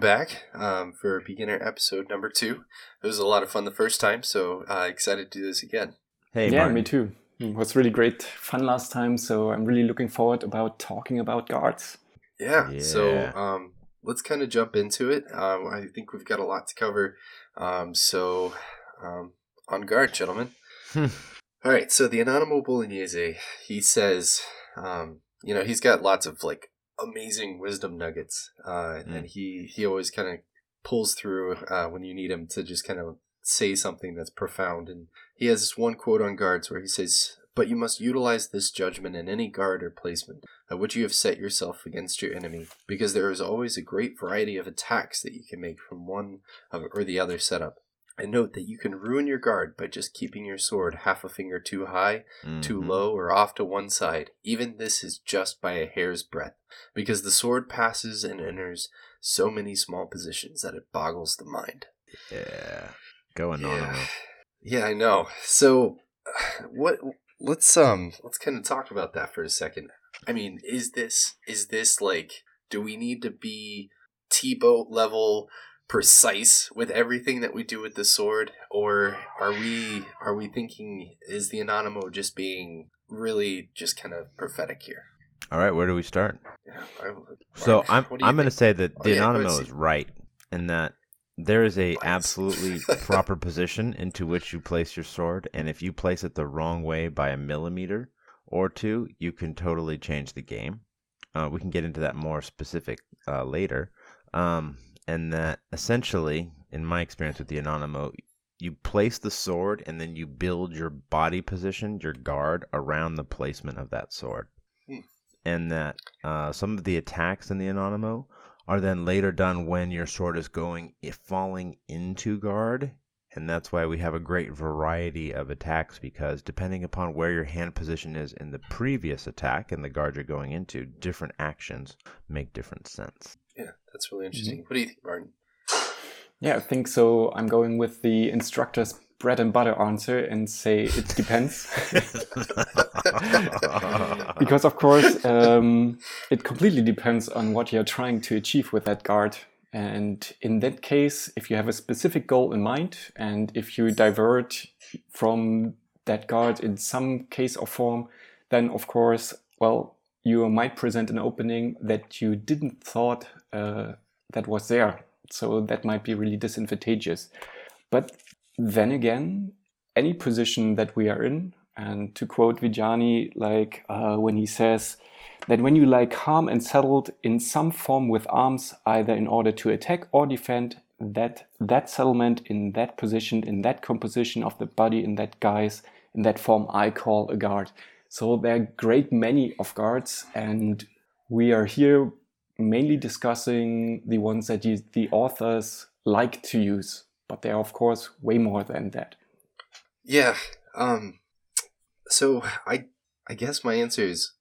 welcome back um, for beginner episode number two. It was a lot of fun the first time, so uh, excited to do this again. Hey, yeah, Martin. me too. It was really great fun last time, so I'm really looking forward about talking about guards. Yeah, so Yeah. um, let's kind of jump into it. Um, I think we've got a lot to cover. Um, so, um, on guard, gentlemen. Hmm. All right, so the anonymous Bolognese, he says, um, you know, he's got lots of like amazing wisdom nuggets, uh, Mm. and he he always kind of pulls through uh, when you need him to just kind of say something that's profound. And he has this one quote on guards where he says, "But you must utilize this judgment in any guard or placement at which you have set yourself against your enemy, because there is always a great variety of attacks that you can make from one of- or the other setup." And note that you can ruin your guard by just keeping your sword half a finger too high too Mhm. low or off to one side. Even this is just by a hair's breadth, because the sword passes and enters so many small positions that it boggles the mind. Yeah. Going. Yeah, yeah, I know. So, what? Let's um, let's kind of talk about that for a second. I mean, is this is this like? Do we need to be T-boat level precise with everything that we do with the sword, or are we are we thinking is the Anonimo just being really just kind of prophetic here? All right, where do we start? Yeah, I- So I'm what do you I'm going to say that Oh, the yeah, go Anonymous is right in that there is a absolutely proper position into which you place your sword, and if you place it the wrong way by a millimeter or two, you can totally change the game. Uh, we can get into that more specific uh, later. Um, and that essentially, in my experience with the Anonimo, you place the sword and then you build your body position, your guard, around the placement of that sword. Hmm. And that uh, some of the attacks in the Anonimo are then later done when your sword is going if falling into guard. And that's why we have a great variety of attacks because depending upon where your hand position is in the previous attack and the guard you're going into, different actions make different sense. That's really interesting. What do you think, Martin? Yeah, I think so. I'm going with the instructor's bread and butter answer and say it depends. because, of course, um, it completely depends on what you're trying to achieve with that guard. And in that case, if you have a specific goal in mind and if you divert from that guard in some case or form, then of course, well, you might present an opening that you didn't thought uh, that was there. So that might be really disadvantageous. But then again, any position that we are in, and to quote Viggiani, like uh, when he says that when you lie calm and settled in some form with arms, either in order to attack or defend, that that settlement in that position, in that composition of the body, in that guise, in that form, I call a guard. So there are great many of guards, and we are here mainly discussing the ones that you, the authors like to use, but there are of course way more than that. Yeah. Um. So I I guess my answer is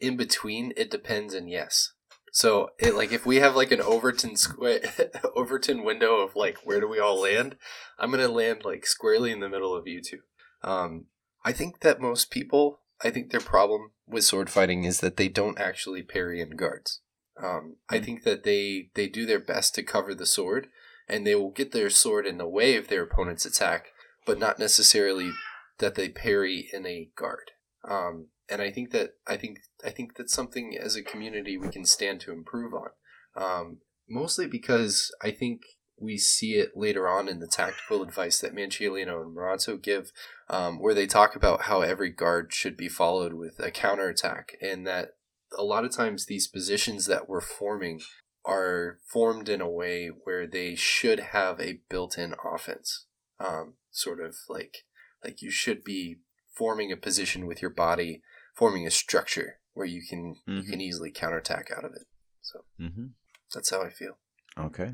in between. It depends, and yes. So it like if we have like an Overton square Overton window of like where do we all land, I'm gonna land like squarely in the middle of you two. Um. I think that most people, I think their problem with sword fighting is that they don't actually parry in guards. Um, I think that they they do their best to cover the sword, and they will get their sword in the way of their opponent's attack, but not necessarily that they parry in a guard. Um, and I think that I think I think that's something as a community we can stand to improve on. Um, mostly because I think we see it later on in the tactical advice that Manciolino and Marozzo give, um, where they talk about how every guard should be followed with a counterattack, and that a lot of times these positions that we're forming are formed in a way where they should have a built-in offense. Um, sort of like like you should be forming a position with your body, forming a structure where you can you Mhm. can easily counterattack out of it. So hmm that's how I feel. Okay.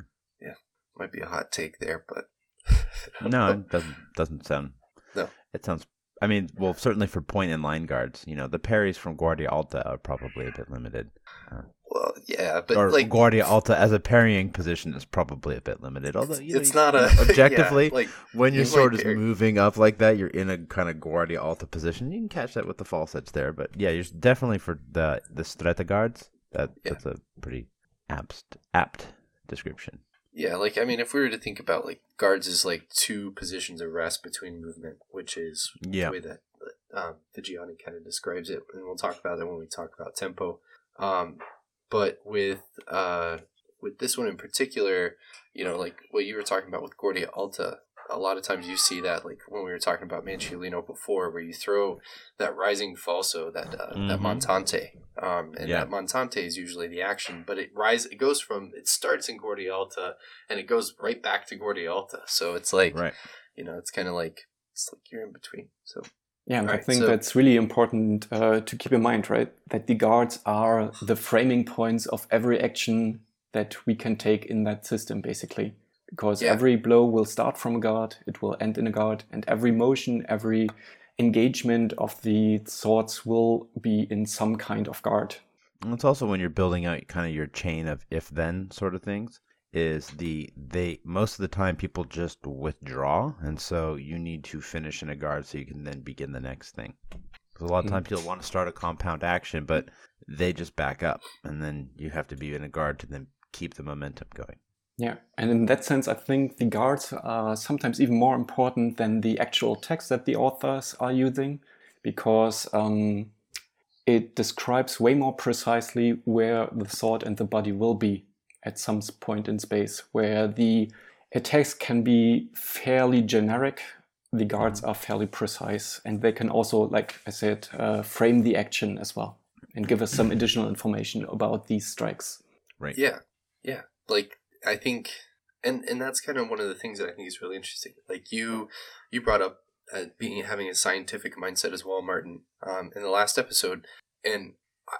Might be a hot take there, but No, it doesn't doesn't sound. No. It sounds. I mean, well, certainly for point and line guards, you know, the parries from Guardia Alta are probably a bit limited. Uh, well, yeah, but or like Guardia Alta as a parrying position is probably a bit limited. Although you know, it's you- not you a know, objectively, yeah, like when your sword might is parry. moving up like that, you're in a kind of Guardia Alta position. You can catch that with the false edge there, but yeah, you're definitely for the the Strata guards. That Yeah. that's a pretty apt apt description. Yeah, like I mean, if we were to think about like guards as like two positions of rest between movement, which is Yeah. the way that um, Viggiani kind of describes it, and we'll talk about it when we talk about tempo. Um, but with uh, with this one in particular, you know, like what you were talking about with Guardia Alta, a lot of times you see that, like when we were talking about Manciolino before, where you throw that rising falso, that uh, that Mhm. montante, um, and Yeah. that montante is usually the action, but it rise, it goes from it starts in Guardia Alta and it goes right back to Guardia Alta, so it's like Right. you know, it's kind of like it's like you're in between. So Yeah, and I Right, think so- that's really important uh, to keep in mind, right? That the guards are the framing points of every action that we can take in that system, basically. Because Yeah. every blow will start from a guard, it will end in a guard, and every motion, every engagement of the swords will be in some kind of guard. And it's also when you're building out kind of your chain of if then sort of things is the they most of the time people just withdraw and so you need to finish in a guard so you can then begin the next thing. 'Cause a lot of Mhm. times you'll want to start a compound action but they just back up and then you have to be in a guard to then keep the momentum going. Yeah, and in that sense, I think the guards are sometimes even more important than the actual text that the authors are using because um, it describes way more precisely where the sword and the body will be at some point in space, where the attacks can be fairly generic. The guards are fairly precise, and they can also, like I said, uh, frame the action as well and give us some additional information about these strikes. Right. Yeah, yeah. Like I think, and and that's kind of one of the things that I think is really interesting. Like you, you brought up uh, being having a scientific mindset as well, Martin, um, in the last episode, and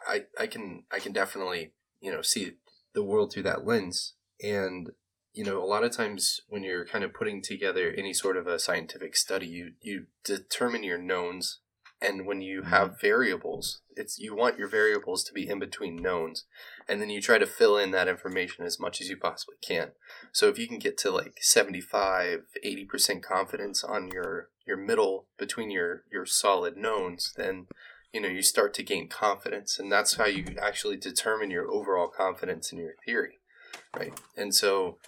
I I can I can definitely you know see the world through that lens, and you know a lot of times when you're kind of putting together any sort of a scientific study, you you determine your knowns. And when you have variables, it's you want your variables to be in between knowns and then you try to fill in that information as much as you possibly can. So if you can get to like 75, 80% confidence on your your middle between your your solid knowns, then you know, you start to gain confidence and that's how you actually determine your overall confidence in your theory, right? And so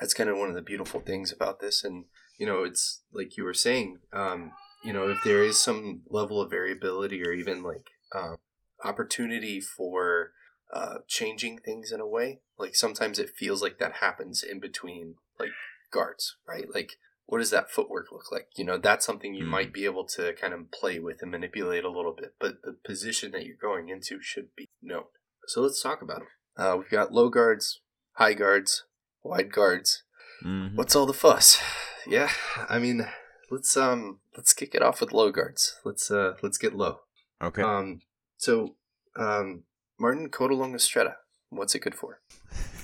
that's kind of one of the beautiful things about this and you know, it's like you were saying, um, you know, if there is some level of variability or even like um, opportunity for uh, changing things in a way. Like sometimes it feels like that happens in between like guards, right? Like what does that footwork look like? You know, that's something you Mm. might be able to kind of play with and manipulate a little bit, but the position that you're going into should be known. So let's talk about them. Uh, we've got low guards, high guards, wide guards. Mhm. What's all the fuss? Yeah, I mean, let's um let's kick it off with low guards. Let's uh let's get low. Okay. Um, so um, Martin Codalunga Stretta. What's it good for?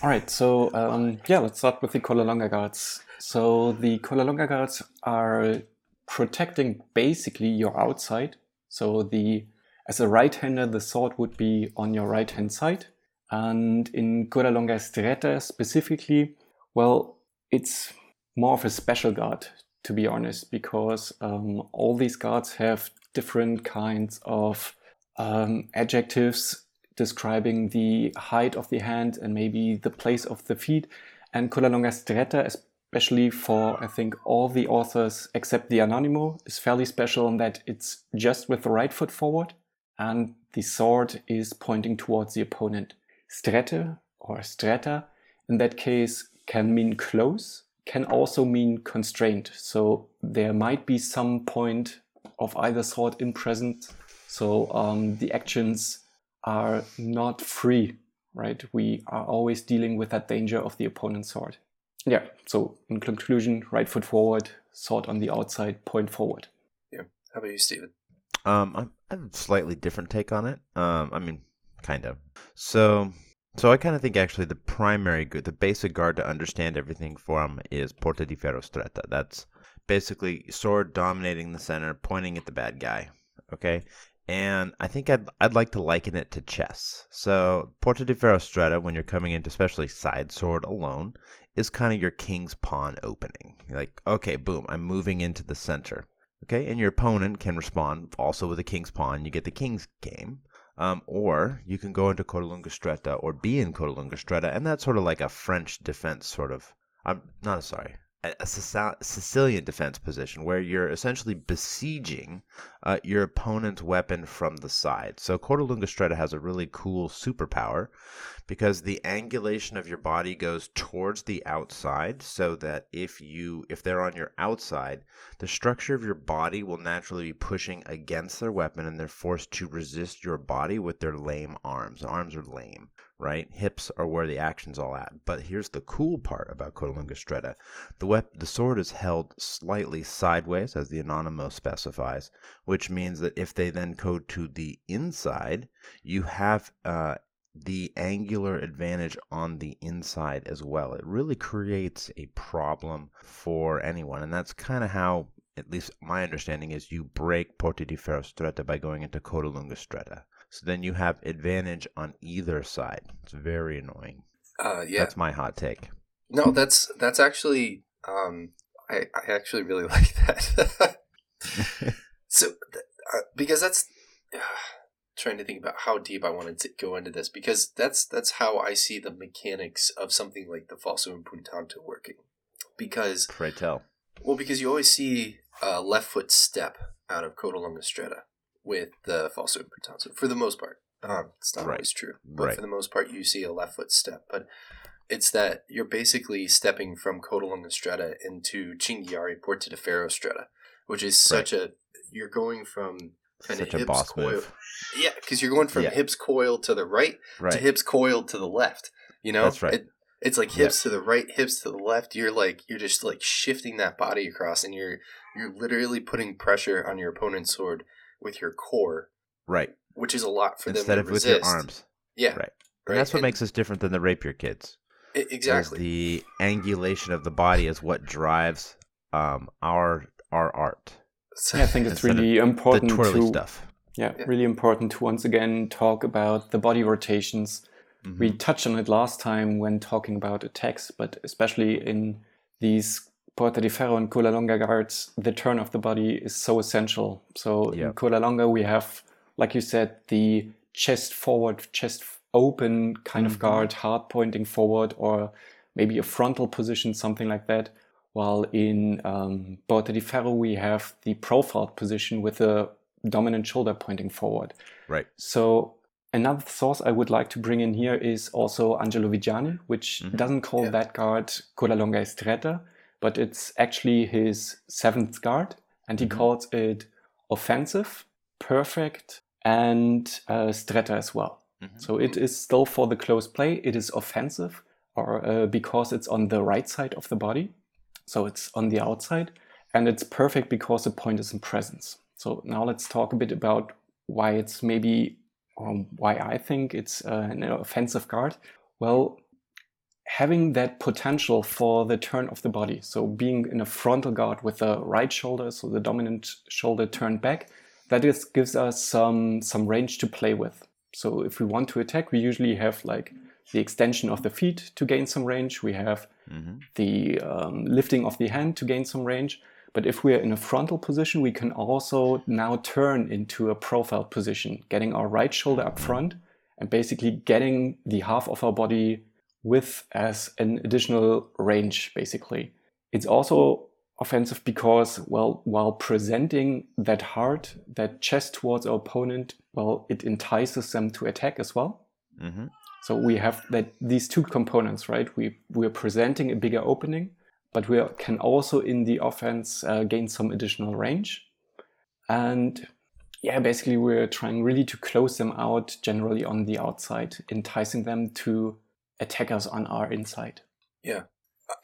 All right, so um, yeah, let's start with the Codalunga guards. So the Codalunga guards are protecting basically your outside. So the as a right-hander, the sword would be on your right-hand side, and in Codalunga Stretta specifically, well, it's more of a special guard to be honest, because um, all these guards have different kinds of um, adjectives describing the height of the hand and maybe the place of the feet. And Codalunga Stretta, especially for I think all the authors except the Anonimo, is fairly special in that it's just with the right foot forward and the sword is pointing towards the opponent. Strette or stretta in that case can mean close, can also mean constrained. So there might be some point of either sword in present. So um, the actions are not free, right? We are always dealing with that danger of the opponent's sword. Yeah, so in conclusion, right foot forward, sword on the outside, point forward. Yeah. How about you, Stephen? Um, I'm, I have a slightly different take on it. Um, I mean, kind of. So, so I kind of think actually the primary good, the basic guard to understand everything from is Porta di Ferro Stretta. That's basically sword dominating the center, pointing at the bad guy. Okay. And I think I'd, I'd like to liken it to chess. So, Porta di Ferro Stretta, when you're coming into especially side sword alone, is kind of your king's pawn opening. You're like, okay, boom, I'm moving into the center. Okay, and your opponent can respond also with a king's pawn. You get the king's game. Um, or you can go into Codalunga Stretta or be in Codalunga Stretta, and that's sort of like a French defense sort of. I'm not sorry, a, Sicilian defense position where you're essentially besieging uh, your opponent's weapon from the side. So Codalunga Stretta has a really cool superpower because the angulation of your body goes towards the outside so that if you if they're on your outside the structure of your body will naturally be pushing against their weapon and they're forced to resist your body with their lame arms arms are lame right hips are where the action's all at but here's the cool part about Codalunga Stretta the wep- the sword is held slightly sideways as the anonymous specifies which means that if they then code to the inside you have uh, the angular advantage on the inside as well. It really creates a problem for anyone, and that's kind of how, at least my understanding is, you break Porta di Ferro Stretta by going into Codalunga Stretta. So then you have advantage on either side. It's very annoying. Uh, yeah, That's my hot take. no, that's that's actually um, I I actually really like that. so uh, because that's trying to think about how deep I wanted to go into this because that's that's how I see the mechanics of something like the falso impuntato working. Because Pray tell. well, because you always see a left foot step out of Codalunga Stretta with the falso impuntato for the most part. Um, it's not Right. always true, but Right. for the most part, you see a left foot step. But it's that you're basically stepping from Codalunga Stretta into Cinghiara Porta de Ferro Stretta, which is such a you're going from kind Such of a boss coil. move. Yeah, because you're going from Yeah. hips coiled to the right, to hips coiled to the left. You know, That's right. It, it's like hips to the right, hips to the left. You're like you're just like shifting that body across, and you're you're literally putting pressure on your opponent's sword with your core, Right. which is a lot for Instead them to of with your arms. Yeah, Right. And that's what And- makes us different than the rapier kids. I- exactly. the angulation of the body is what drives um, our our art. So- Yeah, I think it's Instead of really The important twirly to stuff. yeah, Yeah. really important to once again talk about the body rotations. Mhm. We touched on it last time when talking about attacks, but especially in these Porta di Ferro and Coda Longa guards, the turn of the body is so essential. So Yeah. in Coda Longa, we have, like you said, the chest forward, chest open kind of Mhm. guard, hard pointing forward, or maybe a frontal position, something like that. While in um, Porta di Ferro, we have the profiled position with the dominant shoulder pointing forward. Right. So another source I would like to bring in here is also Angelo Viggiani, which Mhm. doesn't call Yeah. that guard Coda Longa Estretta, but it's actually his seventh guard, and he Mhm. calls it offensive, perfect, and uh, stretta as well. Mhm. So it is still for the close play. It is offensive, or uh, because it's on the right side of the body, so it's on the outside, and it's perfect because the point is in presence. So now let's talk a bit about why it's maybe, or why I think it's uh, an offensive guard. Well, having that potential for the turn of the body, so being in a frontal guard with the right shoulder, so the dominant shoulder turned back, that is, gives us some some range to play with. So if we want to attack, we usually have like the extension of the feet to gain some range. We have Mhm. the um, lifting of the hand to gain some range. But if we're in a frontal position, we can also now turn into a profile position, getting our right shoulder up front and basically getting the half of our body with as an additional range, basically. It's also offensive because, well, while presenting that heart, that chest towards our opponent, well, it entices them to attack as well. Mhm. So we have that these two components, right? We we're presenting a bigger opening, but we can also in the offense uh, gain some additional range, and yeah, basically we're trying really to close them out generally on the outside, enticing them to attack us on our inside. Yeah,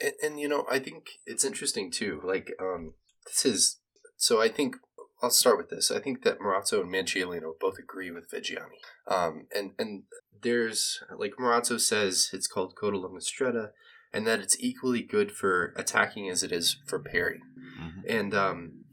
and, and you know i think it's interesting too like um this is so i think i'll start with this i think that Marozzo and Manciolino both agree with Viggiani um and and there's like Marozzo says it's called Codalunga Stretta and that it's equally good for attacking as it is for parrying Mhm. and um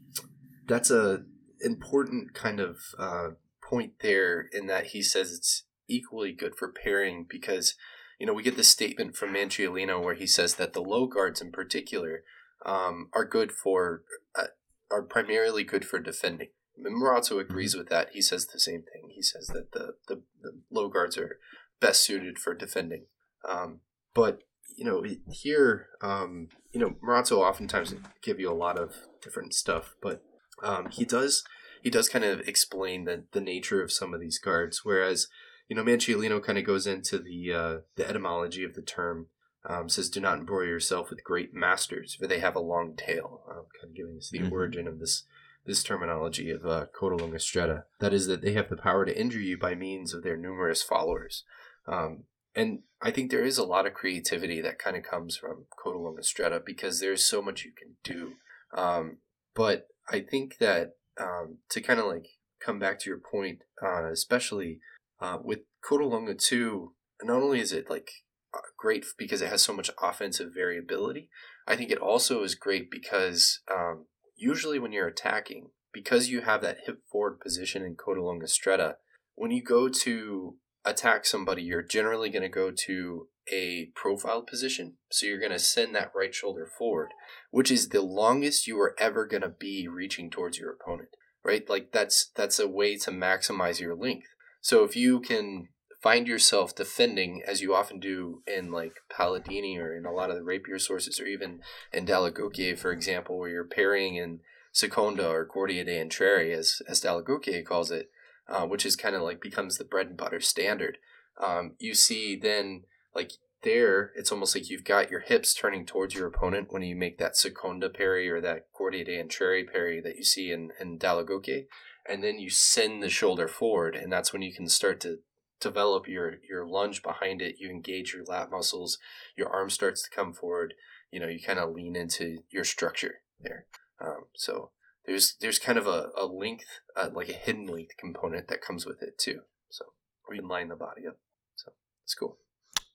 that's a important kind of uh point there in that he says it's equally good for parrying because you know, we get this statement from Manciolino where he says that the low guards in particular um, are good for, uh, are primarily good for defending. And Marozzo agrees with that. He says the same thing. he says that the, the, the low guards are best suited for defending. Um, but you know, here, um, you know, Marozzo oftentimes give you a lot of different stuff, but um, he does he does kind of explain the the nature of some of these guards, whereas you know Manciolino kind of goes into the uh, the etymology of the term. Um, says, "Do not embroil yourself with great masters, for they have a long tail." Um, kind of giving us the mm-hmm. origin of this this terminology of uh, coda longa stretta. That is, that they have the power to injure you by means of their numerous followers. Um, and I think there is a lot of creativity that kind of comes from coda longa stretta because there's so much you can do. Um, but I think that um, to kind of like come back to your point, uh, especially uh, with coda longa 2, not only is it like uh, great because it has so much offensive variability, I think it also is great because um, usually when you're attacking, because you have that hip forward position in coda longa stretta, when you go to attack somebody, you're generally going to go to a profile position. So you're going to send that right shoulder forward, which is the longest you are ever going to be reaching towards your opponent, right? Like that's that's a way to maximize your length. So if you can find yourself defending as you often do in like Paladini or in a lot of the rapier sources or even in Dall'Agocchie, for example, where you're parrying in Seconda or Guardia d'Intrare as, as Dall'Agocchie calls it, uh, which is kind of like becomes the bread and butter standard. Um, you see then like there, it's almost like you've got your hips turning towards your opponent when you make that seconda parry or that Guardia d'Intrare parry that you see in, in Dall'Agocchie. And then you send the shoulder forward, and that's when you can start to develop your, your lunge behind it. You engage your lat muscles, your arm starts to come forward. You know, you kind of lean into your structure there. Um, so there's there's kind of a, a length, uh, like a hidden length component that comes with it too. So we can line the body up. So it's cool.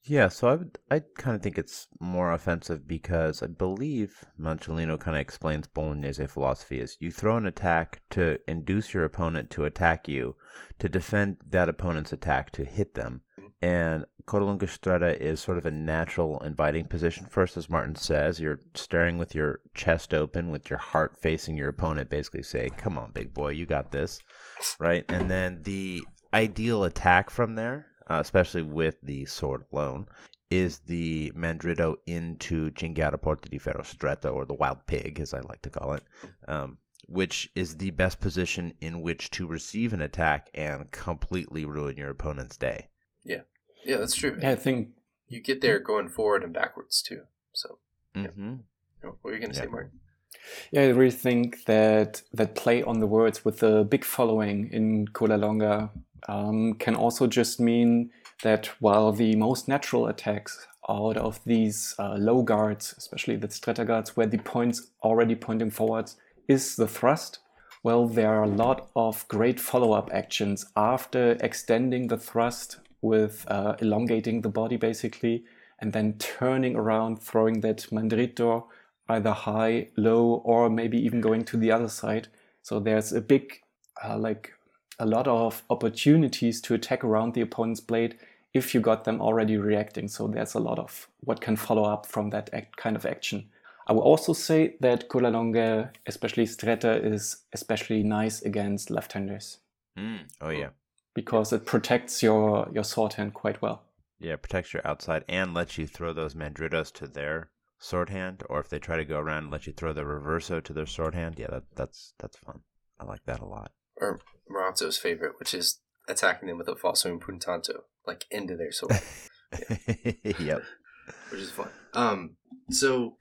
Yeah, so I would I kind of think it's more offensive because I believe Manciolino kind of explains Bolognese philosophy is you throw an attack to induce your opponent to attack you, to defend that opponent's attack to hit them, mm-hmm. and coda longa stretta is sort of a natural inviting position. First, as Martin says, you're staring with your chest open, with your heart facing your opponent, basically say, "Come on, big boy, you got this," right? And then the ideal attack from there uh, especially with the sword alone, is the Mandritto into Cinghiara Porta di Ferro Stretta, or the Wild Pig, as I like to call it, um, which is the best position in which to receive an attack and completely ruin your opponent's day. Yeah, yeah, that's true. Yeah, I think you get there going forward and backwards too. So, mm-hmm. what were you going to yeah. say, Martin? Yeah, I really think that that play on the words with the big following in Coda Longa um, can also just mean that while the most natural attacks out of these uh, low guards, especially the stretta guards, where the points already pointing forwards, is the thrust, well, there are a lot of great follow up actions after extending the thrust with uh, elongating the body basically, and then turning around, throwing that mandritto either high, low, or maybe even going to the other side. So there's a big, uh, like, a lot of opportunities to attack around the opponent's blade if you got them already reacting. So there's a lot of what can follow up from that act, kind of action. I will also say that coda longa, especially Stretta, is especially nice against left-handers. Mm. Oh yeah, because it protects your your sword hand quite well. Yeah, protects your outside and lets you throw those mandrittos to their sword hand, or if they try to go around and let you throw the reverso to their sword hand. Yeah, that, that's that's fun. I like that a lot. Or Marozzo's favorite, which is attacking them with a falso impuntato, like into their sword. yep. Which is fun. Um. So,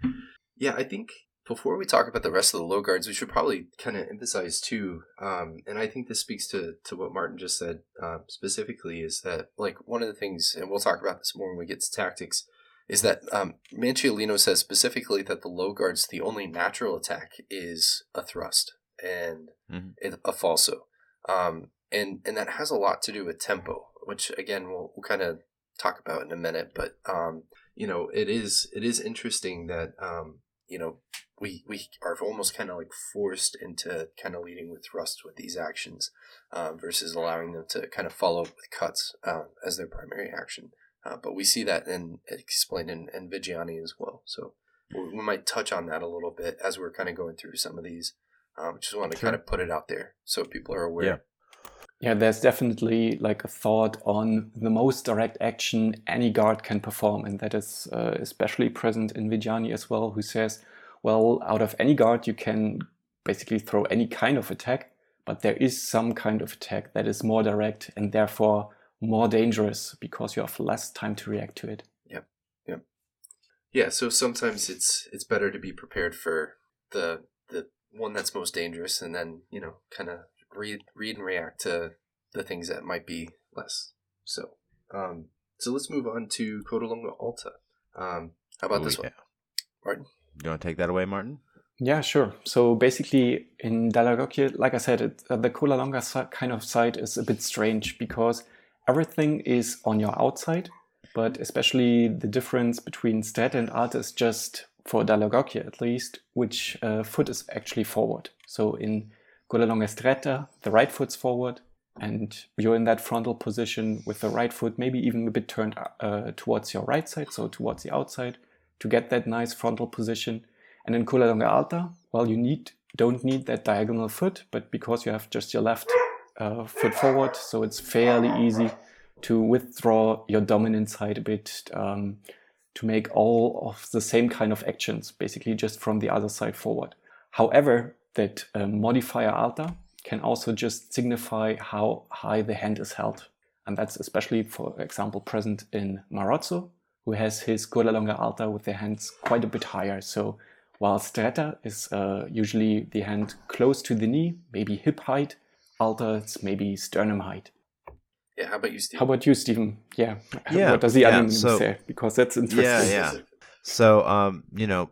yeah, I think before we talk about the rest of the low guards, we should probably kind of emphasize too, um, and I think this speaks to to what Martin just said uh, specifically is that like one of the things, and we'll talk about this more when we get to tactics, is that um, Manciolino says specifically that the low guards, the only natural attack is a thrust and mm-hmm. a falso, um, and and that has a lot to do with tempo, which again we'll, we'll kind of talk about in a minute. But um, you know, it is it is interesting that um, you know we we are almost kind of like forced into kind of leading with thrust with these actions uh, versus allowing them to kind of follow up with cuts uh, as their primary action. Uh, but we see that in explained in, in Viggiani as well. So we, we, might touch on that a little bit as we're kind of going through some of these. Um, just want to sure. kind of put it out there so people are aware. Yeah. Yeah, there's definitely like a thought on the most direct action any guard can perform, and that is uh, especially present in Viggiani as well, who says, well, out of any guard you can basically throw any kind of attack, but there is some kind of attack that is more direct and therefore more dangerous because you have less time to react to it. Yep. Yep. Yeah, so sometimes it's it's better to be prepared for the the one that's most dangerous and then, you know, kind of read read and react to the things that might be less. So, um so let's move on to Codalunga Alta. Um how about Ooh, this one? Martin? You want to take that away, Martin? Yeah, sure. So basically, in Dall'Agocchie, like I said, it, uh, the Codalunga si- kind of site is a bit strange because everything is on your outside, but especially the difference between Stretta and Art is just, for Dall'Agocchie at least, which uh, foot is actually forward. So in Codalunga Stretta, the right foot's forward, and you're in that frontal position with the right foot maybe even a bit turned uh, towards your right side, so towards the outside, to get that nice frontal position. And in Codalunga Alta, well, you need don't need that diagonal foot, but because you have just your left uh, foot forward, so it's fairly easy to withdraw your dominant side a bit um, to make all of the same kind of actions, basically just from the other side forward. However, that uh, modifier alta can also just signify how high the hand is held. And that's especially, for example, present in Marozzo, who has his coda longa alta with the hands quite a bit higher. So while stretta is uh, usually the hand close to the knee, maybe hip height, alta it's maybe sternum height. Yeah, how about you, Steve? How about you, Stephen? Yeah. Yeah, What does the yeah, anonymous so- say? Because that's interesting. Yeah, yeah. So, um, you know,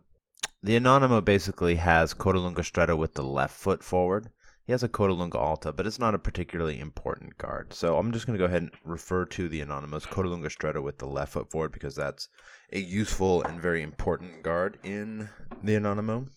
the Anonimo basically has Codalunga Stretta with the left foot forward. He has a Codalunga Alta, but it's not a particularly important guard. So I'm just going to go ahead and refer to the Anonymous Codalunga Stretta with the left foot forward because that's a useful and very important guard in the Anonimo.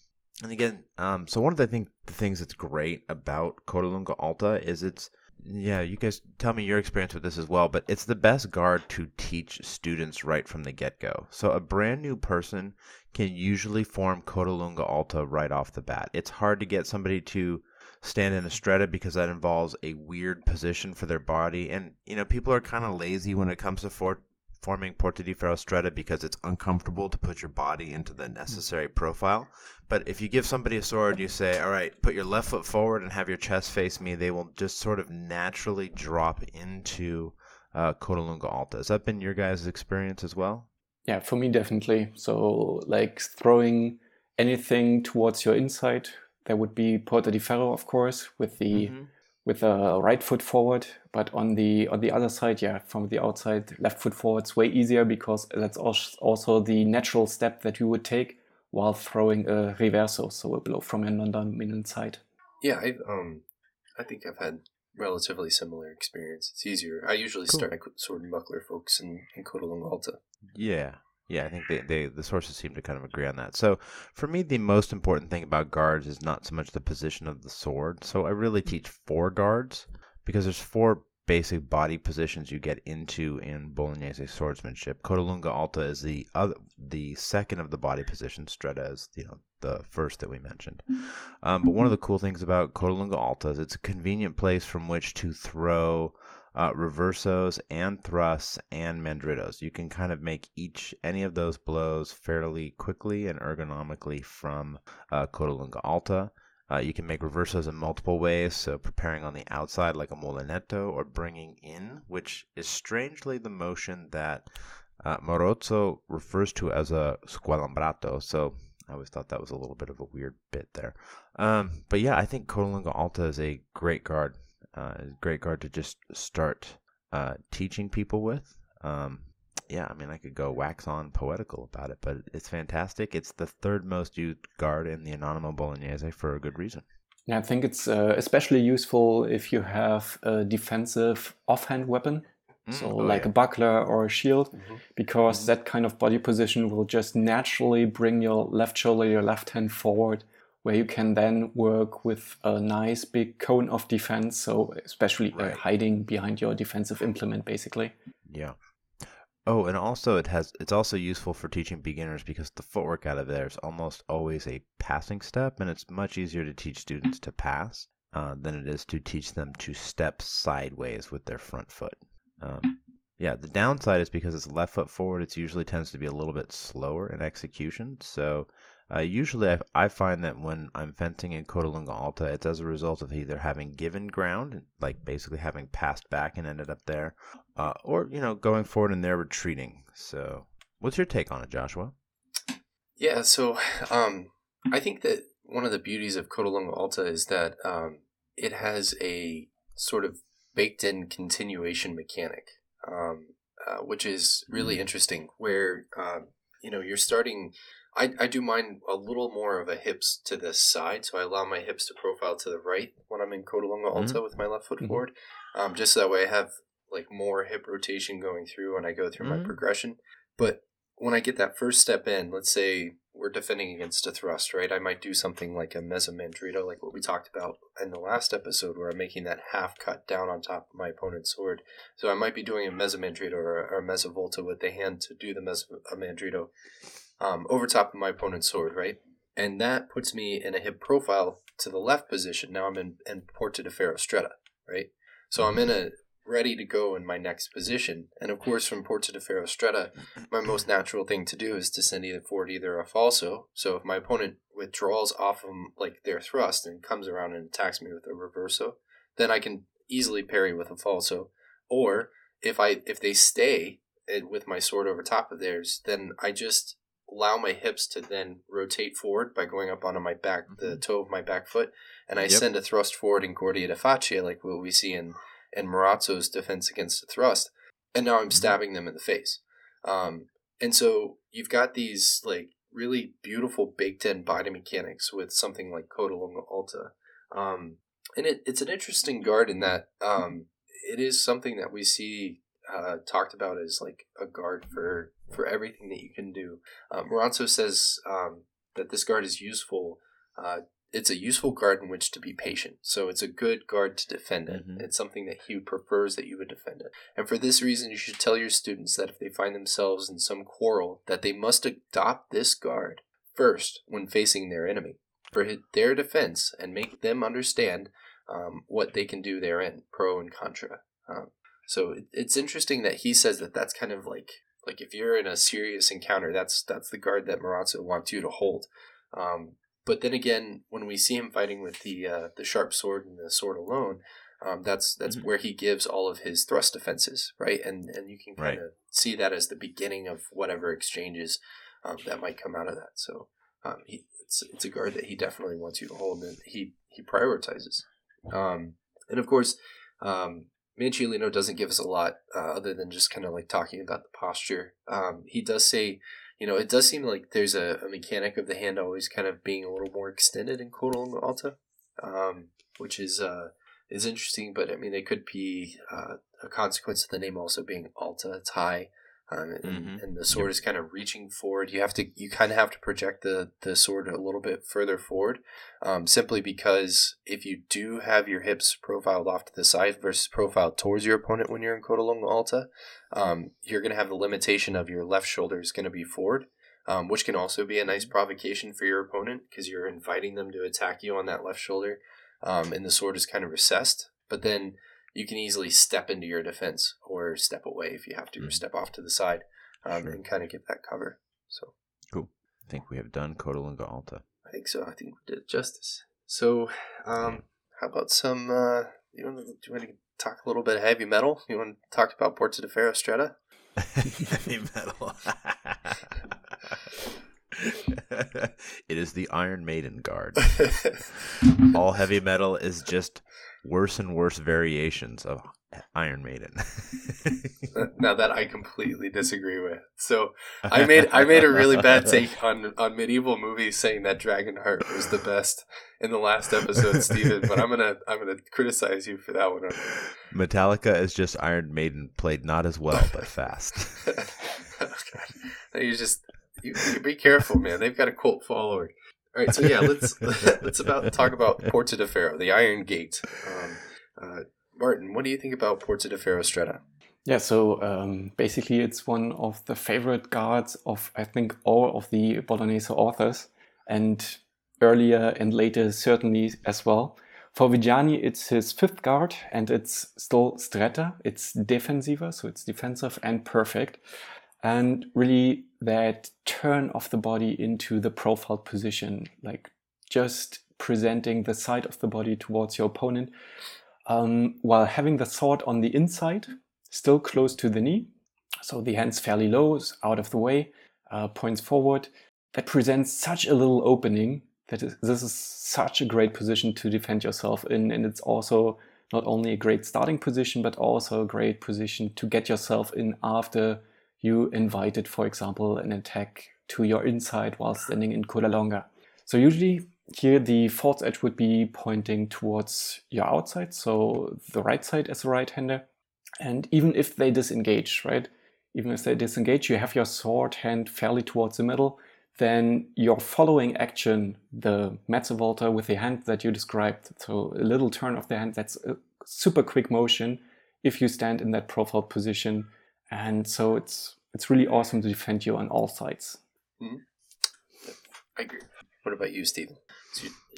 And again, um, so one of the thing the things that's great about Codalunga Alta is it's yeah, you guys tell me your experience with this as well, but it's the best guard to teach students right from the get go. So a brand new person can usually form Codalunga Alta right off the bat. It's hard to get somebody to stand in a stretta because that involves a weird position for their body. And, you know, people are kind of lazy when it comes to for- forming Porta di Ferro stretta because it's uncomfortable to put your body into the necessary profile. But if you give somebody a sword, you say, all right, put your left foot forward and have your chest face me, they will just sort of naturally drop into uh, Codalunga Alta. Has that been your guys' experience as well? Yeah, for me, definitely. So, like throwing anything towards your inside, there would be Porta di Ferro, of course, with the Mhm. With the right foot forward. But on the on the other side, yeah, from the outside, left foot forward forward's way easier because that's als- also the natural step that you would take while throwing a reverso, so a blow from your non-dominant side. Yeah, I um, I think I've had relatively similar experience. It's easier. I usually Cool. start my sword and buckler folks in in Codalunga Alta. Yeah. Yeah, I think they, they the sources seem to kind of agree on that. So for me, the most important thing about guards is not so much the position of the sword. So I really mm-hmm. teach four guards because there's four basic body positions you get into in Bolognese swordsmanship. Codalunga Alta is the other, the second of the body positions. Stretta is you know the first that we mentioned. Mm-hmm. Um, but one of mm-hmm. the cool things about Codalunga Alta is it's a convenient place from which to throw uh, reversos and thrusts and mandritos. You can kind of make each any of those blows fairly quickly and ergonomically from uh, Codalunga Alta. Uh, you can make reversos in multiple ways, so preparing on the outside like a molinetto or bringing in, which is strangely the motion that uh, Marozzo refers to as a squalembrato. So I always thought that was a little bit of a weird bit there. Um, but yeah, I think Codalunga Alta is a great guard uh, is a great guard to just start uh, teaching people with. Um, yeah, I mean, I could go wax on poetical about it, but it's fantastic. It's the third most used guard in the Anonimo Bolognese for a good reason. Yeah, I think it's uh, especially useful if you have a defensive offhand weapon, so Mm, oh, like yeah. a buckler or a shield, Mhm. because that kind of body position will just naturally bring your left shoulder, your left hand forward, where you can then work with a nice big cone of defense. So especially uh, Right. hiding behind your defensive implement, basically. Yeah. Oh, and also it has it's also useful for teaching beginners because the footwork out of there is almost always a passing step, and it's much easier to teach students to pass uh, than it is to teach them to step sideways with their front foot. Um, yeah, the downside is because it's left foot forward, it usually tends to be a little bit slower in execution. So uh, usually I, I, find that when I'm fencing in Codalunga Alta, it's as a result of either having given ground, like basically having passed back and ended up there, uh, or, you know, going forward and they're retreating. So what's your take on it, Joshua? Yeah, so um, I think that one of the beauties of Codalunga Alta is that um, it has a sort of baked in continuation mechanic, um, uh, which is really mm. interesting. Where uh, you know you're starting. I, I do mine a little more of a hips to this side, so I allow my hips to profile to the right when I'm in Codalunga Alta mm-hmm. with my left foot mm-hmm. forward, um, just so that way I have like more hip rotation going through when I go through mm-hmm. my progression. But when I get that first step in, let's say we're defending against a thrust, right? I might do something like a mezzomandrito, like what we talked about in the last episode, where I'm making that half cut down on top of my opponent's sword. So I might be doing a mezzomandrito or, or a mezzovolta with the hand to do the mezzomandrito um, over top of my opponent's sword, right? And that puts me in a hip profile to the left position. Now I'm in, in Porta de Ferro Stretta, right? So I'm in a ready to go in my next position. And of course, from Porta de Ferro Stretta, my most natural thing to do is to send either forward either a falso. So if my opponent withdraws off of like their thrust and comes around and attacks me with a reverso, then I can easily parry with a falso. Or if I if they stay with my sword over top of theirs, then I just allow my hips to then rotate forward by going up onto my back, the mm-hmm. toe of my back foot, and I yep. send a thrust forward in Guardia di Faccia, like what we see in and Marozzo's defense against the thrust, and now I'm mm-hmm. stabbing them in the face. Um, and so you've got these like really beautiful baked in body mechanics with something like Codalunga Alta. Um, and it, it's an interesting guard in that um, it is something that we see uh, talked about as like a guard for for everything that you can do. Uh, Marozzo says um, that this guard is useful uh, it's a useful guard in which to be patient. So it's a good guard to defend it. Mm-hmm. It's something that he prefers that you would defend it. And for this reason, you should tell your students that if they find themselves in some quarrel, that they must adopt this guard first when facing their enemy for their defense and make them understand um, what they can do therein, pro and contra. Um, so it's interesting that he says that that's kind of like like if you're in a serious encounter, that's that's the guard that Marozzo wants you to hold. Um, but then again, when we see him fighting with the uh, the sharp sword and the sword alone, um, that's that's mm-hmm. where he gives all of his thrust defenses, right? And and you can kind of right. see that as the beginning of whatever exchanges um, that might come out of that. So um, he, it's it's a guard that he definitely wants you to hold, and he he prioritizes. Um, and of course, um, Manciolino doesn't give us a lot uh, other than just kind of like talking about the posture. Um, he does say you know, it does seem like there's a, a, mechanic of the hand always kind of being a little more extended in Codalunga Alta, um, which is uh, is interesting. But I mean, it could be uh, a consequence of the name also being Alta. It's high, um, and, mm-hmm. and, the sword yep. is kind of reaching forward. You have to, you kind of have to project the the sword a little bit further forward, um, simply because if you do have your hips profiled off to the side versus profiled towards your opponent when you're in Codalunga Alta, um, you're going to have the limitation of your left shoulder is going to be forward. Um, which can also be a nice provocation for your opponent because you're inviting them to attack you on that left shoulder, um, and the sword is kind of recessed. But then you can easily step into your defense or step away if you have to, mm-hmm. or step off to the side um, sure. and kind of get that cover. So cool. I think we have done Codalunga Alta. I think so. I think we did justice. So, um, how about some? Uh, you want to, do you want to talk a little bit of heavy metal? You want to talk about Porta de Ferro Stretta? heavy metal. it is the Iron Maiden guard. All heavy metal is just worse and worse variations of Iron Maiden. now that I completely disagree with. So I made I made a really bad take on on medieval movies saying that Dragonheart was the best in the last episode, Steven, but I'm gonna I'm gonna criticize you for that one. Metallica is just Iron Maiden played not as well but fast. okay. You just you, you be careful, man. They've got a cult following. All right, so yeah, let's let's about talk about Porta de Ferro, the Iron Gate. Um, uh, Martin, what do you think about Porta de Ferro Stretta? Yeah, so um, basically, it's one of the favorite guards of I think all of the Bolognese authors, and earlier and later certainly as well. For Viggiani, it's his fifth guard, and it's still stretta. It's defensiva, so it's defensive and perfect. And really, that turn of the body into the profile position, like just presenting the side of the body towards your opponent, um, while having the sword on the inside, still close to the knee. So the hands fairly low, out of the way, uh, points forward. That presents such a little opening that is, this is such a great position to defend yourself in. And it's also not only a great starting position, but also a great position to get yourself in after you invited, for example, an attack to your inside while standing in coda longa. So usually here the false edge would be pointing towards your outside, so the right side as a right-hander. And even if they disengage, right? Even if they disengage, you have your sword hand fairly towards the middle, then your following action, the mezza volta with the hand that you described, so a little turn of the hand, that's a super quick motion if you stand in that profile position. And so it's it's really awesome to defend you on all sides. Mm-hmm. I agree. What about you, Stephen?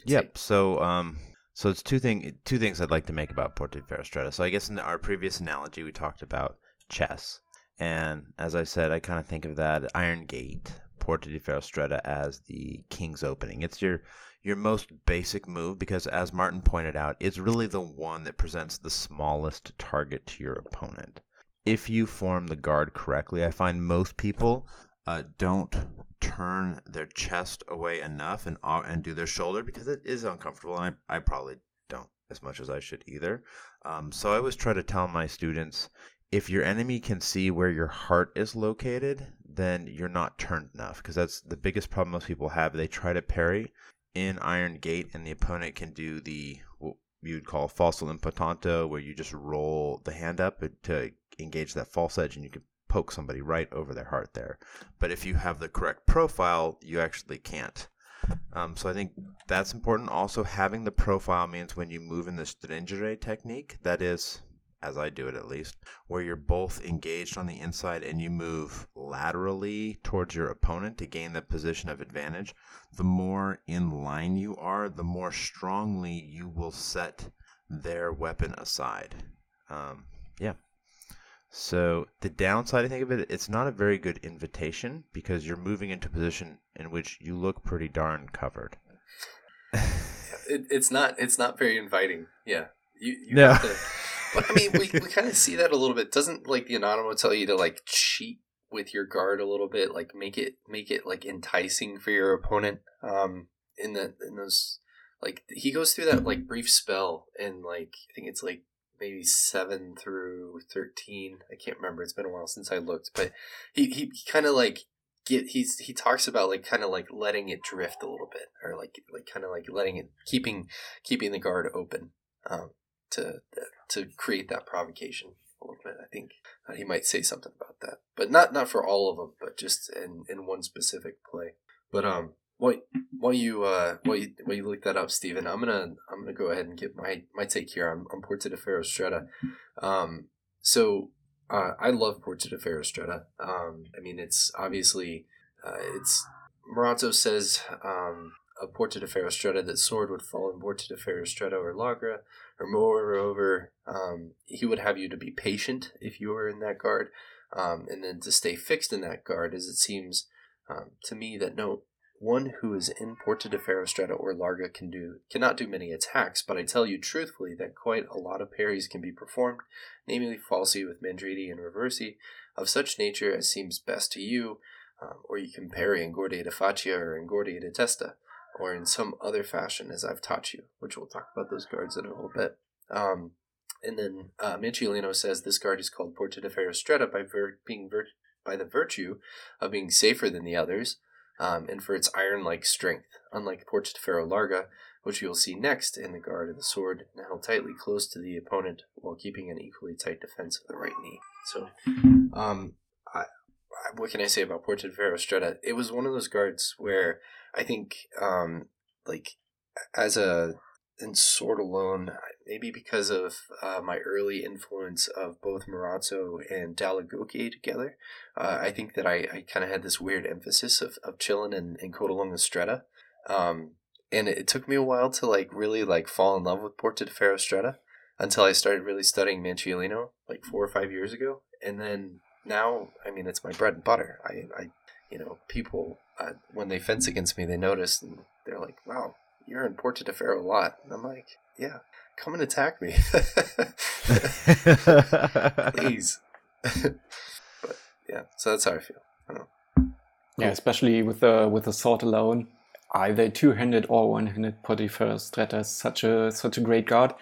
Yep. So um, so it's two thing two things I'd like to make about Porta di Ferro So I guess in our previous analogy we talked about chess, and as I said, I kind of think of that Iron Gate, Porta di Ferro Stretta as the king's opening. It's your your most basic move because, as Martin pointed out, it's really the one that presents the smallest target to your opponent. If you form the guard correctly, I find most people uh, don't turn their chest away enough and uh, and do their shoulder because it is uncomfortable, and I, I probably don't as much as I should either. Um, so I always try to tell my students if your enemy can see where your heart is located, then you're not turned enough because that's the biggest problem most people have. They try to parry in Iron Gate, and the opponent can do the what you'd call falso impuntato, where you just roll the hand up to engage that false edge, and you can poke somebody right over their heart there. But if you have the correct profile, you actually can't. Um, so I think that's important. Also, having the profile means when you move in the stringere technique, that is, as I do it at least, where you're both engaged on the inside and you move laterally towards your opponent to gain the position of advantage, the more in line you are, the more strongly you will set their weapon aside. Um, yeah. So the downside, I think of it, it's not a very good invitation because you're moving into a position in which you look pretty darn covered. it, it's not. It's not very inviting. Yeah. You. you yeah. To, but I mean, we, we kind of see that a little bit. Doesn't like the anonymous tell you to like cheat with your guard a little bit, like make it make it like enticing for your opponent. Um, in the in those like he goes through that like brief spell and like I think it's like maybe seven through thirteen. I can't remember. It's been a while since I looked, but he he, he kind of like get he's he talks about like kind of like letting it drift a little bit, or like like kind of like letting it keeping keeping the guard open um, to to create that provocation a little bit. I think uh, he might say something about that, but not not for all of them, but just in in one specific play. But um, while, while you uh while you you look that up, Stephen, I'm gonna I'm gonna go ahead and get my my take here on, Porta de Ferro Stretta. Um, so uh, I love Porta de Ferro Stretta. Um, I mean, it's obviously uh, it's Marozzo says um, of Porta de Ferro Stretta that sword would fall in Porta de Ferro Stretta or Larga, or moreover, um, he would have you to be patient if you were in that guard, um, and then to stay fixed in that guard, as it seems um, to me that no one who is in Porta de Ferro Stretta or Larga can do cannot do many attacks, but I tell you truthfully that quite a lot of parries can be performed, namely falsi with mandriti and reversi, of such nature as seems best to you, um, or you can parry in Guardia de Faccia or in Guardia de Testa, or in some other fashion as I've taught you, which we'll talk about those guards in a little bit. Um, and then uh, says this guard is called Porta de Ferro Stretta by vir- being vir- by the virtue of being safer than the others, um, and for its iron like strength, unlike Ferro Larga, which you will see next in the guard of the sword, held tightly close to the opponent while keeping an equally tight defense of the right knee. So, um, I, I, what can I say about Ferro Stretta? It was one of those guards where I think, um, like, as a in sword alone, maybe because of uh, my early influence of both Marozzo and Dall'Agocchie together, uh, I think that I, I kind of had this weird emphasis of, of chilling and, and Codalonga Stretta. Um, and it, it took me a while to like really like fall in love with Porta de Ferro Stretta until I started really studying Manciolino like four or five years ago, and then now I mean it's my bread and butter. I, I you know people uh, when they fence against me they notice and they're like, wow, you're in Porta de Ferro a lot, and I'm like, yeah, come and attack me, please. but yeah, so that's how I feel. I don't know. Yeah, especially with the with the sword alone, either two-handed or one-handed Porta de Ferro Stretta is such a such a great guard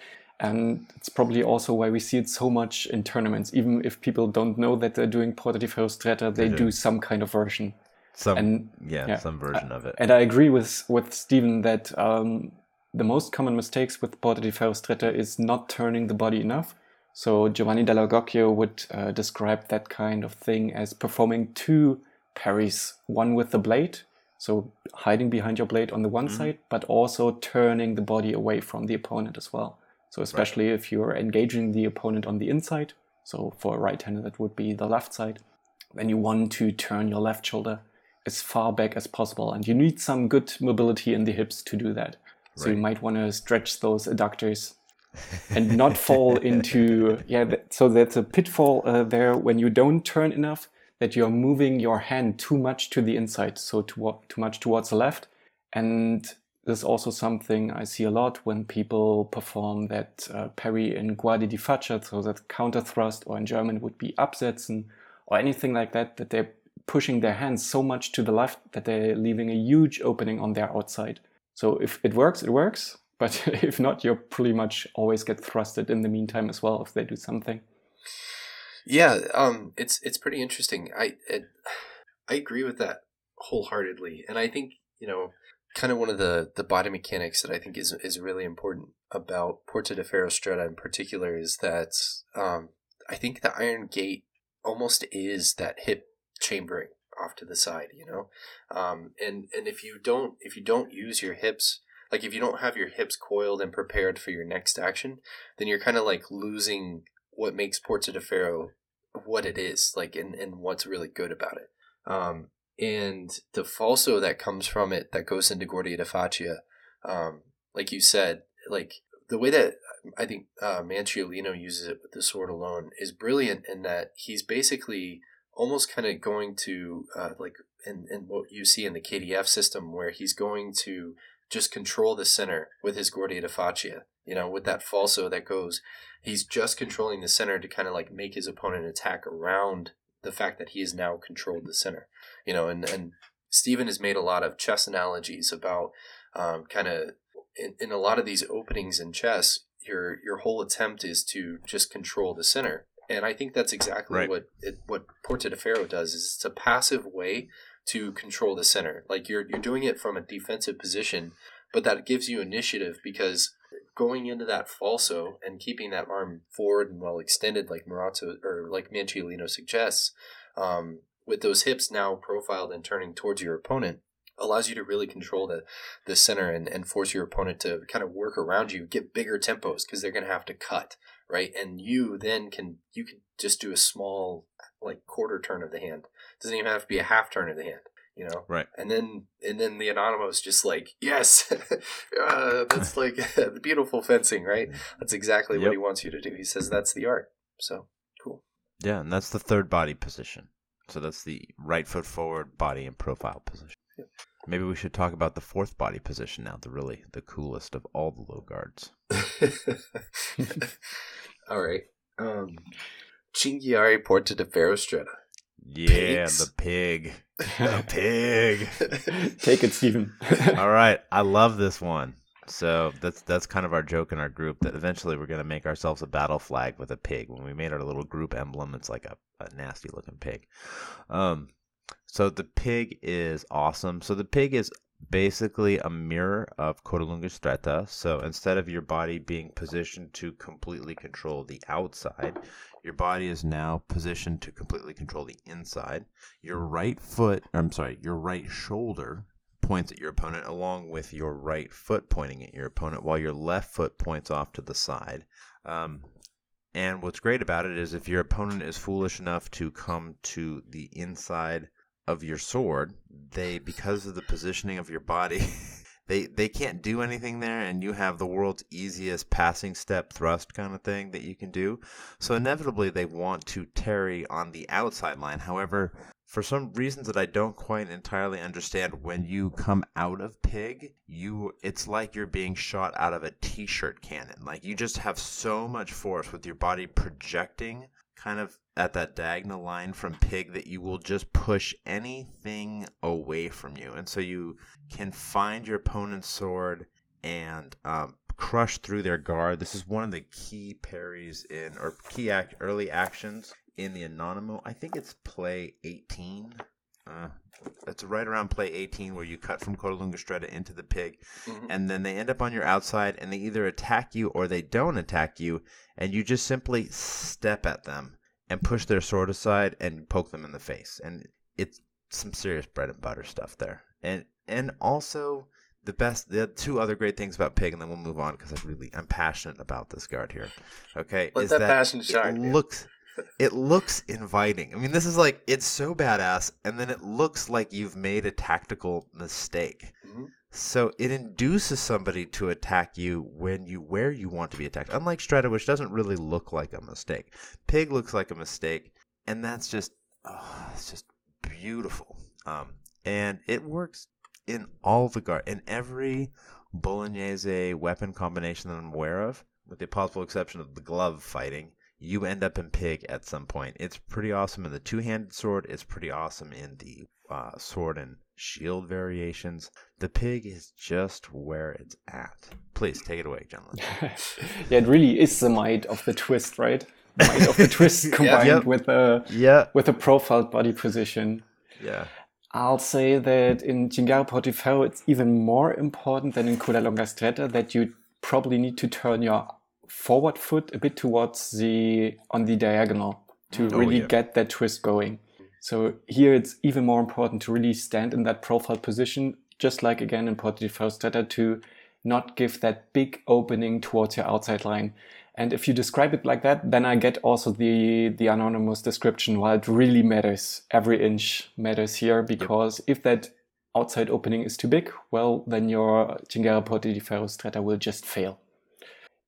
and it's probably also why we see it so much in tournaments. Even if people don't know that they're doing Porta di Ferro Stretta, they, do. some kind of version. Some, and, yeah, yeah, some version of it. And I agree with with Stephen that um, the most common mistakes with Porta di Ferro Stretta is not turning the body enough. So Giovanni Dall'Agocchie would uh, describe that kind of thing as performing two parries, one with the blade, so hiding behind your blade on the one mm-hmm. side, but also turning the body away from the opponent as well. So especially right. if you're engaging the opponent on the inside, so for a right-hander that would be the left side, then you want to turn your left shoulder as far back as possible, and you need some good mobility in the hips to do that. So right. you might want to stretch those adductors and not fall into yeah. So that's a pitfall uh, there when you don't turn enough that you're moving your hand too much to the inside, so too, too much towards the left, and this is also something I see a lot when people perform that uh, parry in guardia di faccia, so that counter thrust, or in German would be Absetzen, or anything like that, that they're pushing their hands so much to the left that they're leaving a huge opening on their outside. So if it works, it works. But if not, you pretty much always get thrusted in the meantime as well if they do something. Yeah, um, it's it's pretty interesting. I it, I agree with that wholeheartedly, and I think you know kind of one of the the body mechanics that I think is is really important about Porta de Ferro Stretta in particular is that um, I think the iron gate almost is that hip chambering off to the side, you know, um, and and if you don't if you don't use your hips like if you don't have your hips coiled and prepared for your next action, then you're kind of like losing what makes Porta de Ferro what it is, like and, and what's really good about it. Um, and the falso that comes from it that goes into Guardia di Faccia, um, like you said, like the way that I think uh, Manciolino uses it with the sword alone is brilliant in that he's basically almost kind of going to uh, like in, in what you see in the KDF system where he's going to just control the center with his Guardia di Faccia, you know, with that falso that goes, he's just controlling the center to kind of like make his opponent attack around the fact that he has now controlled the center, you know, and and Stephen has made a lot of chess analogies about um, kind of in, in a lot of these openings in chess, your your whole attempt is to just control the center, and I think that's exactly right. what it, what Porta de Ferro does. Is it's a passive way to control the center. Like you're you're doing it from a defensive position, but that gives you initiative because going into that falso and keeping that arm forward and well extended, like Marozzo or like Manciolino suggests, um, with those hips now profiled and turning towards your opponent, allows you to really control the, the center and, and force your opponent to kind of work around you, get bigger tempos because they're going to have to cut, right? And you then can you can just do a small like quarter turn of the hand. It doesn't even have to be a half turn of the hand you know? Right. And then and then the anonymous just like yes! Uh, that's like the beautiful fencing right? That's exactly yep. what he wants you to do. He says that's the art. So cool. Yeah and that's the third body position. So that's the right foot forward body and profile position. Maybe we should talk about the fourth body position now the really the coolest of all the low guards all right um Cinghiara Porta de Ferro Stretta yeah, Pigs. the pig. The pig. Take it, Stephen. All right. I love this one. So that's that's kind of our joke in our group that eventually we're gonna make ourselves a battle flag with a pig. When we made our little group emblem, it's like a, a nasty looking pig. Um, so the pig is awesome. So the pig is basically a mirror of Codalunga Stretta. So instead of your body being positioned to completely control the outside, your body is now positioned to completely control the inside. Your right foot, I'm sorry, your right shoulder points at your opponent along with your right foot pointing at your opponent while your left foot points off to the side. Um, and what's great about it is if your opponent is foolish enough to come to the inside of your sword, they, because of the positioning of your body, they they can't do anything there, and you have the world's easiest passing step thrust kind of thing that you can do. So inevitably, they want to tarry on the outside line. However, for some reasons that I don't quite entirely understand, when you come out of pig, you it's like you're being shot out of a t-shirt cannon. Like you just have so much force with your body projecting kind of at that diagonal line from pig that you will just push anything away from you. And so you can find your opponent's sword and um, crush through their guard. This is one of the key parries in, or key act, early actions in the Anonymous. I think it's play 18. Uh, it's right around play 18 where you cut from Codalunga into the pig, Mhm. and then they end up on your outside and they either attack you or they don't attack you, and you just simply step at them and push their sword aside and poke them in the face. And it's some serious bread and butter stuff there. And and also the best the two other great things about pig and then we'll move on because I really I'm passionate about this guard here. Okay. Let is that passion shine, It dude. looks it looks inviting. I mean, this is like it's so badass, and then it looks like you've made a tactical mistake. Mhm. So it induces somebody to attack you when you where you want to be attacked. Unlike Stretta, which doesn't really look like a mistake. Pig looks like a mistake, and that's just oh, it's just beautiful. Um, and it works in all the guard in every bolognese weapon combination that I'm aware of, with the possible exception of the glove fighting. You end up in pig at some point. It's pretty awesome in the two-handed sword. It's pretty awesome in the uh, sword and shield variations. The pig is just where it's at. Please take it away, gentlemen. yeah, it really is the might of the twist, right? Might of the twist combined Yep. with a Yeah, with a profiled body position. yeah. I'll say that in Cinghiara Portiferro, it's even more important than in Coda Longa Stretta that you probably need to turn your forward foot a bit towards the on the diagonal to mm. Oh, really yeah. get that twist going. So here it's even more important to really stand in that profile position, just like again in Portiferro Stretta, to not give that big opening towards your outside line. And if you describe it like that, then I get also the the anonymous description. While it really matters, every inch matters here because if that outside opening is too big, well, then your Cinghiara Porti di Ferro Stretta will just fail.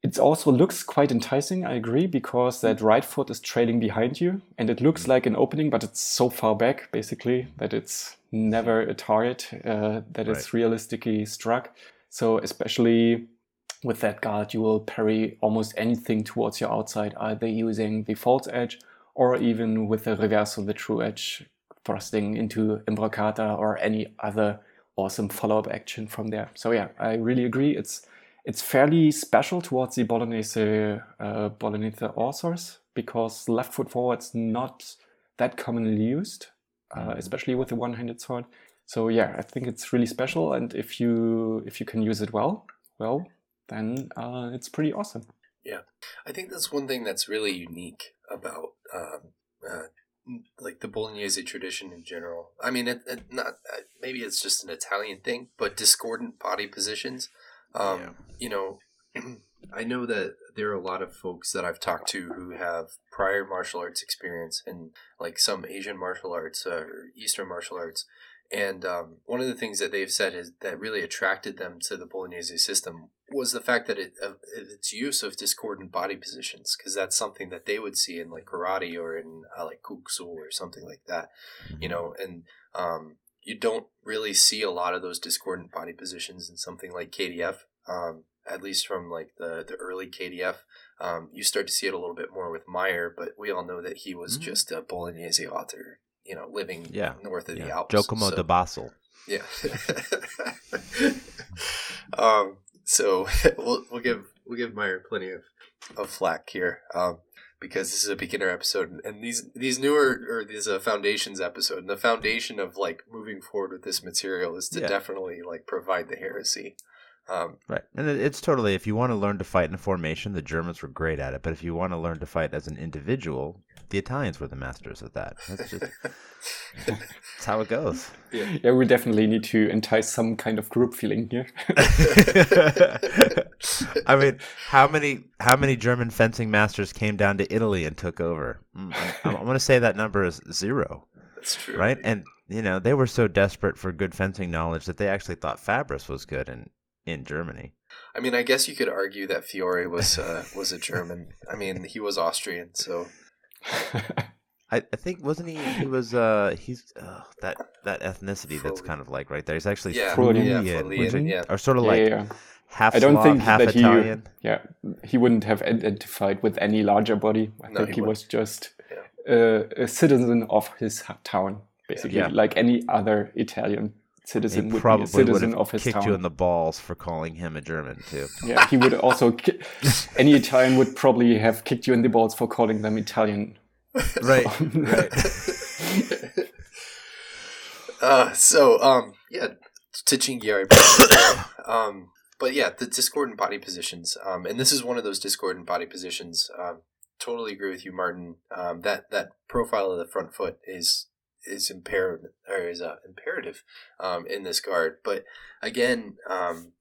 It also looks quite enticing, I agree, because that right foot is trailing behind you, and it looks like an opening, but it's so far back, basically, that it's never a target uh, that it's realistically struck. So, especially with that guard, you will parry almost anything towards your outside, either using the false edge or even with the reverse of the true edge, thrusting into Imbrocata or any other awesome follow-up action from there. So yeah, I really agree. It's it's fairly special towards the Bolognese uh, Bolognese authors because left foot forward's not that commonly used, uh, especially with the one-handed sword. So yeah, I think it's really special, and if you if you can use it well, well, then uh, it's pretty awesome. Yeah, I think that's one thing that's really unique about um, uh, like the Bolognese tradition in general. I mean, it, it not uh, maybe it's just an Italian thing, but discordant body positions. Um, Yeah. You know, I know that there are a lot of folks that I've talked to who have prior martial arts experience and like some Asian martial arts uh, or Eastern martial arts. And um, one of the things that they've said is that really attracted them to the Bolognese system was the fact that it of its use of discordant body positions because that's something that they would see in like karate or in uh, like kuksu or something like that, you know, and um, you don't really see a lot of those discordant body positions in something like KDF. Um, at least from like the the early KDF, um, you start to see it a little bit more with Meyer, but we all know that he was Mhm. just a Bolognese author, you know, living Yeah. north of the. Alps. Giacomo so- de Basel. yeah. um. So we'll we'll give we'll give Meyer plenty of, of flack here, um, because this is a beginner episode, and these these newer or these uh, foundations episode, and the foundation of like moving forward with this material is to Yeah. definitely like provide the heresy. Um, Right. And it's totally, if you want to learn to fight in a formation, the Germans were great at it. But if you want to learn to fight as an individual, the Italians were the masters of that. That's just that's how it goes. Yeah, we definitely need to entice some kind of group feeling here. I mean, how many how many German fencing masters came down to Italy and took over? Mm, I'm, I'm going to say that number is zero, that's true. right? And you know, they were so desperate for good fencing knowledge that they actually thought Fabris was good in in Germany. I mean, I guess you could argue that Fiore was uh, was a German. I mean, he was Austrian, so I, I think wasn't he? He was. Uh, he's uh, that that ethnicity that's kind of like right there. He's actually Yeah, Friulian. Friulian, yeah, wasn't Friulian, he? yeah. or sort of like yeah. half I don't Slav, think half that he- Yeah, he wouldn't have identified with any larger body. I No, think he he, was just uh, a citizen of his town, basically, Yeah. like any other Italian He citizen would be probably a would citizen have of his kicked town. you in the balls for calling him a German too. Yeah, he would also. Ki- any Italian would probably have kicked you in the balls for calling them Italian. right, right. uh, so um, yeah, to Cinghiara. um, but yeah, the discordant body positions. Um, and this is one of those discordant body positions. Um, totally agree with you, Martin. Um, that that profile of the front foot is is imperative or is uh, imperative um, in this guard. But again, um,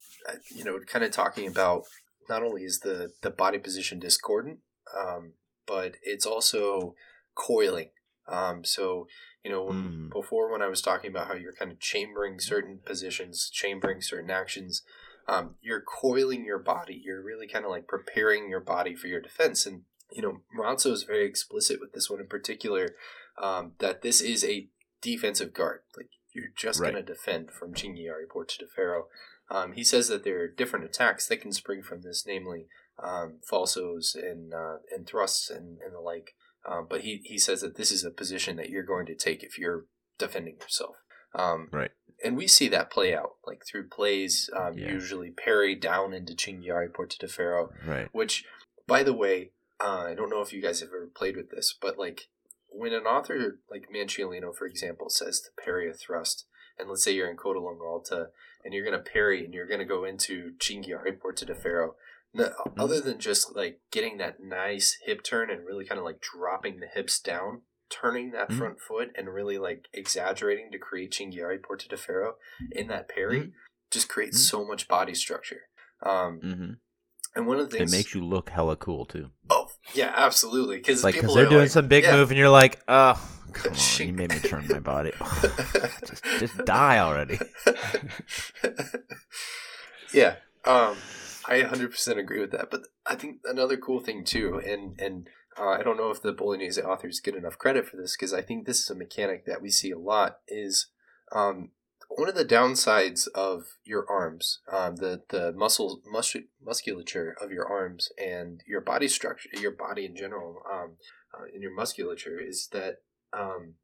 you know, kind of talking about not only is the the body position discordant, um, but it's also coiling. Um, so you know, when, Mm. before when I was talking about how you're kind of chambering certain positions, chambering certain actions, um, you're coiling your body. You're really kind of like preparing your body for your defense. And you know, Ronso is very explicit with this one in particular um, that this is a defensive guard. Like you're just Right. going to defend from Cinghiara Porta de Ferro. Um, he says that there are different attacks that can spring from this, namely um, falsos and uh, and thrusts and, and the like. Um, but he, he says that this is a position that you're going to take if you're defending yourself. Um, Right. And we see that play out, like through plays, um, Yeah. usually parry down into Cinghiara Porta de Ferro, Right. which, by the way, uh, I don't know if you guys have ever played with this, but like when an author like Manciolino, for example, says to parry a thrust, and let's say you're in Coda Longalta and you're going to parry and you're going to go into Cinghiara Porta de Ferro, no, other than just like getting that nice hip turn and really kind of like dropping the hips down, turning that Mhm. front foot and really like exaggerating to create Cinghiara Porta de Ferro in that parry Mhm. just creates Mhm. so much body structure. Um, hmm and one of the things It makes you look hella cool too. Oh yeah, absolutely. Because Like because they're doing some big move, and you're like, oh, come on, you made me turn my body. just, just die already. yeah, um, I 100% agree with that. But I think another cool thing too, and and uh, I don't know if the Bolognese authors get enough credit for this because I think this is a mechanic that we see a lot. Is um, one of the downsides of your arms, um, the the muscle mus- musculature of your arms and your body structure, your body in general, um, uh, in your musculature, is that um,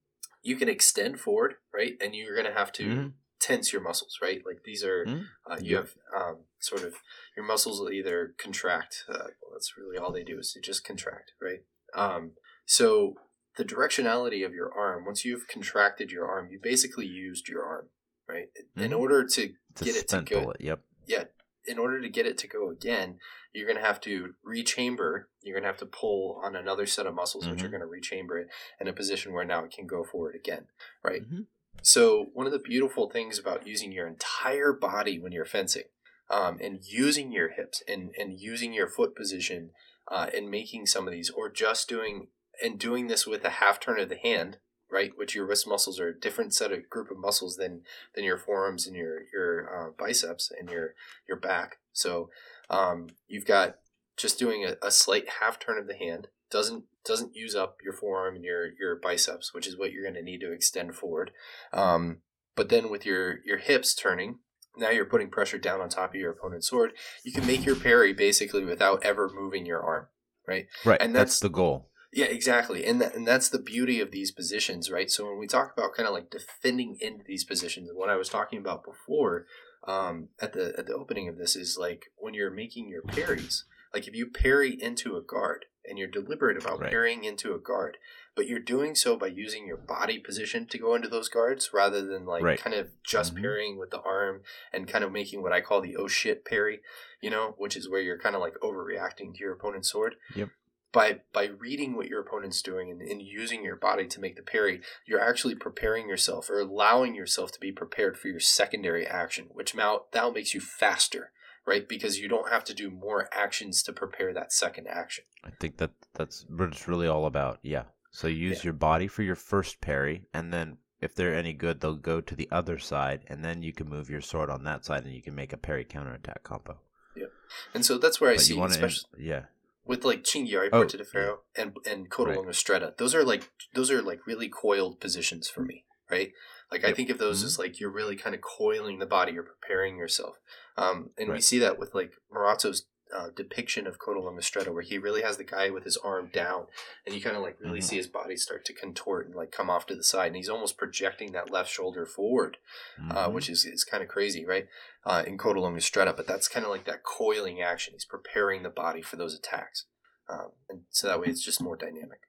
you can extend forward, right, and you're going to have to Mhm. tense your muscles, right? Like these are Mhm. uh, you have um, sort of your muscles will either contract. Uh, well, that's really all they do is they just contract, right? Um, so the directionality of your arm, once you've contracted your arm, you basically used your arm, right? In Mhm. order to It's get it to go, bullet. Yep. yeah, in order to get it to go again, you're going to have to rechamber. You're going to have to pull on another set of muscles, which are Mhm. going to rechamber it in a position where now it can go forward again, right? Mhm. So one of the beautiful things about using your entire body when you're fencing, um, and using your hips and and using your foot position, uh, and making some of these, or just doing and doing this with a half turn of the hand, right? Which your wrist muscles are a different set of group of muscles than than your forearms and your your uh, biceps and your your back. So um, you've got just doing a, a slight half turn of the hand doesn't doesn't use up your forearm and your your biceps, which is what you're going to need to extend forward. Um, but then with your your hips turning, now you're putting pressure down on top of your opponent's sword. You can make your parry basically without ever moving your arm, right? Right. And that's, that's- the goal. Yeah, exactly. And that, and that's the beauty of these positions, right? So when we talk about kind of like defending into these positions, and what I was talking about before um, at the at the opening of this is like when you're making your parries, like if you parry into a guard and you're deliberate about Right. parrying into a guard, but you're doing so by using your body position to go into those guards rather than like Right. kind of just Mhm. parrying with the arm and kind of making what I call the oh shit parry, you know, which is where you're kind of like overreacting to your opponent's sword by by reading what your opponent's doing and, and using your body to make the parry, you're actually preparing yourself or allowing yourself to be prepared for your secondary action, which now that makes you faster, right? Because you don't have to do more actions to prepare that second action. I think that that's what it's really all about. Yeah. So you use Yeah. your body for your first parry, and then if they're any good, they'll go to the other side, and then you can move your sword on that side, and you can make a parry counterattack combo. Yeah, and so that's where I But see, you want to, especially yeah, with like Cinghiara, Oh, Porta de Ferro, and and Codalonga Right. Stretta. Those are like those are like really coiled positions for me, right? Like I think of those Mhm. as like you're really kind of coiling the body, you're preparing yourself, um, and we see that with like Marozzo's uh, depiction of Codalonga Stretta, where he really has the guy with his arm down, and you kind of like really Mhm. see his body start to contort and like come off to the side, and he's almost projecting that left shoulder forward uh, Mhm. which is, is kind of crazy, right? Uh, in Codalonga Stretta, but that's kind of like that coiling action. He's preparing the body for those attacks. Um, and so that way it's just more dynamic.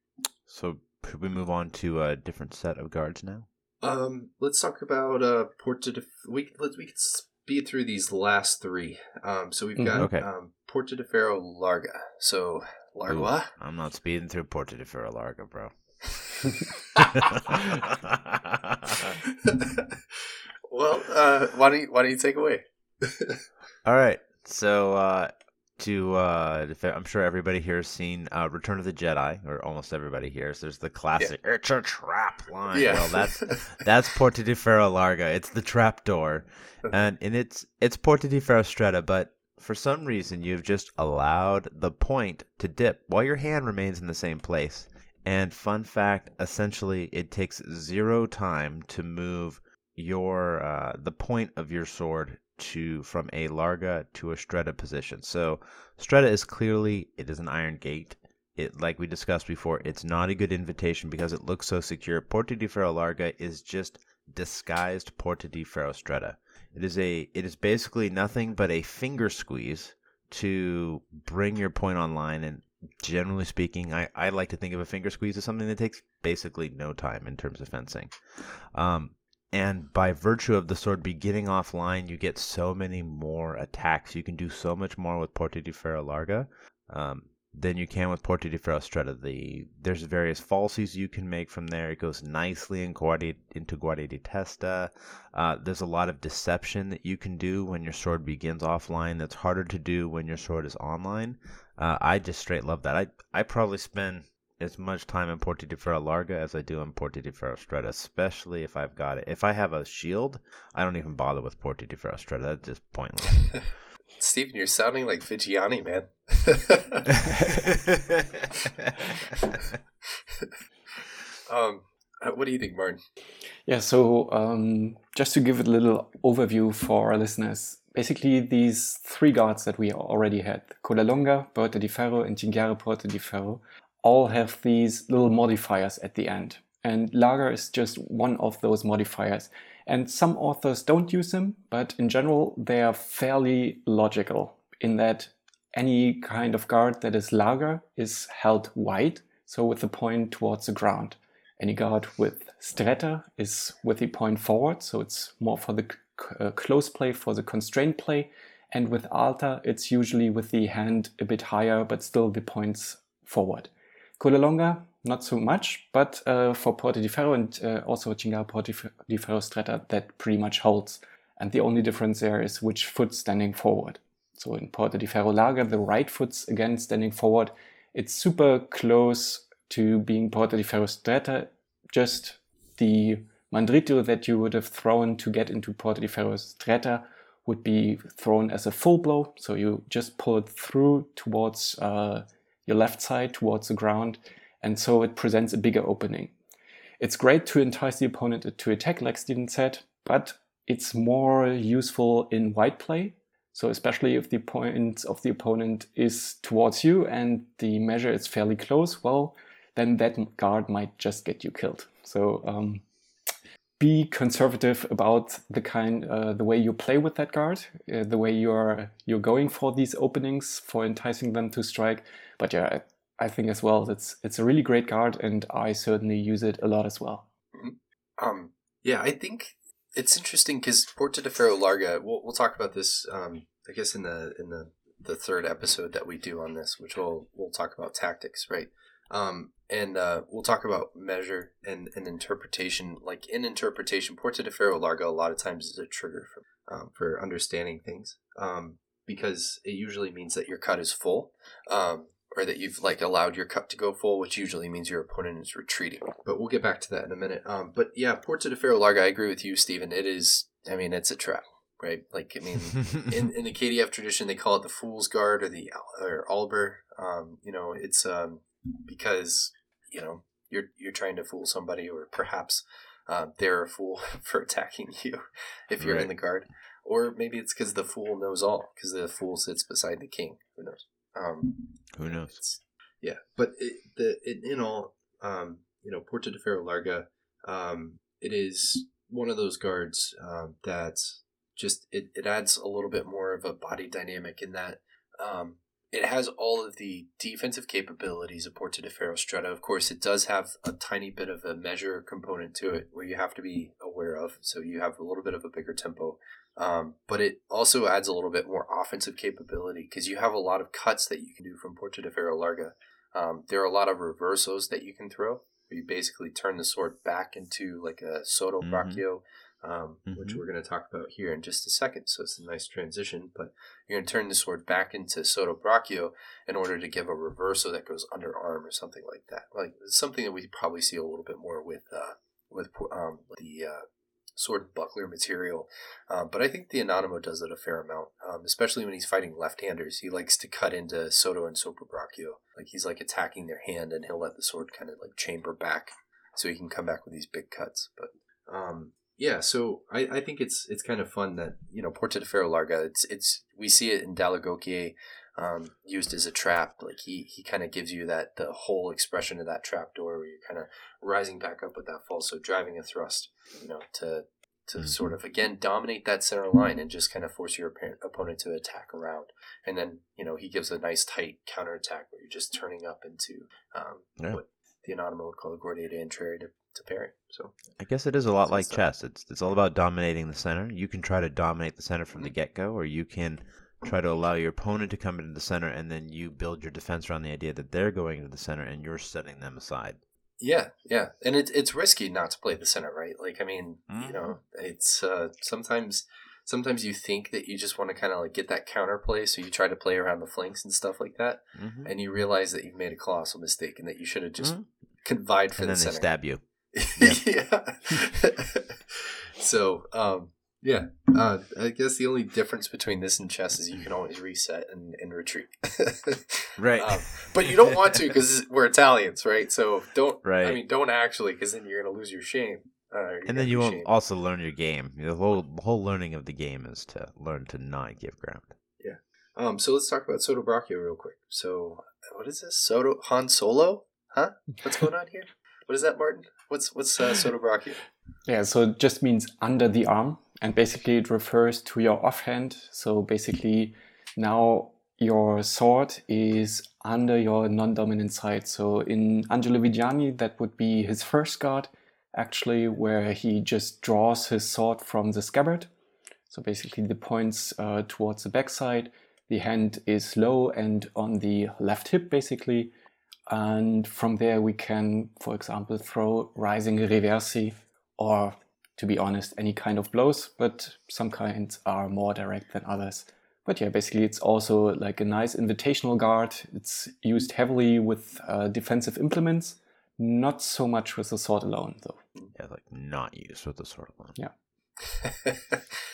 So should we move on to a different set of guards now? Um, let's talk about uh, Porta de. We let's we can speed through these last three. Um, so we've got Okay. um, Porta de Ferro Larga. So Larga. I'm not speeding through Porta de Ferro Larga, bro. well, uh, why don't you, why don't you take away? All right. So uh to uh I'm sure everybody here has seen uh Return of the Jedi, or almost everybody here. So there's the classic "It's a trap" line. yeah, Well, that's that's Porta di Ferro Larga. It's the trap door, and and it's it's Porta di Ferro Stretta. But for some reason, you've just allowed the point to dip while your hand remains in the same place. And fun fact, essentially, it takes zero time to move your uh, the point of your sword to from a larga to a stretta position. So stretta is clearly it is an iron gate. It like we discussed before, it's not a good invitation because it looks so secure. Porta di Ferro Larga is just disguised Porta di Ferro Stretta. It is a it is basically nothing but a finger squeeze to bring your point online and generally speaking I, I like to think of a finger squeeze as something that takes basically no time in terms of fencing. Um, and by virtue of the sword beginning offline, you get so many more attacks. You can do so much more with Porta di Ferro Larga um, than you can with Porta di Ferro. The there's various falsies you can make from there. It goes nicely in Guardia, into Guardia di Testa. Uh, there's a lot of deception that you can do when your sword begins offline. That's harder to do when your sword is online. Uh, I just straight love that. I I probably spend as much time in Porta di Ferro Larga as I do in Porta di Ferro Stretta, especially if I've got it. If I have a shield, I don't even bother with Porta di Ferro Stretta. That's just pointless. Steven, you're sounding like Viggiani, man. um, uh, what do you think, Martin? Yeah, so um, just to give it a little overview for our listeners, basically these three guards that we already had, Codalonga, Porta di Ferro, and Cinghiara Porta di Ferro, all have these little modifiers at the end. And Larga is just one of those modifiers. And some authors don't use them, but in general, they are fairly logical in that any kind of guard that is Larga is held wide, so with the point towards the ground. Any guard with Stretta is with the point forward, so it's more for the uh, close play, for the constrained play. And with Alta, it's usually with the hand a bit higher, but still the points forward. Codalonga, not so much, but uh, for Porta di Ferro and uh, also Cinghiara Porta di Ferro Stretta, that pretty much holds. And the only difference there is which foot standing forward. So in Porta di Ferro Larga, the right foot's again standing forward. It's super close to being Porta di Ferro Stretta, just the mandrito that you would have thrown to get into Porta di Ferro Stretta would be thrown as a full blow. So you just pull it through towards uh, your left side, towards the ground, and so it presents a bigger opening. It's great to entice the opponent to attack, like Steven said, but it's more useful in wide play. So especially if the point of the opponent is towards you and the measure is fairly close, well, then that guard might just get you killed. So um, be conservative about the kind, uh, the way you play with that guard, uh, the way you're you're going for these openings for enticing them to strike. But yeah, I, think as well it's it's a really great card, and I certainly use it a lot as well. Um, yeah, I think it's interesting because Porta de Ferro Larga. We'll, we'll talk about this. Um, I guess in the in the the third episode that we do on this, which we'll we'll talk about tactics, right? Um, and uh, we'll talk about measure and, and interpretation. Like in interpretation, Porta de Ferro Larga a lot of times is a trigger for um, for understanding things um, because it usually means that your cut is full. Um, or that you've like allowed your cup to go full, which usually means your opponent is retreating. But we'll get back to that in a minute. Um, but yeah, Porta de Ferro Larga, I agree with you, Stephen. It is. I mean, it's a trap, right? Like, I mean, in, in the KDF tradition, they call it the Fool's Guard or the or Alber. Um, you know, it's um, because you know you're you're trying to fool somebody, or perhaps um, they're a fool for attacking you if you're Right. in the guard, or maybe it's because the fool knows all because the fool sits beside the king. Who knows? Um, Who knows? yeah, but it, the it, in all, um, you know, Porta de Ferro Larga, um, it is one of those guards um, that just it, it adds a little bit more of a body dynamic in that um, it has all of the defensive capabilities of Porta de Ferro Stretta. Of course, it does have a tiny bit of a measure component to it where you have to be aware of. So you have a little bit of a bigger tempo. Um, but it also adds a little bit more offensive capability because you have a lot of cuts that you can do from Porta de Ferro Larga. Um, there are a lot of reversos that you can throw. You basically turn the sword back into like a soto Mhm. braccio, um, which Mhm. we're going to talk about here in just a second. So it's a nice transition. But you're going to turn the sword back into soto braccio in order to give a reverso that goes under arm or something like that. Like something that we probably see a little bit more with uh, with um, the uh, sword buckler material. Um, but I think the Anonimo does it a fair amount, um, especially when he's fighting left-handers. He likes to cut into Soto and Sopra Braccio. Like he's like attacking their hand, and he'll let the sword kind of like chamber back, so he can come back with these big cuts. But um, yeah, so I, I think it's it's kind of fun that you know Porta de Ferro Larga. It's it's we see it in Dall'Agocchie. Um, used as a trap, like he he kind of gives you that the whole expression of that trap door where you're kind of rising back up with that fall, so driving a thrust, you know, to to Mhm. sort of again dominate that center line and just kind of force your opponent to attack around. And then you know he gives a nice tight counter attack where you're just turning up into um, Yeah. what the Anonimo would call a Guardia d'Intrare to, to parry. So I guess it is a lot So like uh, chess. It's it's all about dominating the center. You can try to dominate the center from the Mhm. get go, or you can try to allow your opponent to come into the center, and then you build your defense around the idea that they're going into the center and you're setting them aside. yeah, yeah, and it's it's risky not to play the center, right? Like I mean, you Mhm. know, it's uh, sometimes. Sometimes you think that you just want to kind of like get that counter play, so you try to play around the flanks and stuff like that, Mm-hmm. and you realize that you've made a colossal mistake and that you should have just Mhm. confide for And the then they stab you. yeah. so, um, yeah, uh, I guess the only difference between this and chess is you can always reset and, and retreat. Right. Um, but you don't want to because we're Italians, right? So don't. Right. I mean, don't actually, because then you're gonna lose your shame. Uh, and then you won't shamed. also learn your game. The whole the whole learning of the game is to learn to not give ground. Yeah. Um, so let's talk about Soto Braccio real quick. So, what is this? Soto Han Solo? Huh? What's going on here? What is that, Martin? What's what's uh, Soto Braccio? Yeah, so it just means under the arm, and basically it refers to your offhand. So basically, now your sword is under your non dominant side. So in Angelo Viggiani, that would be his first guard, actually, where he just draws his sword from the scabbard. So basically, the points uh, towards the backside. The hand is low and on the left hip, basically. And from there, we can, for example, throw rising reversi or, to be honest, any kind of blows, but some kinds are more direct than others. But yeah, basically, it's also like a nice invitational guard. It's used heavily with uh, defensive implements, not so much with the sword alone, though. Yeah, like not used with the sword alone. Yeah.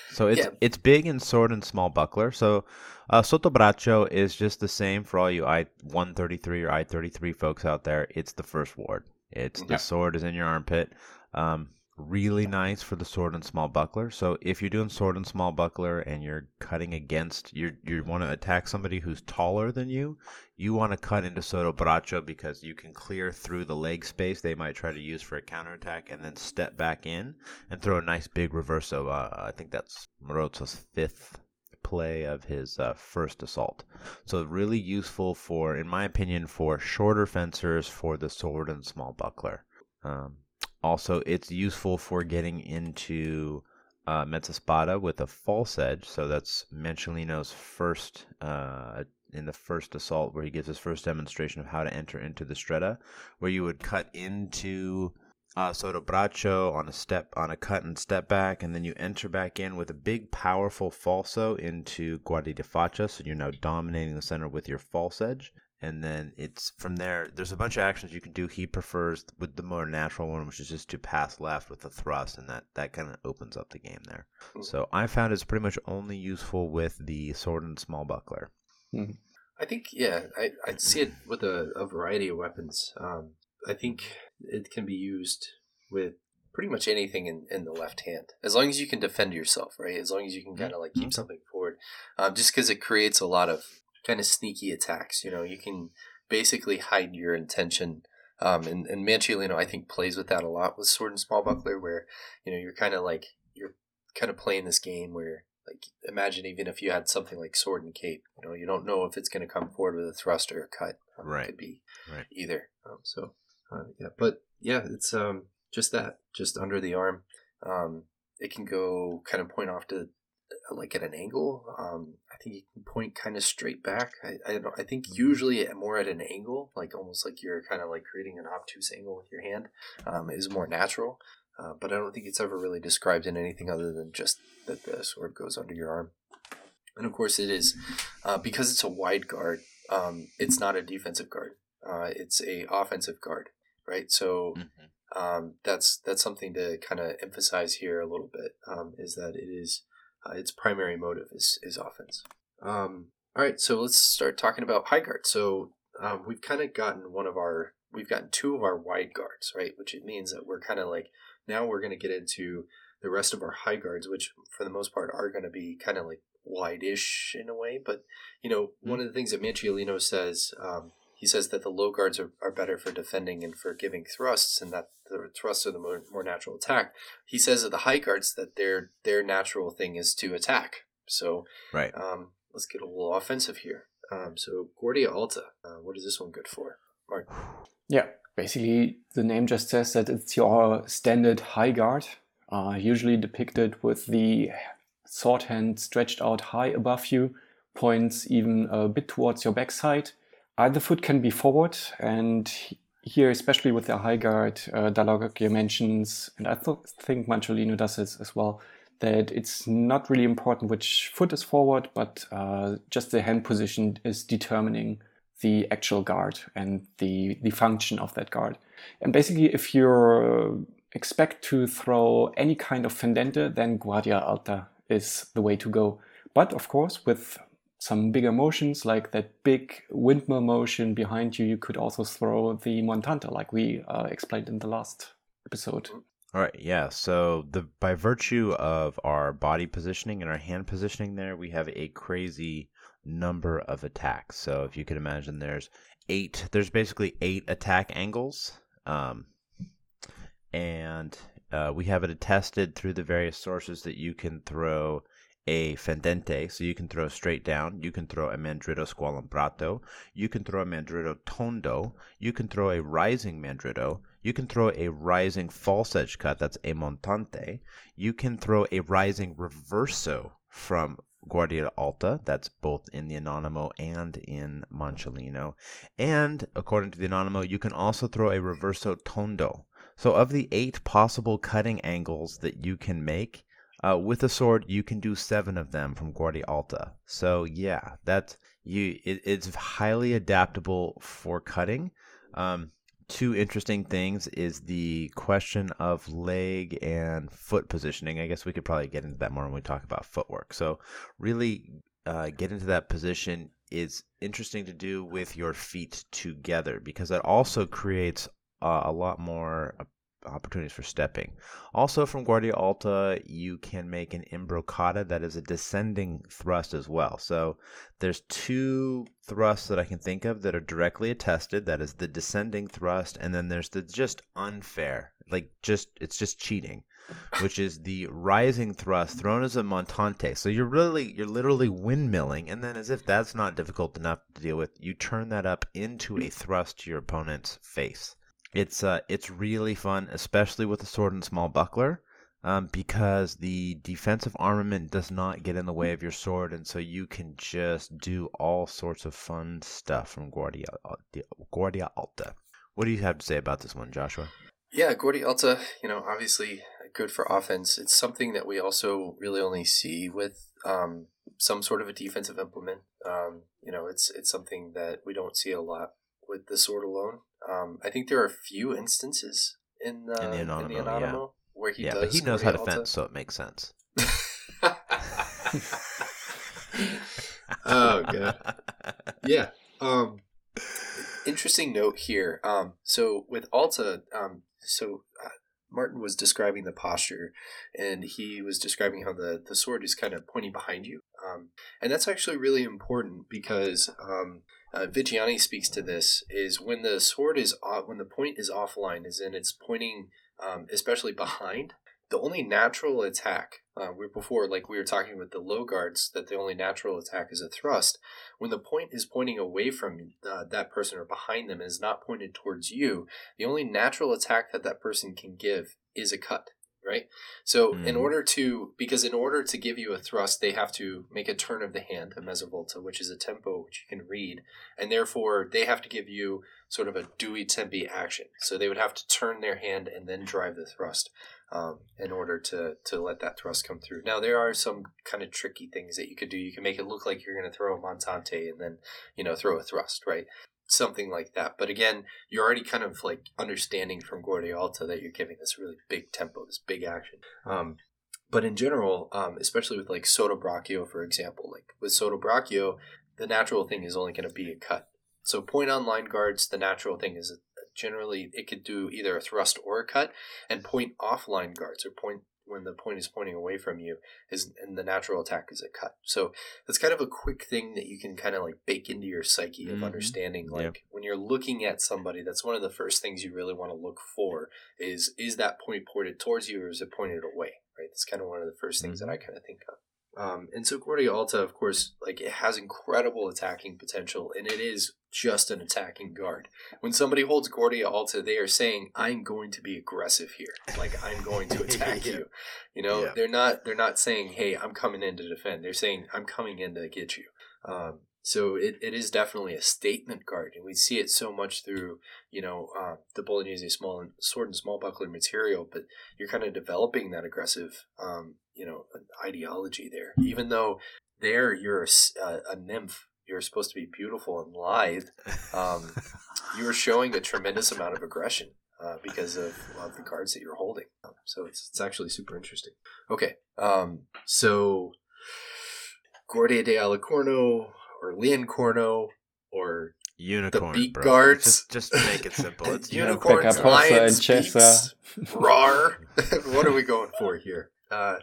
So it's Yeah. it's big in sword and small buckler. So uh, sottobraccio is just the same for all you I one thirty three or I thirty three folks out there. It's the first ward. It's the sword is in your armpit. Um, really nice for the sword and small buckler. So if you're doing sword and small buckler and you're cutting against you you want to attack somebody who's taller than you, you want to cut into sottobraccio because you can clear through the leg space they might try to use for a counterattack and then step back in and throw a nice big reverso. Uh, I think that's Marozzo's fifth play of his uh, first assault. So really useful for, in my opinion, for shorter fencers for the sword and small buckler. Um, also, it's useful for getting into uh, Mezzaspada with a false edge. So that's Manciolino's first uh, in the first assault, where he gives his first demonstration of how to enter into the stretta, where you would cut into uh, Sotto Braccio on a step on a cut and step back, and then you enter back in with a big, powerful falso into Guardia di Faccia. So you're now dominating the center with your false edge, and then it's from there. There's a bunch of actions you can do. He prefers with the more natural one, which is just to pass left with a thrust, and that that kind of opens up the game there. Hmm. So I found it's pretty much only useful with the sword and small buckler. I think yeah, I I see it with a, a variety of weapons. Um, I think it can be used with pretty much anything in, in the left hand, as long as you can defend yourself, right? As long as you can kind of like keep Mhm. something forward, um, just because it creates a lot of kind of sneaky attacks. You know, you can basically hide your intention. Um, and, and Manciolino, I think, plays with that a lot with Sword and Small Buckler, where, you know, you're kind of like, you're kind of playing this game where, like, imagine even if you had something like Sword and Cape, you know, you don't know if it's going to come forward with a thrust or a cut. Um, Right. It could be Right. either. Um, so, uh, yeah, but yeah, it's um, just that, just under the arm. Um, it can go kind of point off to like at an angle. Um, I think you can point kind of straight back. I, I don't. I think usually more at an angle, like almost like you're kind of like creating an obtuse angle with your hand, um, is more natural. Uh, but I don't think it's ever really described in anything other than just that the sword goes under your arm. And of course, it is uh, because it's a wide guard. Um, it's not a defensive guard. Uh, it's a offensive guard, right? So um, that's that's something to kind of emphasize here a little bit um, is that it is uh, its primary motive is is offense. Um, all right, so let's start talking about high guard. So um, we've kind of gotten one of our we've gotten two of our wide guards, right? Which it means that we're kind of like now we're going to get into the rest of our high guards, which for the most part are going to be kind of like wide-ish in a way. But you know, one of the things that Manciolino says, um, he says that the low guards are, are better for defending and for giving thrusts, and that the thrusts are the more, more natural attack. He says of the high guards that their their natural thing is to attack. So Right. um, let's get a little offensive here. Um, so Guardia Alta, uh, what is this one good for? Mark. Yeah, basically the name just says that it's your standard high guard, uh, usually depicted with the sword hand stretched out high above you, points even a bit towards your backside. Either foot can be forward, and here, especially with the high guard, uh, Dall'Agocchie mentions, and I th- think Manciolino does this as well, that it's not really important which foot is forward, but uh, just the hand position is determining the actual guard and the, the function of that guard. And basically, if you expect to throw any kind of fendente, then Guardia Alta is the way to go. But of course, with some bigger motions like that big windmill motion behind you, you could also throw the Montante, like we uh, explained in the last episode. All right, yeah. So the by virtue of our body positioning and our hand positioning there, we have a crazy number of attacks. So if you could imagine there's eight there's basically eight attack angles. Um and uh, we have it attested through the various sources that you can throw a fendente, so you can throw straight down. You can throw a mandrito squalembrato. You can throw a mandrito tondo. You can throw a rising mandrito. You can throw a rising false edge cut. That's a montante. You can throw a rising reverso from Guardia Alta. That's both in the Anonimo and in Manciolino. And according to the Anonimo, you can also throw a reverso tondo. So of the eight possible cutting angles that you can make, uh, with a sword, you can do seven of them from Guardia Alta. So yeah, that's you. It, it's highly adaptable for cutting. Um, two interesting things is the question of leg and foot positioning. I guess we could probably get into that more when we talk about footwork. So really, uh, get into that position is interesting to do with your feet together because that also creates uh, a lot more opportunities for stepping. Also, from Guardia Alta, you can make an imbrocata that is a descending thrust as well. So, there's two thrusts that I can think of that are directly attested. That is the descending thrust, and then there's the just unfair, like just it's just cheating, which is the rising thrust thrown as a montante. So you're really you're literally windmilling, and then as if that's not difficult enough to deal with, you turn that up into a thrust to your opponent's face. It's uh, it's really fun, especially with the sword and small buckler, um, because the defensive armament does not get in the way of your sword, and so you can just do all sorts of fun stuff from Guardia Guardia Alta. What do you have to say about this one, Joshua? Yeah, Guardia Alta, you know, obviously good for offense. It's something that we also really only see with um, some sort of a defensive implement. Um, you know, it's it's something that we don't see a lot with the sword alone. Um, I think there are a few instances in, uh, In the in the Anonimo, Anonimo yeah. where he yeah, does. but he knows how to Guardia Alta. fence, so it makes sense. oh god. Yeah. Um interesting note here. Um so with Alta um so uh, Martin was describing the posture and he was describing how the the sword is kind of pointing behind you. Um and that's actually really important because um uh, Viggiani speaks to this is when the sword is off, when the point is offline is in it's pointing um, especially behind the only natural attack uh, before like we were talking with the low guards that the only natural attack is a thrust. When the point is pointing away from uh, that person or behind them and is not pointed towards you the only natural attack that that person can give is a cut right so in Mhm. order to because in order to give you a thrust they have to make a turn of the hand a mezza volta which is a tempo which you can read and therefore they have to give you sort of a dui tempi action so they would have to turn their hand and then drive the thrust um, in order to to let that thrust come through. Now there are some kind of tricky things that you could do. You can make it look like you're going to throw a montante and then you know throw a thrust, right? Something like that. But again, you're already kind of like understanding from Guardia Alta that you're giving this really big tempo, this big action. Um, but in general, um, especially with like Sotto Braccio, for example, like with Sotto Braccio, the natural thing is only going to be a cut. So point on line guards, the natural thing is generally it could do either a thrust or a cut, and point offline guards or point when the point is pointing away from you is and the natural attack is a cut. So that's kind of a quick thing that you can kind of like bake into your psyche of Mhm. understanding like Yep. when you're looking at somebody that's one of the first things you really want to look for is is that point pointed towards you or is it pointed away right that's kind of one of the first things that i kind of think of um, and so Guardia Alta, of course, like it has incredible attacking potential, and it is just an attacking guard. When somebody holds Guardia Alta, they are saying, "I'm going to be aggressive here. Like I'm going to attack Yeah. you." You know, Yeah. they're not they're not saying, "Hey, I'm coming in to defend." They're saying, "I'm coming in to get you." Um, so it, it is definitely a statement card, and we see it so much through you know uh, the Bolognese small and sword and small buckler material. But you're kind of developing that aggressive, um, you know, ideology there. Even though there you're a nymph, you're supposed to be beautiful and lithe. Um, you are showing a tremendous amount of aggression uh, because of, of the cards that you're holding. So it's it's actually super interesting. Okay, um, so Guardia de Alicorno or Leoncorno or Unicorn, beak bro. guards. Just, just to make it simple. It's You have unicorns, Becca Possa and lions, Chessa. beaks, rar. what are we going for here? Uh,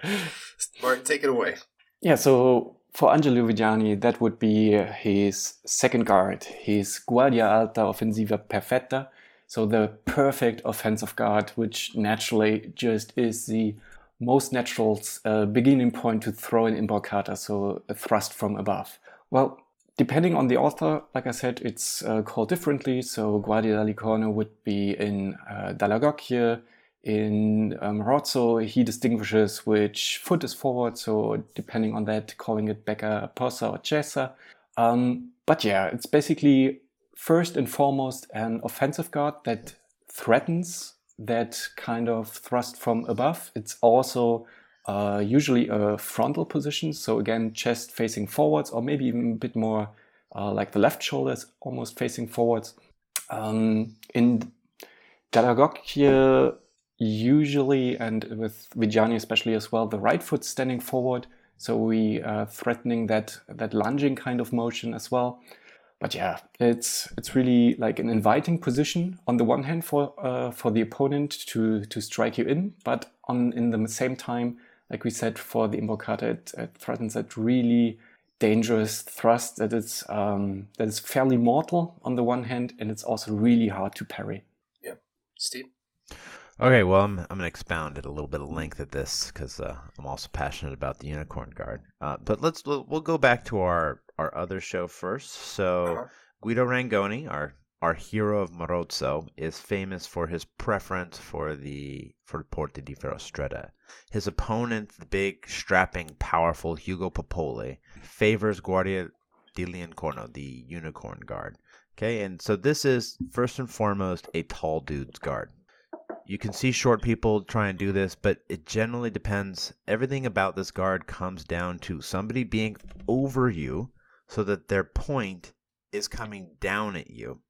Martin, take it away. Yeah, so for Angelo Viggiani, that would be his second guard, his Guardia Alta Offensiva Perfetta. So the perfect offensive guard, which naturally just is the most natural uh, beginning point to throw an Imbrocata, so a thrust from above. Well, depending on the author, like I said, it's uh, called differently. So Guardia Licorno would be in uh, Dall'Agocchie. In um, Rozzo, he distinguishes which foot is forward, so depending on that, calling it Becca, Posa, or Chessa. Um, but yeah, it's basically first and foremost an offensive guard that threatens that kind of thrust from above. It's also uh, usually a frontal position, so again, chest facing forwards, or maybe even a bit more uh, like the left shoulder is almost facing forwards. Um, in Dall'Agocchie, usually, and with Viggiani especially as well, the right foot standing forward, so we uh, threatening that that lunging kind of motion as well. But yeah, it's it's really like an inviting position on the one hand for uh, for the opponent to to strike you in, but on in the same time, like we said for the Imbrocata, it, it threatens that really dangerous thrust that is um, that is fairly mortal on the one hand, and it's also really hard to parry. Yeah, Steve? Okay, well, I'm, I'm going to expound at a little bit of length at this because uh, I'm also passionate about the unicorn guard. Uh, but let's we'll we'll go back to our our other show first. So Uh-huh. Guido Rangoni, our our hero of Marozzo, is famous for his preference for the for Porta di Ferro Stretta. His opponent, the big, strapping, powerful Hugo Popoli, favors Guardia di Leoncorno, the unicorn guard. Okay, and so this is first and foremost a tall dude's guard. You can see short people try and do this, but it generally depends. Everything about this guard comes down to somebody being over you so that their point is coming down at you.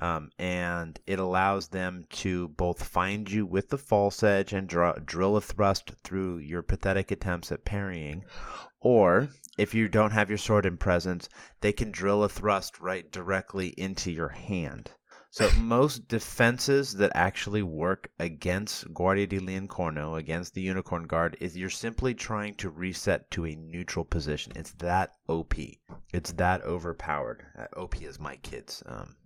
Um, and it allows them to both find you with the false edge and draw, drill a thrust through your pathetic attempts at parrying, or if you don't have your sword in presence, they can drill a thrust right directly into your hand. So most defenses that actually work against Guardia di Leoncorno, against the Unicorn Guard, is you're simply trying to reset to a neutral position. It's that OP. It's that overpowered. Uh, OP is my kids' um,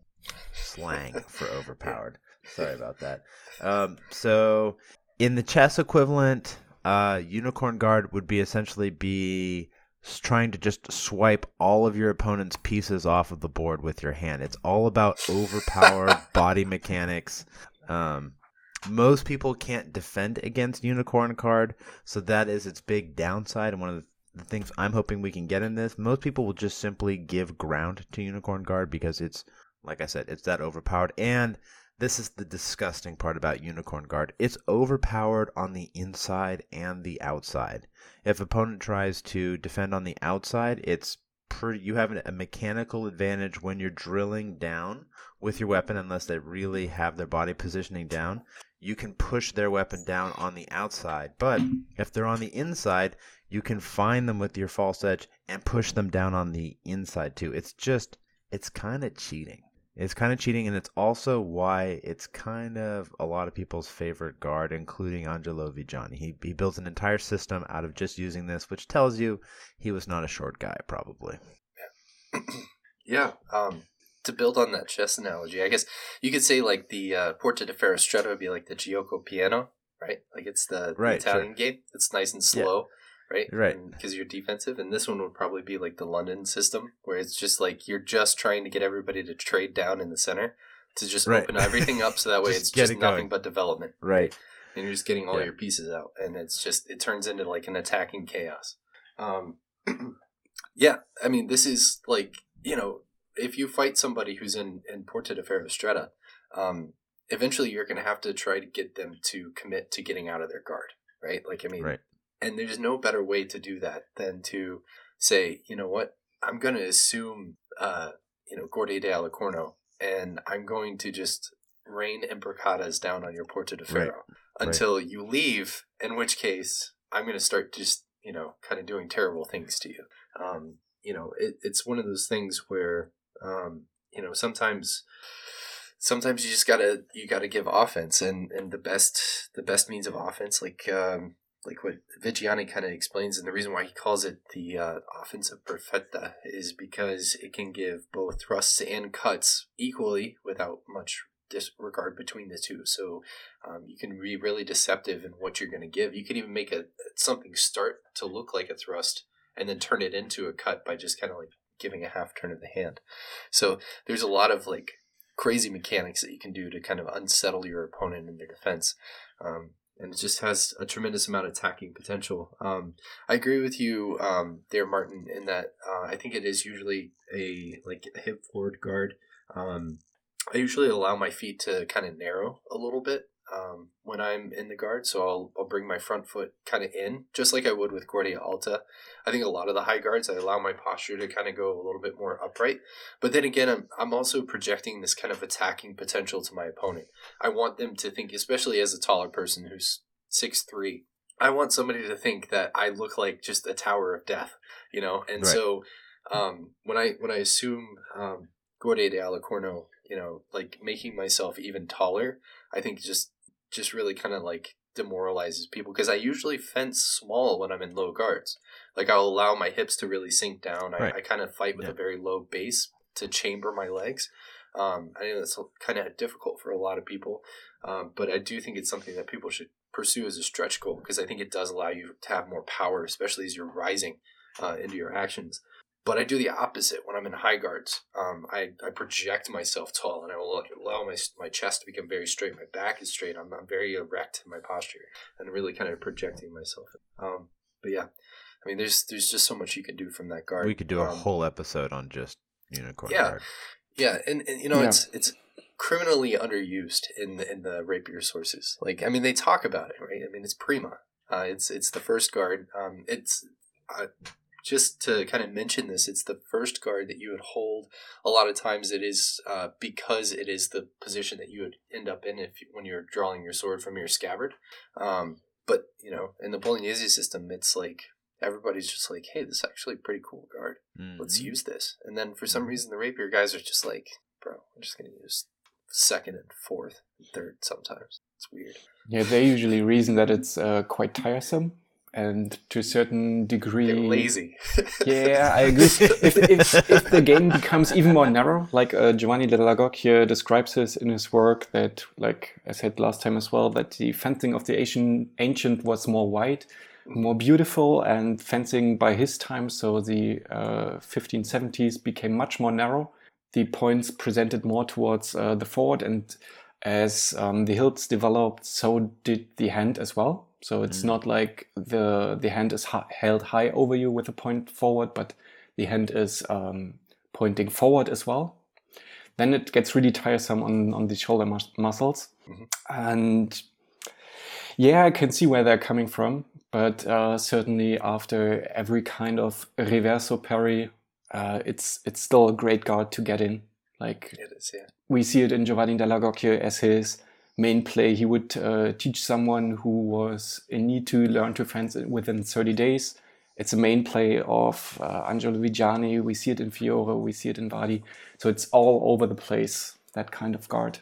slang for overpowered. Sorry about that. Um, so in the chess equivalent, uh, Unicorn Guard would be essentially be trying to just swipe all of your opponent's pieces off of the board with your hand. It's all about overpowered body mechanics. Um, most people can't defend against Unicorn Guard, so that is its big downside. And one of the things I'm hoping we can get in this, most people will just simply give ground to Unicorn Guard because it's, like I said, it's that overpowered. And this is the disgusting part about Unicorn Guard. It's overpowered on the inside and the outside. If opponent tries to defend on the outside, it's pretty, you have a mechanical advantage when you're drilling down with your weapon unless they really have their body positioning down. You can push their weapon down on the outside, but if they're on the inside, you can find them with your false edge and push them down on the inside too. It's just it's kind of cheating. It's kind of cheating, and it's also why it's kind of a lot of people's favorite guard, including Angelo Viggiani. He, he built an entire system out of just using this, which tells you he was not a short guy, probably. yeah. Um, to build on that chess analogy, I guess you could say like the uh, Porta di Ferro Stretta would be like the Gioco Piano, right? Like it's the, right, the Italian sure. game. It's nice and slow. Yeah right? Right. Because you're defensive, and this one would probably be like the London system, where it's just like you're just trying to get everybody to trade down in the center to just right. open everything up, so that way just it's just it nothing going. but development, right? And you're just getting all Yeah. your pieces out, and it's just it turns into like an attacking chaos. Um, yeah, I mean, this is like you know, if you fight somebody who's in in Porta de Ferro Stretta, um, eventually you're going to have to try to get them to commit to getting out of their guard, right? Like, I mean, Right. And there's no better way to do that than to say, you know what, I'm going to assume, uh, you know, Guardia de Alicorno, and I'm going to just rain imbrocatas down on your Porta de Right. Ferro until you leave, in which case I'm going to start just, you know, kind of doing terrible things to you. Um, you know, it, it's one of those things where, um, you know, sometimes sometimes you just gotta you gotta give offense and and the best the best means of offense like um like what Viggiani kind of explains and the reason why he calls it the uh, offensive perfetta is because it can give both thrusts and cuts equally without much disregard between the two. So um, you can be really deceptive in what you're going to give. You can even make a something start to look like a thrust and then turn it into a cut by just kind of like giving a half turn of the hand. So there's a lot of like crazy mechanics that you can do to kind of unsettle your opponent in their defense. Um, and it just has a tremendous amount of attacking potential. Um, I agree with you um, there, Martin, in that uh, I think it is usually a like hip forward guard. Um, I usually allow my feet to kind of narrow a little bit um, when I'm in the guard, so I'll, I'll bring my front foot kind of in, just like I would with Guardia Alta. I think a lot of the high guards, I allow my posture to kind of go a little bit more upright. But then again, I'm, I'm also projecting this kind of attacking potential to my opponent. I want them to think, especially as a taller person who's six three, I want somebody to think that I look like just a tower of death, you know. And Right. so um, when I when I assume um, Guardia de Alicorno, you know, like making myself even taller, I think just just really kind of like demoralizes people because I usually fence small when I'm in low guards. Like I'll allow my hips to really sink down. I, Right. I kind of fight with Yeah. a very low base to chamber my legs. Um, I know that's kind of difficult for a lot of people, um, but I do think it's something that people should pursue as a stretch goal because I think it does allow you to have more power, especially as you're rising uh, into your actions. But I do the opposite when I'm in high guards. Um, I, I project myself tall and I will allow my, my chest to become very straight. My back is straight. I'm, I'm very erect in my posture and really kind of projecting myself. Um, but yeah, I mean, there's there's just so much you can do from that guard. We could do a Um, whole episode on just unicorn Yeah. guard. yeah, and, and you know Yeah. it's it's criminally underused in the, in the rapier sources. Like I mean, they talk about it, right? I mean, it's prima. Uh, it's it's the first guard. Um, it's uh, just to kind of mention this, it's the first guard that you would hold. A lot of times it is uh, because it is the position that you would end up in if when you're drawing your sword from your scabbard. Um, but you know, in the Bolognese system, it's like everybody's just like, "Hey, this is actually a pretty cool guard. Let's Mhm. use this." And then for some reason, the rapier guys are just like, "Bro, I'm just gonna use second and fourth, and third sometimes." It's weird. Yeah, they usually reason that it's uh, quite tiresome, and to a certain degree, They're lazy. Yeah, I agree. if, if, if the game becomes even more narrow, like uh, Giovanni Dall'Agocchie describes this in his work, that, like I said last time as well, that the fencing of the ancient, ancient was more wide, more beautiful, and fencing by his time, so the uh, 1570s, became much more narrow. The points presented more towards uh, the forward, and as um, the hilts developed, so did the hand as well. So it's not like the the hand is hi- held high over you with a point forward, but the hand is um, pointing forward as well. Then it gets really tiresome on on the shoulder mus- muscles, Mhm. and yeah, I can see where they're coming from. But uh, certainly after every kind of reverso parry, uh, it's it's still a great guard to get in. Like it is, yeah. we see it in Giovanni Della Dall'Agocchie as his main play. He would uh, teach someone who was in need to learn to fence within 30 days. It's a main play of uh, Angelo Viggiani. We see it in Fiore, we see it in Vadi. So it's all over the place, that kind of guard.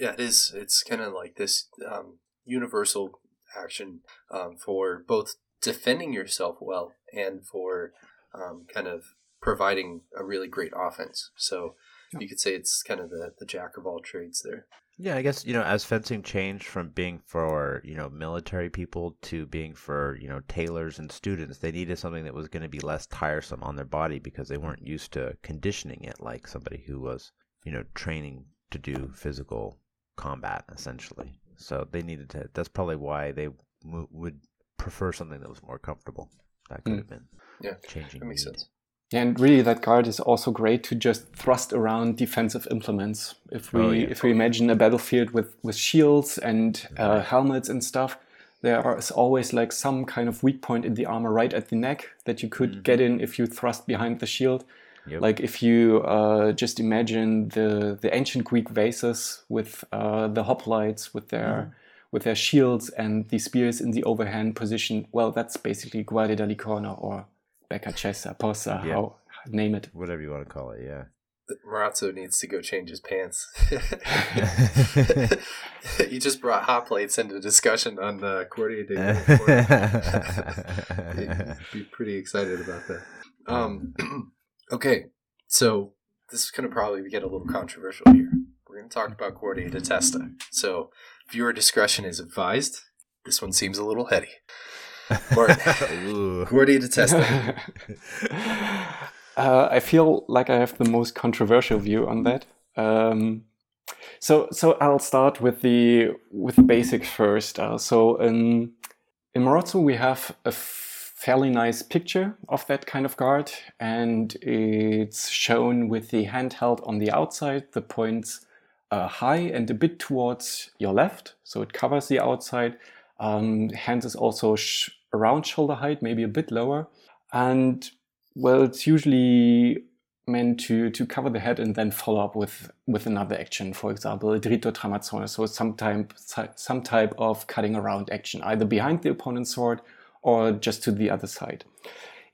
Yeah, it is. It's kind of like this um, universal action um, for both defending yourself well and for um, kind of providing a really great offense. So Yeah. you could say it's kind of the, the jack of all trades there. Yeah, I guess you know as fencing changed from being for you know military people to being for you know tailors and students, they needed something that was going to be less tiresome on their body because they weren't used to conditioning it like somebody who was you know training to do physical combat essentially. So they needed to. That's probably why they w- would prefer something that was more comfortable. That could Mm. have been Yeah, changing. That makes need. sense. Yeah, and really, that guard is also great to just thrust around defensive implements. If we Oh, yeah. if we imagine a battlefield with with shields and uh, helmets and stuff, there is always like some kind of weak point in the armor right at the neck that you could get in if you thrust behind the shield. Yep. Like if you uh, just imagine the the ancient Greek vases with uh, the hoplites with their with their shields and the spears in the overhand position. Well, that's basically Guardia da Licorno or Becca Cessa, Possa, Yeah. how name it. whatever you want to call it. Yeah. Marozzo needs to go change his pants. you just brought hoplites into discussion on the Guardia de be pretty excited about that. Um, okay, so this is going to probably get a little controversial here. We're going to talk about Guardia de Testa. So, viewer discretion is advised. This one seems a little heady. Martin, Ooh. Guardia de Testa. uh, I feel like I have the most controversial view on that. Um, so, so I'll start with the with the basics first. Uh, so, in in Marozzo, we have a fairly nice picture of that kind of guard, and it's shown with the hand held on the outside, the points uh, high and a bit towards your left, so it covers the outside. Um, hand is also sh- around shoulder height, maybe a bit lower, and well, it's usually meant to to cover the head and then follow up with with another action. For example, a dritto tramazzone, so some type some type of cutting around action, either behind the opponent's sword or just to the other side.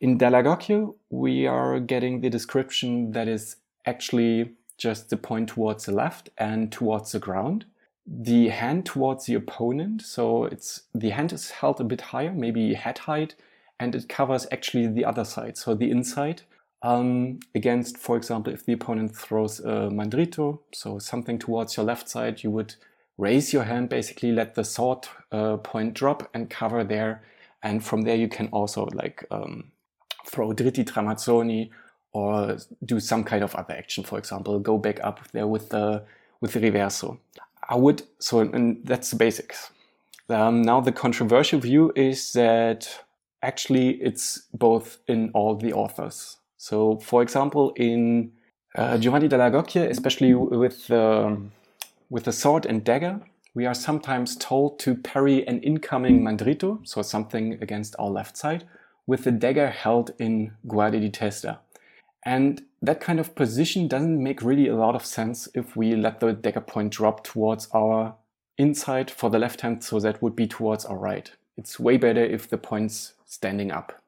In Dall'Agocchie, we are getting the description that is actually just the point towards the left and towards the ground. The hand towards the opponent, so it's the hand is held a bit higher, maybe head height, and it covers actually the other side, so the inside. Um, against, for example, if the opponent throws a mandrito, so something towards your left side, you would raise your hand, basically let the sword uh, point drop and cover there. And from there, you can also like um, throw dritti tramazzoni or do some kind of other action. For example, go back up there with the with the reverso. I would so, and that's the basics. Um, now the controversial view is that actually it's both in all the authors. So, for example, in uh, Giovanni Dall'Agocchie, especially with um, with the sword and dagger, we are sometimes told to parry an incoming mandrito, so something against our left side, with the dagger held in guardia di testa. And that kind of position doesn't make really a lot of sense if we let the dagger point drop towards our inside for the left hand, so that would be towards our right. It's way better if the point's standing up.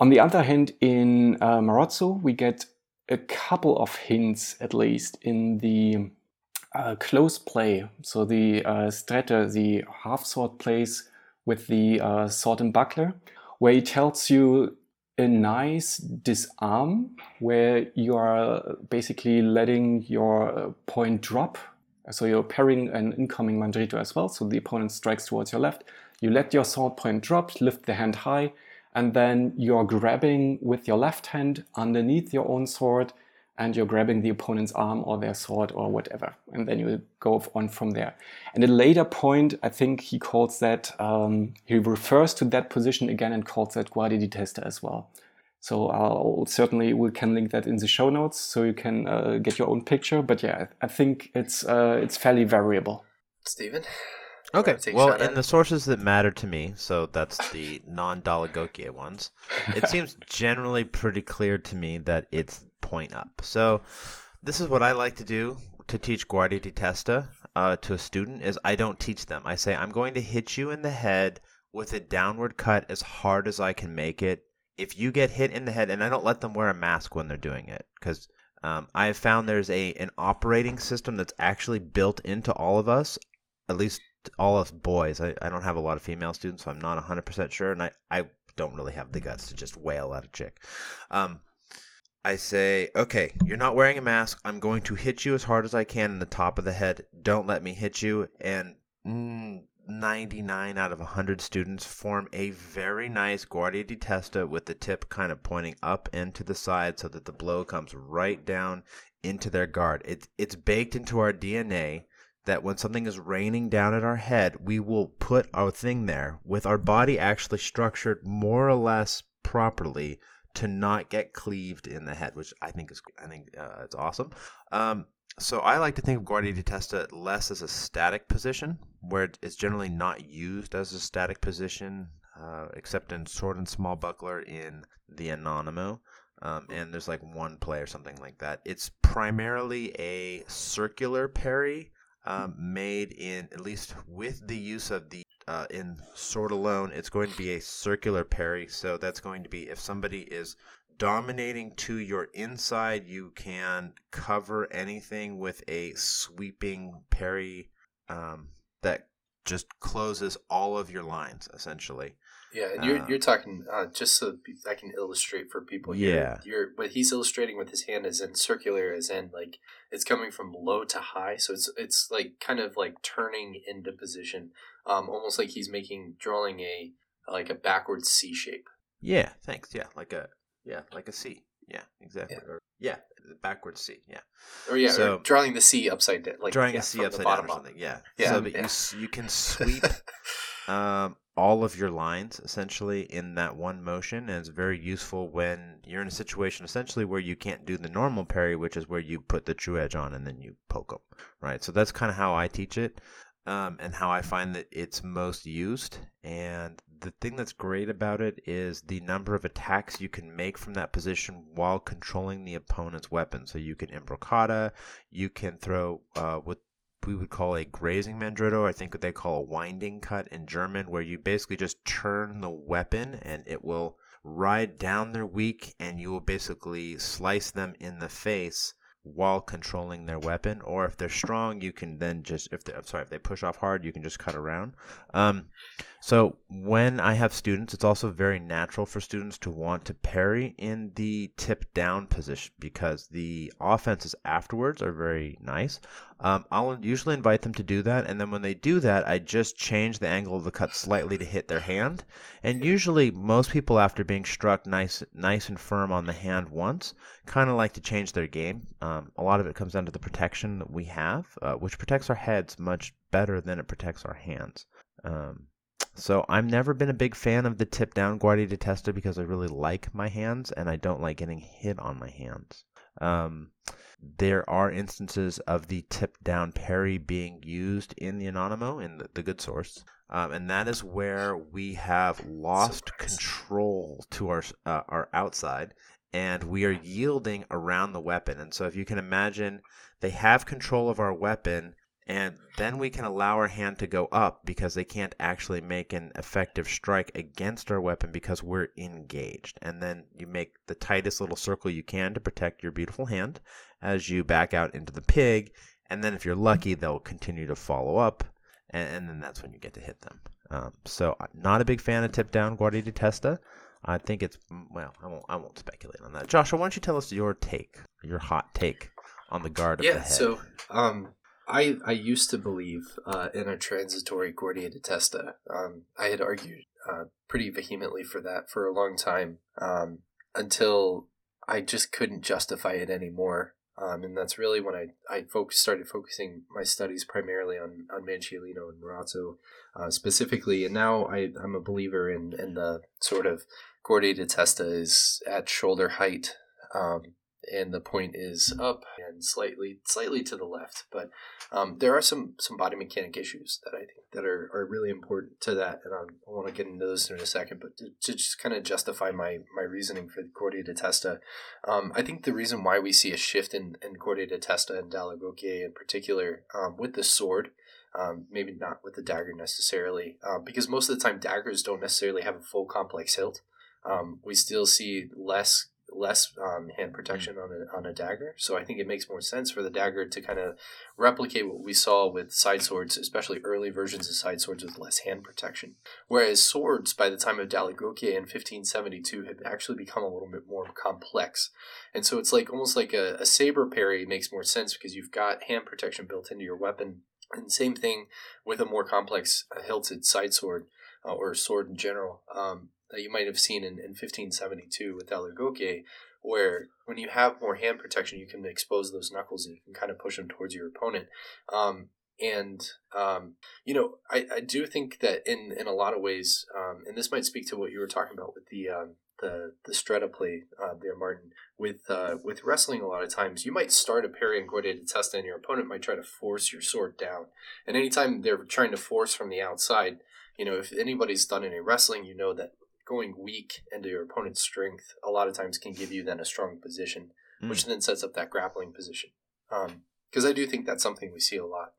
On the other hand, in uh, Marozzo, we get a couple of hints at least in the uh, close play. So the uh, Stretta, the half sword plays with the uh, sword and buckler, where he tells you a nice disarm where you are basically letting your uh, point drop. So you're parrying an incoming mandrito as well. So the opponent strikes towards your left. You let your sword point drop, lift the hand high, and then you're grabbing with your left hand underneath your own sword and you're grabbing the opponent's arm or their sword or whatever. And then you go on from there. And at a later point, I think he calls that, um, he refers to that position again and calls that guardia di testa as well. So I'll certainly we can link that in the show notes so you can uh, get your own picture. But yeah, I think it's uh, it's fairly variable. Stephen. Okay. Well, in the sources that matter to me, so that's the non-Dall'Agocchie ones, it seems generally pretty clear to me that it's point up. So this is what I like to do to teach Guardia di Testa uh, to a student is I don't teach them. I say I'm going to hit you in the head with a downward cut as hard as I can make it. If you get hit in the head, and I don't let them wear a mask when they're doing it, because um, I have found there's a an operating system that's actually built into all of us, at least all us boys. I, I don't have a lot of female students, so I'm not 100% sure, and I, I don't really have the guts to just wail at a chick. Um, I say, okay, you're not wearing a mask. I'm going to hit you as hard as I can in the top of the head. Don't let me hit you. And mm, 99 out of 100 students form a very nice Guardia di Testa with the tip kind of pointing up and to the side so that the blow comes right down into their guard. It's, it's baked into our DNA that when something is raining down at our head, we will put our thing there with our body actually structured more or less properly to not get cleaved in the head, which I think is I think uh, it's awesome. Um, so I like to think of Guardia di Testa less as a static position, where it's generally not used as a static position, uh, except in sword and small buckler in the Anonimo. Um, and there's like one play or something like that. It's primarily a circular parry um, made in at least with the use of the uh, in sword alone it's going to be a circular parry so that's going to be if somebody is dominating to your inside you can cover anything with a sweeping parry um, that just closes all of your lines essentially yeah, and you're uh, you're talking uh, just so I can illustrate for people. Here, yeah, you're what he's illustrating with his hand is in circular, as in like it's coming from low to high, so it's it's like kind of like turning into position, um, almost like he's making drawing a like a backwards C shape. Yeah, thanks. Yeah, like a yeah, like a C. Yeah, exactly. Yeah, or, yeah backwards C. Yeah. Or yeah, so, or drawing the C upside down, like drawing yeah, a C upside down or something. Yeah. Yeah. So yeah. you you can sweep um, all of your lines essentially in that one motion and it's very useful when you're in a situation essentially where you can't do the normal parry which is where you put the true edge on and then you poke them right? So that's kind of how i teach it um, and how i find that it's most used and the thing that's great about it is the number of attacks you can make from that position while controlling the opponent's weapon. So you can imbroccata you can throw uh, with we would call a grazing mandrito. I think what they call a winding cut in German, where you basically just turn the weapon and it will ride down their weak and you will basically slice them in the face while controlling their weapon. Or if they're strong, you can then just if they I'm sorry if they push off hard, you can just cut around. Um, so when I have students, it's also very natural for students to want to parry in the tip down position because the offenses afterwards are very nice. Um, I'll usually invite them to do that, and then when they do that, I just change the angle of the cut slightly to hit their hand. And usually, most people, after being struck nice, nice and firm on the hand once, kind of like to change their game. Um, a lot of it comes down to the protection that we have, uh, which protects our heads much better than it protects our hands. Um, so I've never been a big fan of the tip down Guardia di Testa because I really like my hands and I don't like getting hit on my hands. Um, there are instances of the tip down parry being used in the Anonimo, in the, the good source. Um, and that is where we have lost control control to our uh, our outside, and we are yielding around the weapon. And so, if you can imagine, they have control of our weapon, and then we can allow our hand to go up because they can't actually make an effective strike against our weapon because we're engaged. And then you make the tightest little circle you can to protect your beautiful hand as you back out into the pig. And then, if you're lucky, they'll continue to follow up, and, and then that's when you get to hit them. Um, so, not a big fan of tip down Guardia di Testa. I think it's well. I won't. I won't speculate on that. Joshua, why don't you tell us your take, your hot take on the guard of the head? Yeah. So um, I I used to believe uh, in a transitory Guardia di Testa. Um, I had argued uh, pretty vehemently for that for a long time um, until I just couldn't justify it anymore. Um, and that's really when I, I focus, started focusing my studies primarily on, on Manciolino and Marozzo uh, specifically. And now I, I'm a believer in, in the sort of Guardia di Testa is at shoulder height. Um, and the point is up and slightly slightly to the left. But um, there are some some body mechanic issues that I think that are, are really important to that, and I'm, i want to get into those in a second. But to, to just kind of justify my my reasoning for Guardia di Testa, um, I think the reason why we see a shift in in Guardia di Testa and Dall'Agocchie in particular um, with the sword. Um, maybe not with the dagger necessarily, uh, because most of the time daggers don't necessarily have a full complex hilt. Um, we still see less less um, hand protection on a, on a dagger. So I think it makes more sense for the dagger to kind of replicate what we saw with side swords, especially early versions of side swords with less hand protection. Whereas swords, by the time of Dall'Agocchie in 1572, had actually become a little bit more complex. And so it's like almost like a, a saber parry makes more sense because you've got hand protection built into your weapon. And same thing with a more complex uh, hilted side sword uh, or sword in general. Um, that you might have seen in, in 1572 with Dalle where when you have more hand protection, you can expose those knuckles and you can kind of push them towards your opponent. Um, and um, you know, I, I do think that in in a lot of ways, um, and this might speak to what you were talking about with the um, the the stretta play uh, there, Martin. With uh, with wrestling, a lot of times you might start a parry and Guardia di Testa, and your opponent might try to force your sword down. And anytime they're trying to force from the outside, you know, if anybody's done any wrestling, you know that going weak into your opponent's strength a lot of times can give you then a strong position, mm. which then sets up that grappling position. Because um, I do think that's something we see a lot.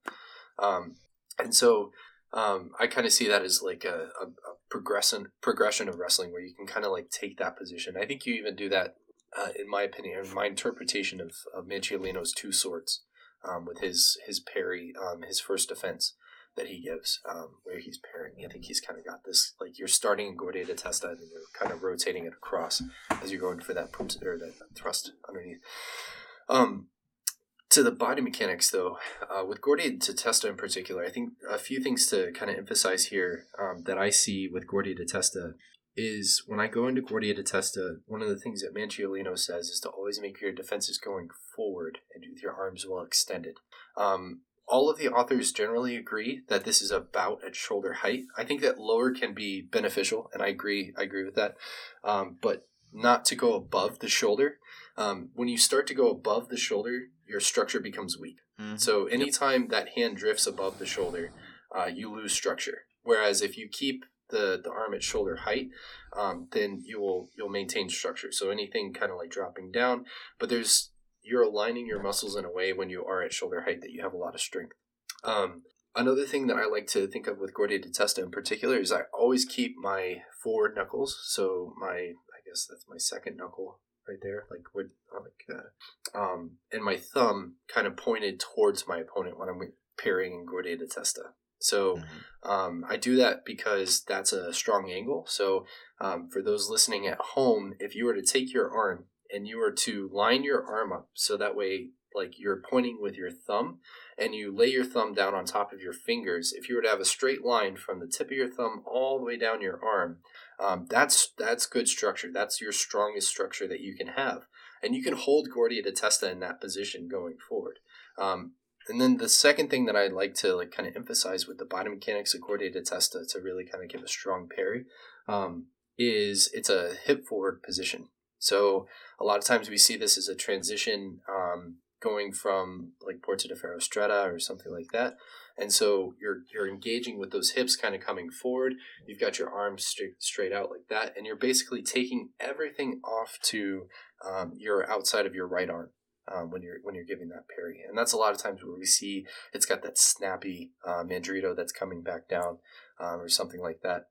Um, and so um, I kind of see that as like a, a, a, progression progression of wrestling where you can kind of like take that position. I think you even do that, uh, in my opinion, in my interpretation of, of Manciolino's two swords um, with his his parry, um, his first defense that he gives, um, where he's pairing. I think he's kind of got this like you're starting in Guardia di Testa and you're kind of rotating it across as you're going for that or that thrust underneath. Um, to the body mechanics though, uh, with Guardia di Testa in particular, I think a few things to kind of emphasize here um, that I see with Guardia di Testa is when I go into Guardia di Testa, one of the things that Manciolino says is to always make your defenses going forward and with your arms well extended. Um, all of the authors generally agree that this is about at shoulder height. I think that lower can be beneficial, and I agree. I agree with that, um, but not to go above the shoulder. Um, when you start to go above the shoulder, your structure becomes weak. Mm-hmm. So anytime yep. that hand drifts above the shoulder, uh, you lose structure. Whereas if you keep the, the arm at shoulder height, um, then you will you'll maintain structure. So anything kind of like dropping down, but there's you're aligning your muscles in a way when you are at shoulder height that you have a lot of strength. Um, another thing that I like to think of with Guardia di Testa in particular is I always keep my forward knuckles. So my, I guess that's my second knuckle right there, like would like, uh, um, and my thumb kind of pointed towards my opponent when I'm parrying in Guardia di Testa. So mm-hmm. um, I do that because that's a strong angle. So um, for those listening at home, if you were to take your arm and you are to line your arm up so that way like you're pointing with your thumb and you lay your thumb down on top of your fingers. If you were to have a straight line from the tip of your thumb all the way down your arm um, that's that's good structure. That's your strongest structure that you can have. And you can hold Guardia di Testa in that position going forward. Um, and then the second thing that I'd like to like kind of emphasize with the body mechanics of Guardia di Testa to really kind of give a strong parry um, is it's a hip forward position so a lot of times we see this as a transition um, going from like Porta de Ferro Stretta or something like that. And so you're you're engaging with those hips kind of coming forward. You've got your arms straight straight out like that, and you're basically taking everything off to um, your outside of your right arm. Um, when you're when you're giving that parry, and that's a lot of times where we see it's got that snappy uh, mandrito that's coming back down, um, or something like that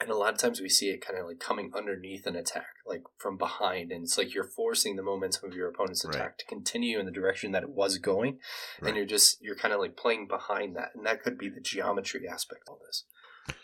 and a lot of times we see it kind of like coming underneath an attack, like from behind, and it's like you're forcing the momentum of your opponent's attack Right. to continue in the direction that it was going, Right. and you're just you're kind of like playing behind that, and that could be the geometry aspect of all this.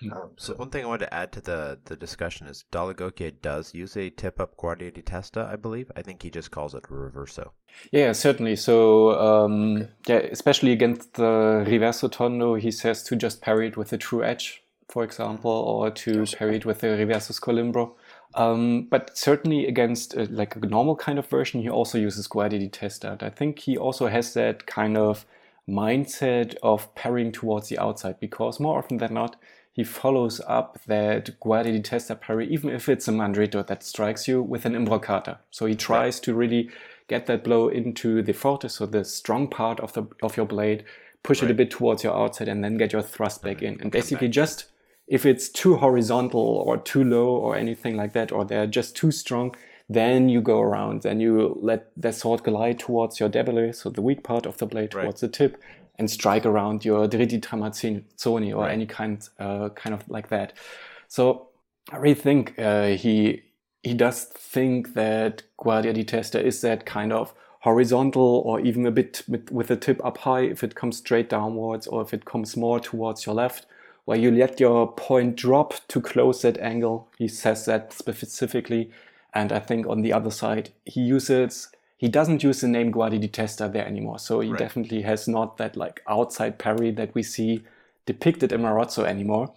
Hmm. Um, So so one thing I wanted to add to the, the discussion is Dall'Agocchie does use a tip up Guardia di Testa, I believe. I think he just calls it reverso. Yeah, certainly. So, um, yeah, especially against the reverso tondo, he says to just parry it with a true edge, for example, or to Yes. parry it with the Reversus scolimbro. Um, but certainly against uh, like a normal kind of version, he also uses Guardia di Testa. I think he also has that kind of mindset of parrying towards the outside because more often than not, he follows up that Guardia di Testa parry, even if it's a Mandrito that strikes you, with an Imbrocata. So he tries to really get that blow into the forte, so the strong part of the of your blade, push it a bit towards your outside, and then get your thrust back in. And basically, just if it's too horizontal or too low or anything like that, or they're just too strong, then you go around, then you let the sword glide towards your debole, so the weak part of the blade Right. towards the tip, and strike around your dritti tramazzoni or Right. any kind, uh, kind of like that. So I really think uh, he he does think that Guardia di Testa is that kind of horizontal or even a bit with, with the tip up high if it comes straight downwards or if it comes more towards your left, where you let your point drop to close that angle. He says that specifically. And I think on the other side, he uses he doesn't use the name Guardi di Testa there anymore. So he Right. definitely has not that like outside parry that we see depicted in Marozzo anymore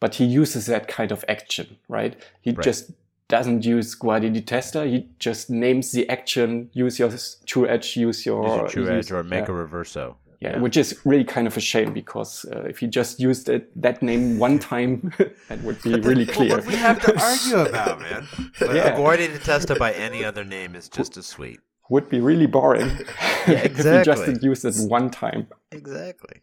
but he uses that kind of action, right? He Right. just doesn't use Guardi di Testa. He just names the action. Use your true edge. Use your, Use your true use- edge or make yeah. a reverso. Yeah, which is really kind of a shame because uh, if you just used it, that name one time, that would be really Well, clear. what we have to argue about, man? But Yeah. A Guardia di by any other name is just as sweet. would be really boring Yeah, if he just used it one time. Exactly.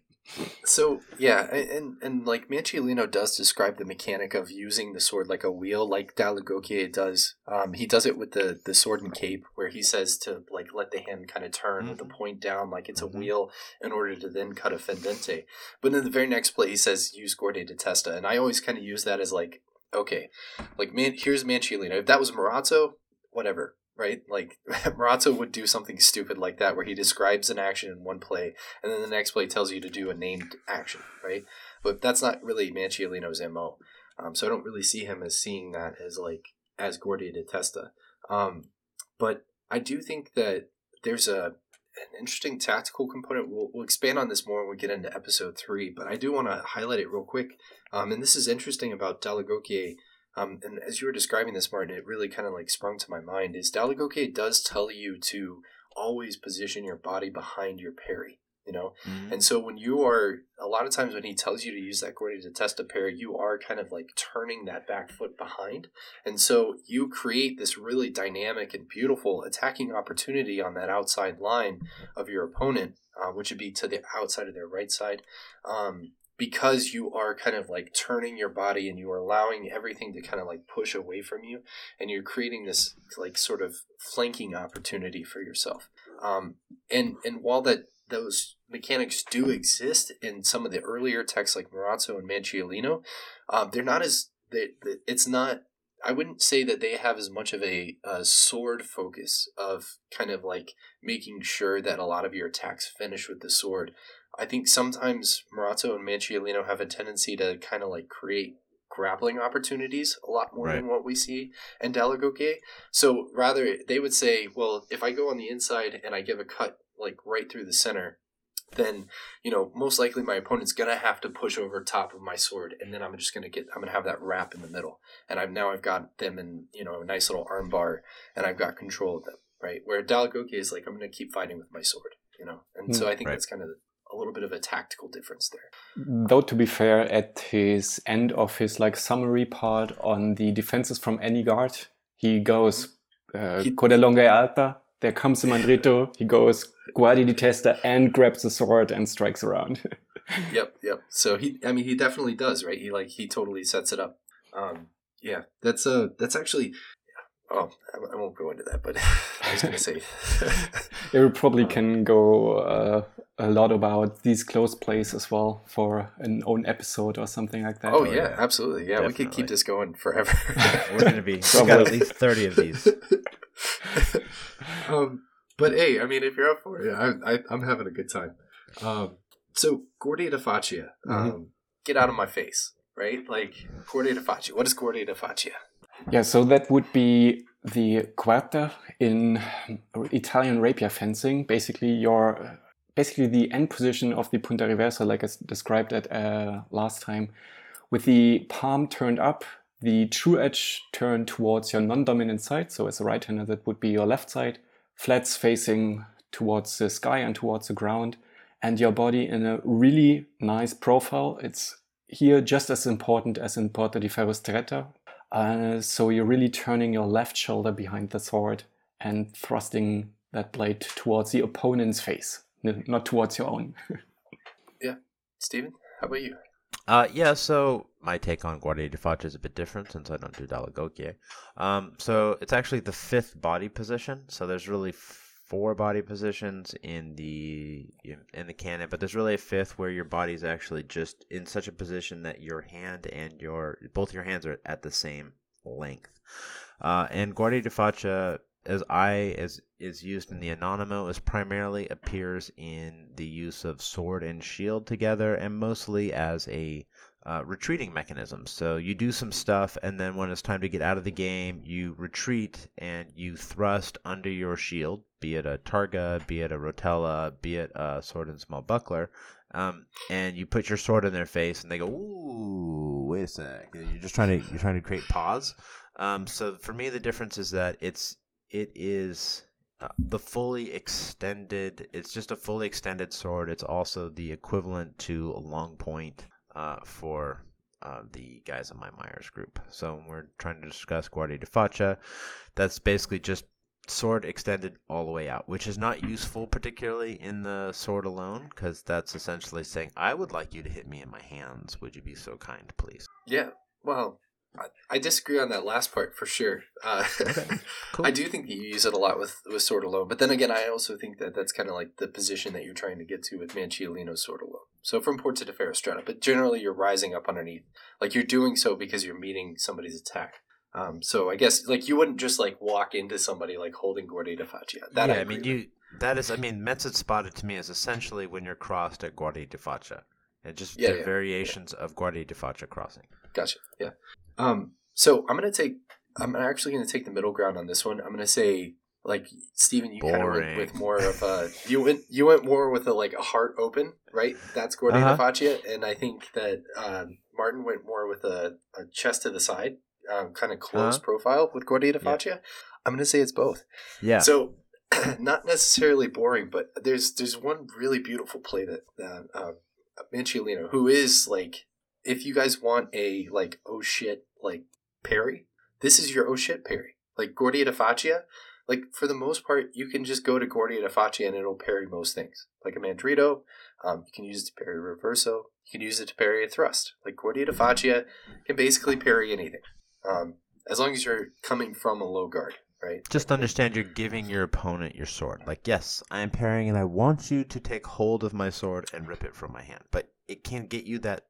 So yeah, and, and like Manciolino does describe the mechanic of using the sword like a wheel, like Dall'Agocchie does. Um, he does it with the the sword and cape, where he says to like let the hand kind of turn with the point down, like it's a Mhm. wheel, in order to then cut a fendente. But in the very next play, he says use Guardia de Testa, and I always kind of use that as like okay, like man, here's Manciolino. If that was Marozzo, whatever. Right, like Marozzo would do something stupid like that, where he describes an action in one play, and then the next play tells you to do a named action, right? But that's not really Manciolino's MO. Um, so I don't really see him as seeing that as like as Guardia de Testa. Um, but I do think that there's a an interesting tactical component. We'll, we'll expand on this more when we get into episode three, but I do want to highlight it real quick. Um, and this is interesting about Dall'Agocchie. Um, and as you were describing this, Martin, it really kind of like sprung to my mind. Is Dall'Agocchie does tell you to always position your body behind your parry. You know, Mhm. and so when you are, a lot of times when he tells you to use that Guardia de Testa parry, you are kind of like turning that back foot behind. And so you create this really dynamic and beautiful attacking opportunity on that outside line of your opponent, uh, which would be to the outside of their right side. Um, because you are kind of like turning your body and you are allowing everything to kind of like push away from you and you're creating this like sort of flanking opportunity for yourself um, and and while that those mechanics do exist in some of the earlier texts like Marozzo and Manciolino, um, they're not as they, they, it's not. I wouldn't say that they have as much of a, a sword focus of kind of like making sure that a lot of your attacks finish with the sword. I think sometimes Marozzo and Manciolino have a tendency to kind of like create grappling opportunities a lot more than what we see in Dall'Agocchie. So rather, they would say, well, if I go on the inside and I give a cut like right through the center, then you know most likely my opponent's gonna have to push over top of my sword, and then I'm just gonna get I'm gonna have that wrap in the middle, and I've now I've got them in you know a nice little arm bar, and I've got control of them, right? Where Dall'Agocchie is like I'm gonna keep fighting with my sword, you know, and so hmm, I think Right. that's kind of a little bit of a tactical difference there. Though to be fair, at his end of his like summary part on the defenses from any guard, he goes uh, He- Coda longa alta. There comes the mandrito. He goes Guardi di Testa and grabs the sword and strikes around. yep, yep. So he, I mean, he definitely does, right? He like he totally sets it up. Um, yeah, that's a that's actually. Oh, I, I won't go into that, but I was gonna say. yeah, we probably can go uh, a lot about these close plays as well for an own episode or something like that. Oh, yeah, absolutely. Yeah, we could keep this going forever. We're gonna be. We got at least thirty of these. um, but hey, I mean, if you're up for it, I, I, I'm having a good time. Um, so Guardia de Faccia, um, get out of my face, right? Like Guardia de Faccia. What is Guardia de Faccia? Yeah, so that would be the quarta in Italian rapier fencing. Basically, your basically the end position of the punta reversa, like I described it uh, last time, with the palm turned up, the true edge turned towards your non-dominant side. So as a right-hander, that would be your left side, flats facing towards the sky and towards the ground, and your body in a really nice profile. It's here just as important as in Porta di Ferro Stretta, uh, so you're really turning your left shoulder behind the sword and thrusting that blade towards the opponent's face, not towards your own. Yeah. Steven, how about you? Uh, yeah, so my take on Guardia di Faccia is a bit different since I don't do Dall'Agocchie. Um, so it's actually the fifth body position. So there's really four body positions in the in the canon, but there's really a fifth where your body's actually just in such a position that your hand and your both your hands are at the same length. Uh, and Guardia di Faccia, as I as is used in the Anonymous, is primarily appears in the use of sword and shield together, and mostly as a uh, retreating mechanism. So you do some stuff, and then when it's time to get out of the game, you retreat and you thrust under your shield, be it a targa, be it a rotella, be it a sword and small buckler, um, and you put your sword in their face, and they go, "Ooh, wait a sec!" You're just trying to you're trying to create pause. Um, so for me, the difference is that it's it is uh, the fully extended. It's just a fully extended sword. It's also the equivalent to a long point uh, for uh, the guys in my Meyer's group. So we're trying to discuss Guardia di Faccia, that's basically just sword extended all the way out, which is not useful particularly in the sword alone, because that's essentially saying, "I would like you to hit me in my hands. Would you be so kind, please?" Yeah, well, I, I disagree on that last part for sure. Uh, Cool. I do think that you use it a lot with, with Sword Alone, but then again, I also think that that's kind of like the position that you're trying to get to with Manciolino's Sword Alone. So from Porta de Ferro Stretta, but generally you're rising up underneath. Like you're doing so because you're meeting somebody's attack. Um, so I guess like you wouldn't just like walk into somebody like holding Guardia de Faccia. That yeah, I, I, mean, with. you that is, I mean, mezza spada to me is essentially when you're crossed at Guardia di Faccia, and just Yeah, the yeah, variations of Guardia di Faccia crossing. Gotcha. Yeah. Um, so I'm gonna take. I'm actually gonna take the middle ground on this one. I'm gonna say like Stephen, you kind of went with more of a you went you went more with a like a heart open, right? That's Guardia Uh-huh. de Faccia, and I think that um, Martin went more with a, a chest to the side, um, kind of close Uh-huh. profile with de Yeah. I'm gonna say it's both. Yeah. So, not necessarily boring, but there's there's one really beautiful play that uh, uh, Manciolino, who is like, if you guys want a like oh shit like parry, this is your oh shit parry. Like Guardia de Faccia, like for the most part, you can just go to Guardia de Faccia and it'll parry most things. Like a Mandrito, um, you can use it to parry a reverso. You can use it to parry a thrust. Like Guardia de Faccia can basically parry anything, um, as long as you're coming from a low guard, right? Just understand you're giving your opponent your sword. Like, yes, I am parrying and I want you to take hold of my sword and rip it from my hand. But it can get you that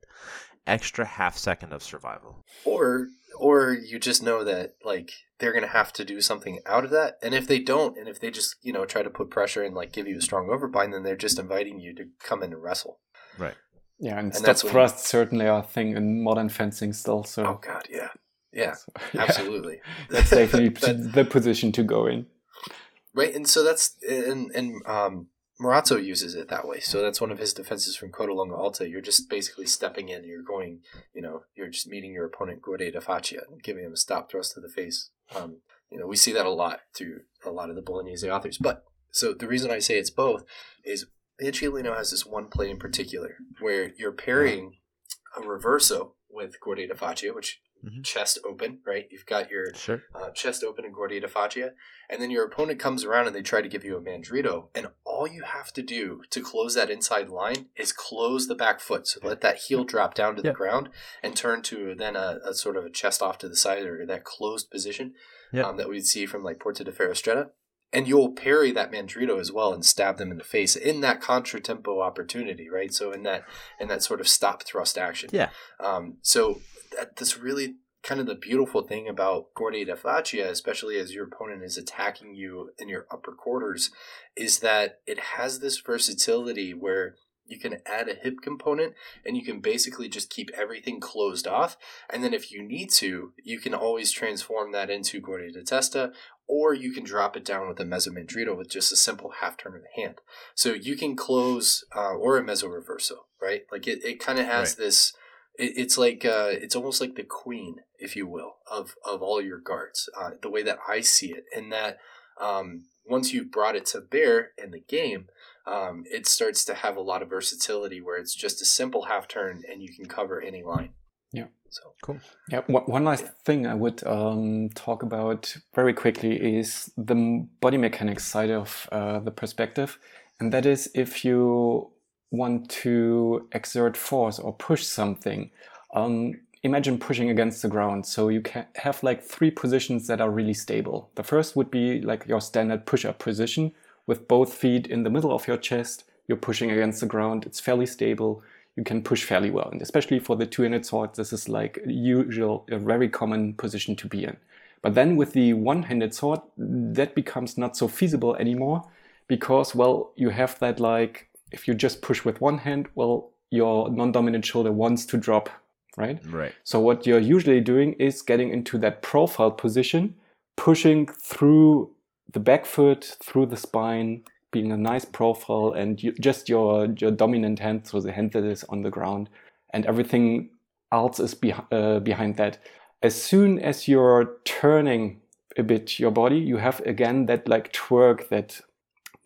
extra half second of survival. or or you just know that like they're gonna have to do something out of that and if they don't and if they just you know try to put pressure and like give you a strong overbind then they're just inviting you to come in and wrestle Right. Yeah, and, And stop that's when- thrusts certainly are a thing in modern fencing still. So, oh god yeah yeah so, yeah, absolutely that's definitely That- the position to go in. right and so that's and and um Marozzo uses it that way. So that's one of his defenses from Codalunga Alta. You're just basically stepping in. You're going, you know, you're just meeting your opponent Guardia de Faccia and giving him a stop thrust to the face. Um, you know, we see that a lot through a lot of the Bolognese authors. But so the reason I say it's both is Manciolino has this one play in particular where you're parrying a reverso with Guardia de Faccia, which Mhm. chest open, right? You've got your Sure. uh, chest open in Guardia de Faccia, and then your opponent comes around and they try to give you a Mandrito, and all you have to do to close that inside line is close the back foot. So let that heel drop down to the ground and turn to then a, a sort of a chest off to the side or that closed position um, that we'd see from like Porta de Ferro Stretta. And you'll parry that Mandrito as well and stab them in the face in that contratempo opportunity, right? So in that in that sort of stop thrust action. Yeah. Um, so that, that's really kind of the beautiful thing about Guardia de Faccia, especially as your opponent is attacking you in your upper quarters, is that it has this versatility where you can add a hip component and you can basically just keep everything closed off. And then if you need to, you can always transform that into Guardia de Testa, or you can drop it down with a Mezzo Mandrito with just a simple half turn of the hand. So you can close, uh, or a Mezzo Reverso, right? Like it, it kind of has this it, it's like uh, it's almost like the queen, if you will, of of all your guards. Uh, the way that I see it, and that um, once you've brought it to bear in the game, um, it starts to have a lot of versatility where it's just a simple half turn and you can cover any line. Yeah. So Cool. Yeah, one last thing I would um, talk about very quickly is the body mechanics side of uh, the perspective. And that is if you want to exert force or push something, um, imagine pushing against the ground. So you can have like three positions that are really stable. The first would be like your standard push up position with both feet in the middle of your chest. You're pushing against the ground, it's fairly stable you can push fairly well. And especially for the two-handed sword, this is like usual, a very common position to be in. But then with the one-handed sword, that becomes not so feasible anymore because, well, you have that like, if you just push with one hand, well, your non-dominant shoulder wants to drop, right? Right. So what you're usually doing is getting into that profile position, pushing through the back foot, through the spine, being a nice profile, and you, just your your dominant hand, so the hand that is on the ground, and everything else is beh uh, behind that. As soon as you're turning a bit your body, you have again that like twerk, that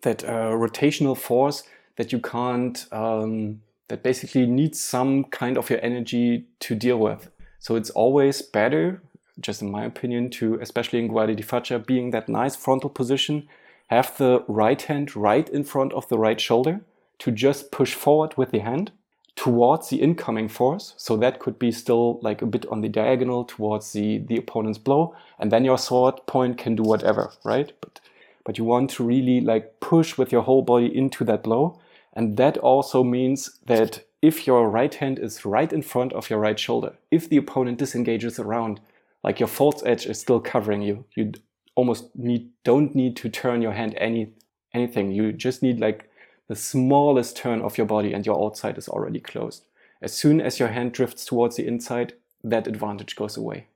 that uh, rotational force that you can't um, that basically needs some kind of your energy to deal with. So it's always better, just in my opinion, to especially in Guardia di Faccia, being that nice frontal position, have the right hand right in front of the right shoulder to just push forward with the hand towards the incoming force. So that could be still like a bit on the diagonal towards the, the opponent's blow. And then your sword point can do whatever, right? But but you want to really like push with your whole body into that blow. And that also means that if your right hand is right in front of your right shoulder, if the opponent disengages around, like your false edge is still covering you, you almost need don't need to turn your hand any anything. You just need like the smallest turn of your body and your outside is already closed. As soon as your hand drifts towards the inside, that advantage goes away.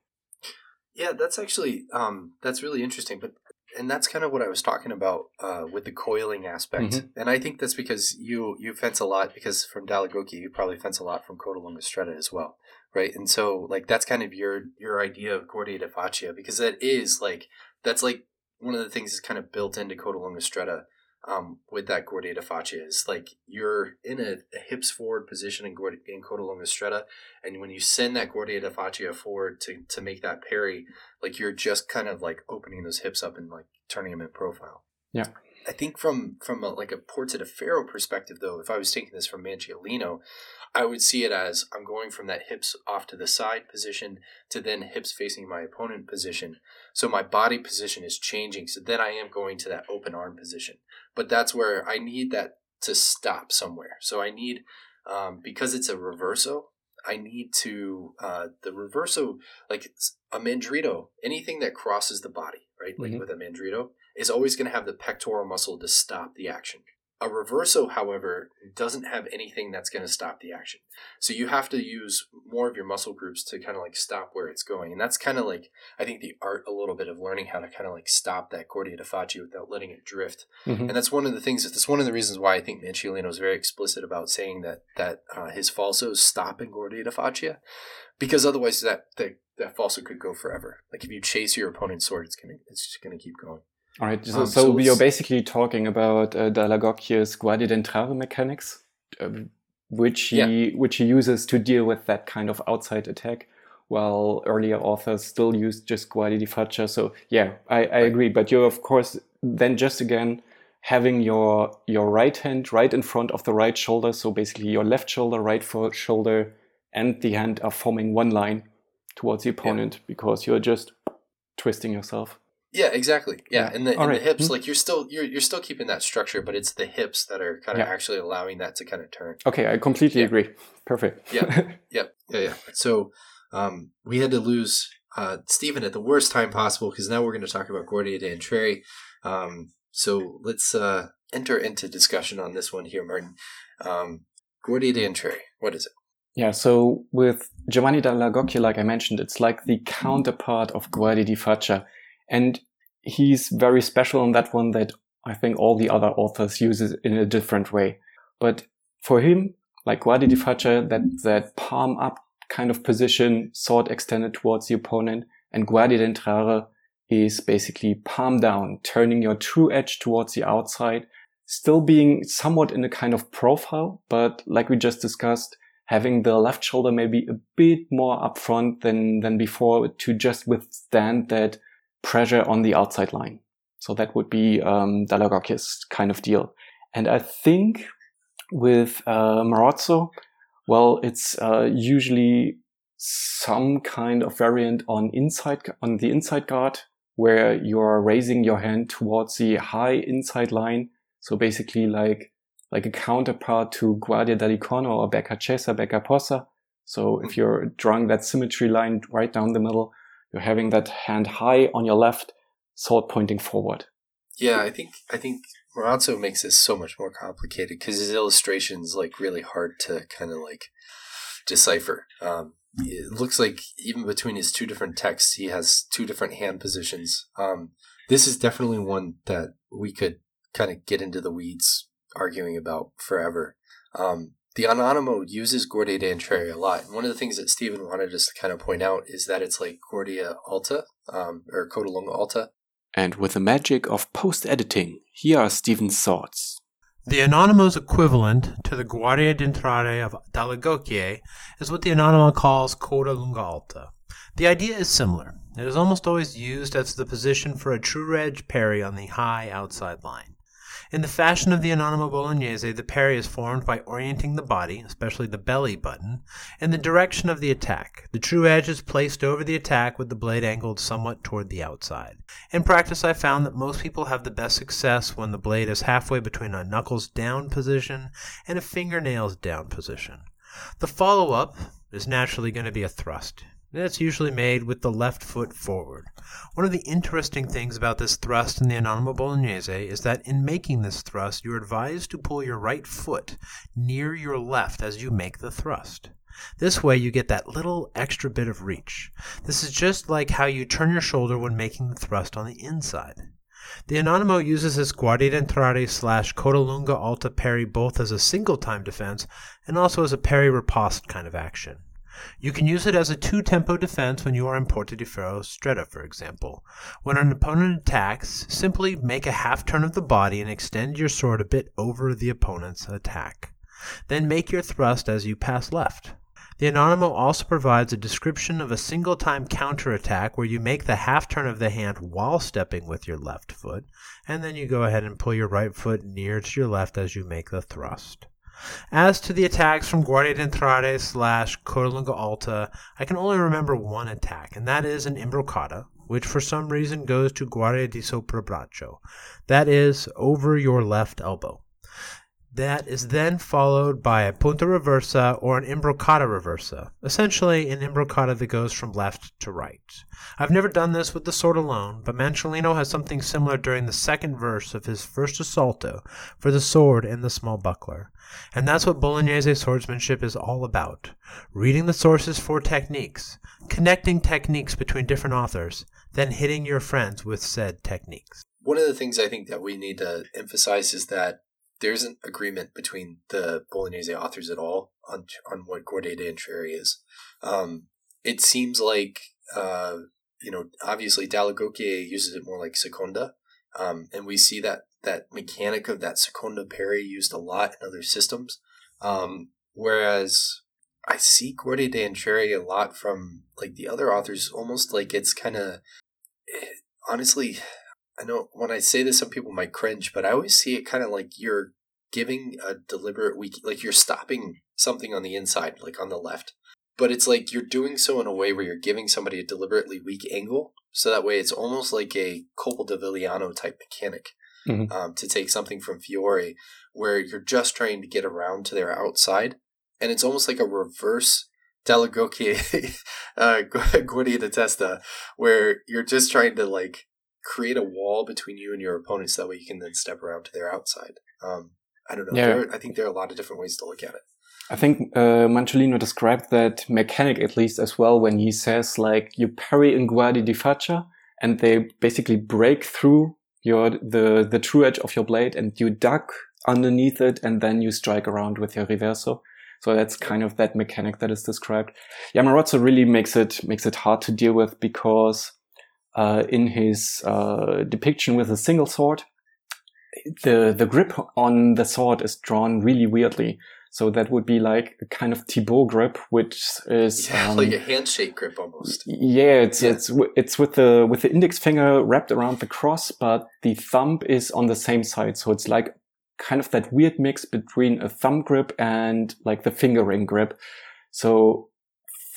Yeah, that's actually um, that's really interesting, but and that's kind of what I was talking about uh, with the coiling aspect, Mhm. and I think that's because you you fence a lot because from Dall'Agocchie you probably fence a lot from Codalunga Stretta as well, right? And so like that's kind of your your idea of Guardia de Faccia because that is like that's like one of the things that's kind of built into Codalunga Stretta um, with that Guardia de Faccia is like you're in a, a hips forward position in, Guardia, in Codalunga Stretta, and when you send that Guardia de Faccia forward to, to make that parry, like you're just kind of like opening those hips up and like turning them in profile. Yeah. I think from from a, like a Porta de Ferro perspective, though, if I was taking this from Manciolino, I would see it as I'm going from that hips off to the side position to then hips facing my opponent position. So my body position is changing. So then I am going to that open arm position. But that's where I need that to stop somewhere. So I need um, because it's a reverso. I need to uh, the reverso like a mandrito. Anything that crosses the body, right? Like Mhm. with a mandrito, is always going to have the pectoral muscle to stop the action. A reverso, however, doesn't have anything that's going to stop the action. So you have to use more of your muscle groups to kind of like stop where it's going. And that's kind of like, I think, the art a little bit of learning how to kind of like stop that Guardia de Faccia without letting it drift. Mhm. And that's one of the things, that's one of the reasons why I think Manciolino is very explicit about saying that that uh, his falsos stop in Guardia de Faccia. Because otherwise that, that, that falso could go forever. Like if you chase your opponent's sword, it's gonna it's just gonna keep going. All right, so, Um, so, we are basically talking about uh, Dall'Agocchie's Guardia d'Entrare mechanics, uh, which he which he uses to deal with that kind of outside attack, while earlier authors still used just Guardia di Faccia. So yeah, I, I agree. But you're of course then just again having your your right hand right in front of the right shoulder. So basically, your left shoulder, right shoulder, and the hand are forming one line towards the opponent yeah. because you're just twisting yourself. Yeah, exactly. Yeah, and the, and right. the hips, mm-hmm. like you're still you're you're still keeping that structure, but it's the hips that are kind of yeah. actually allowing that to kind of turn. Okay, I completely yeah. agree. Perfect. yeah, yeah, yeah, yeah. So um, we had to lose uh, Stephen at the worst time possible because now we're going to talk about Guardia d'Entrare. Um, so let's uh, enter into discussion on this one here, Martin. Um, Guardia d'Entrare, what is it? Yeah, so with Giovanni Dall'Agocchie, like I mentioned, it's like the counterpart of Guardia di Faccia. And he's very special in that one that I think all the other authors use it in a different way. But for him, like Guardia di Faccia, that, that palm up kind of position, sword extended towards the opponent, and Guardi d'Entrare is basically palm down, turning your true edge towards the outside, still being somewhat in a kind of profile, but like we just discussed, having the left shoulder maybe a bit more upfront than, than before to just withstand that pressure on the outside line. So that would be um, Dall'Agocchie's kind of deal. And I think with uh, Marozzo, well, it's uh, usually some kind of variant on inside on the inside guard where you're raising your hand towards the high inside line. So basically like like a counterpart to Guardia dell'Alicorno or Becca Cesa, Becca Possa. So if you're drawing that symmetry line right down the middle, you're having that hand high on your left, sword pointing forward. Yeah, I think I think Marozzo makes this so much more complicated because his illustrations like really hard to kind of like decipher. Um, it looks like even between his two different texts, he has two different hand positions. Um, this is definitely one that we could kind of get into the weeds arguing about forever. Um, the Anonimo uses Guardia d'Entrare a lot. And one of the things that Stephen wanted us to kind of point out is that it's like Guardia Alta, um, or Codalunga Alta. And with the magic of post editing, here are Stephen's thoughts. The Anonimo's equivalent to the Guardia d'Entrare of Dalla is what the Anonimo calls Coda Lunga Alta. The idea is similar. It is almost always used as the position for a true edge parry on the high outside line. In the fashion of the Anonimo Bolognese, the parry is formed by orienting the body, especially the belly button, in the direction of the attack. The true edge is placed over the attack with the blade angled somewhat toward the outside. In practice, I found that most people have the best success when the blade is halfway between a knuckles down position and a fingernails down position. The follow up is naturally going to be a thrust. It's usually made with the left foot forward. One of the interesting things about this thrust in the Anonimo Bolognese is that in making this thrust, you're advised to pull your right foot near your left as you make the thrust. This way you get that little extra bit of reach. This is just like how you turn your shoulder when making the thrust on the inside. The Anonimo uses his Guardia d'Entrare slash Codalunga Alta parry both as a single time defense and also as a parry riposte kind of action. You can use it as a two-tempo defense when you are in Porta di Ferro Stretta, for example. When an opponent attacks, simply make a half turn of the body and extend your sword a bit over the opponent's attack. Then make your thrust as you pass left. The Anonimo also provides a description of a single time counter attack where you make the half turn of the hand while stepping with your left foot, and then you go ahead and pull your right foot near to your left as you make the thrust. As to the attacks from Guardia d'Entrare slash Codalunga Alta, I can only remember one attack, and that is an Imbroccata, which for some reason goes to Guardia di Soprabraccio. That is, over your left elbow. That is then followed by a punta reversa or an imbrocata reversa, essentially an imbrocata that goes from left to right. I've never done this with the sword alone, but Manciolino has something similar during the second verse of his first assalto for the sword and the small buckler. And that's what Bolognese swordsmanship is all about reading the sources for techniques, connecting techniques between different authors, then hitting your friends with said techniques. One of the things I think that we need to emphasize is that there isn't agreement between the Bolognese authors at all on on what Guardia d'Entrare is. Um, it seems like uh, you know, obviously Dalla uses it more like Seconda, um, and we see that that mechanic of that Seconda parry used a lot in other systems. Um, whereas I see Guardia d'Entrare a lot from like the other authors, almost like it's kind of eh, honestly I know when I say this, some people might cringe, but I always see it kind of like you're giving a deliberate weak, like you're stopping something on the inside, like on the left. But it's like you're doing so in a way where you're giving somebody a deliberately weak angle, so that way it's almost like a Colpo di Villano type mechanic Mhm. um, to take something from Fiore, where you're just trying to get around to their outside, and it's almost like a reverse Dall'Agocchie uh, Guardia de Testa, where you're just trying to like create a wall between you and your opponents. That way you can then step around to their outside. Um, I don't know. Yeah. There, I think there are a lot of different ways to look at it. I think uh, Manciolino described that mechanic at least as well when he says like you parry in guardi di faccia and they basically break through your the the true edge of your blade and you duck underneath it and then you strike around with your reverso. So that's kind of that mechanic that is described. Yamarazzo really makes it makes it hard to deal with because in his uh, depiction with a single sword, the the grip on the sword is drawn really weirdly. So that would be like a kind of Thibaut grip, which is Yeah, um, like a handshake grip almost. yeah, it's Yeah. it's it's with the with the index finger wrapped around the cross, but the thumb is on the same side. So it's like kind of that weird mix between a thumb grip and like the fingering grip. So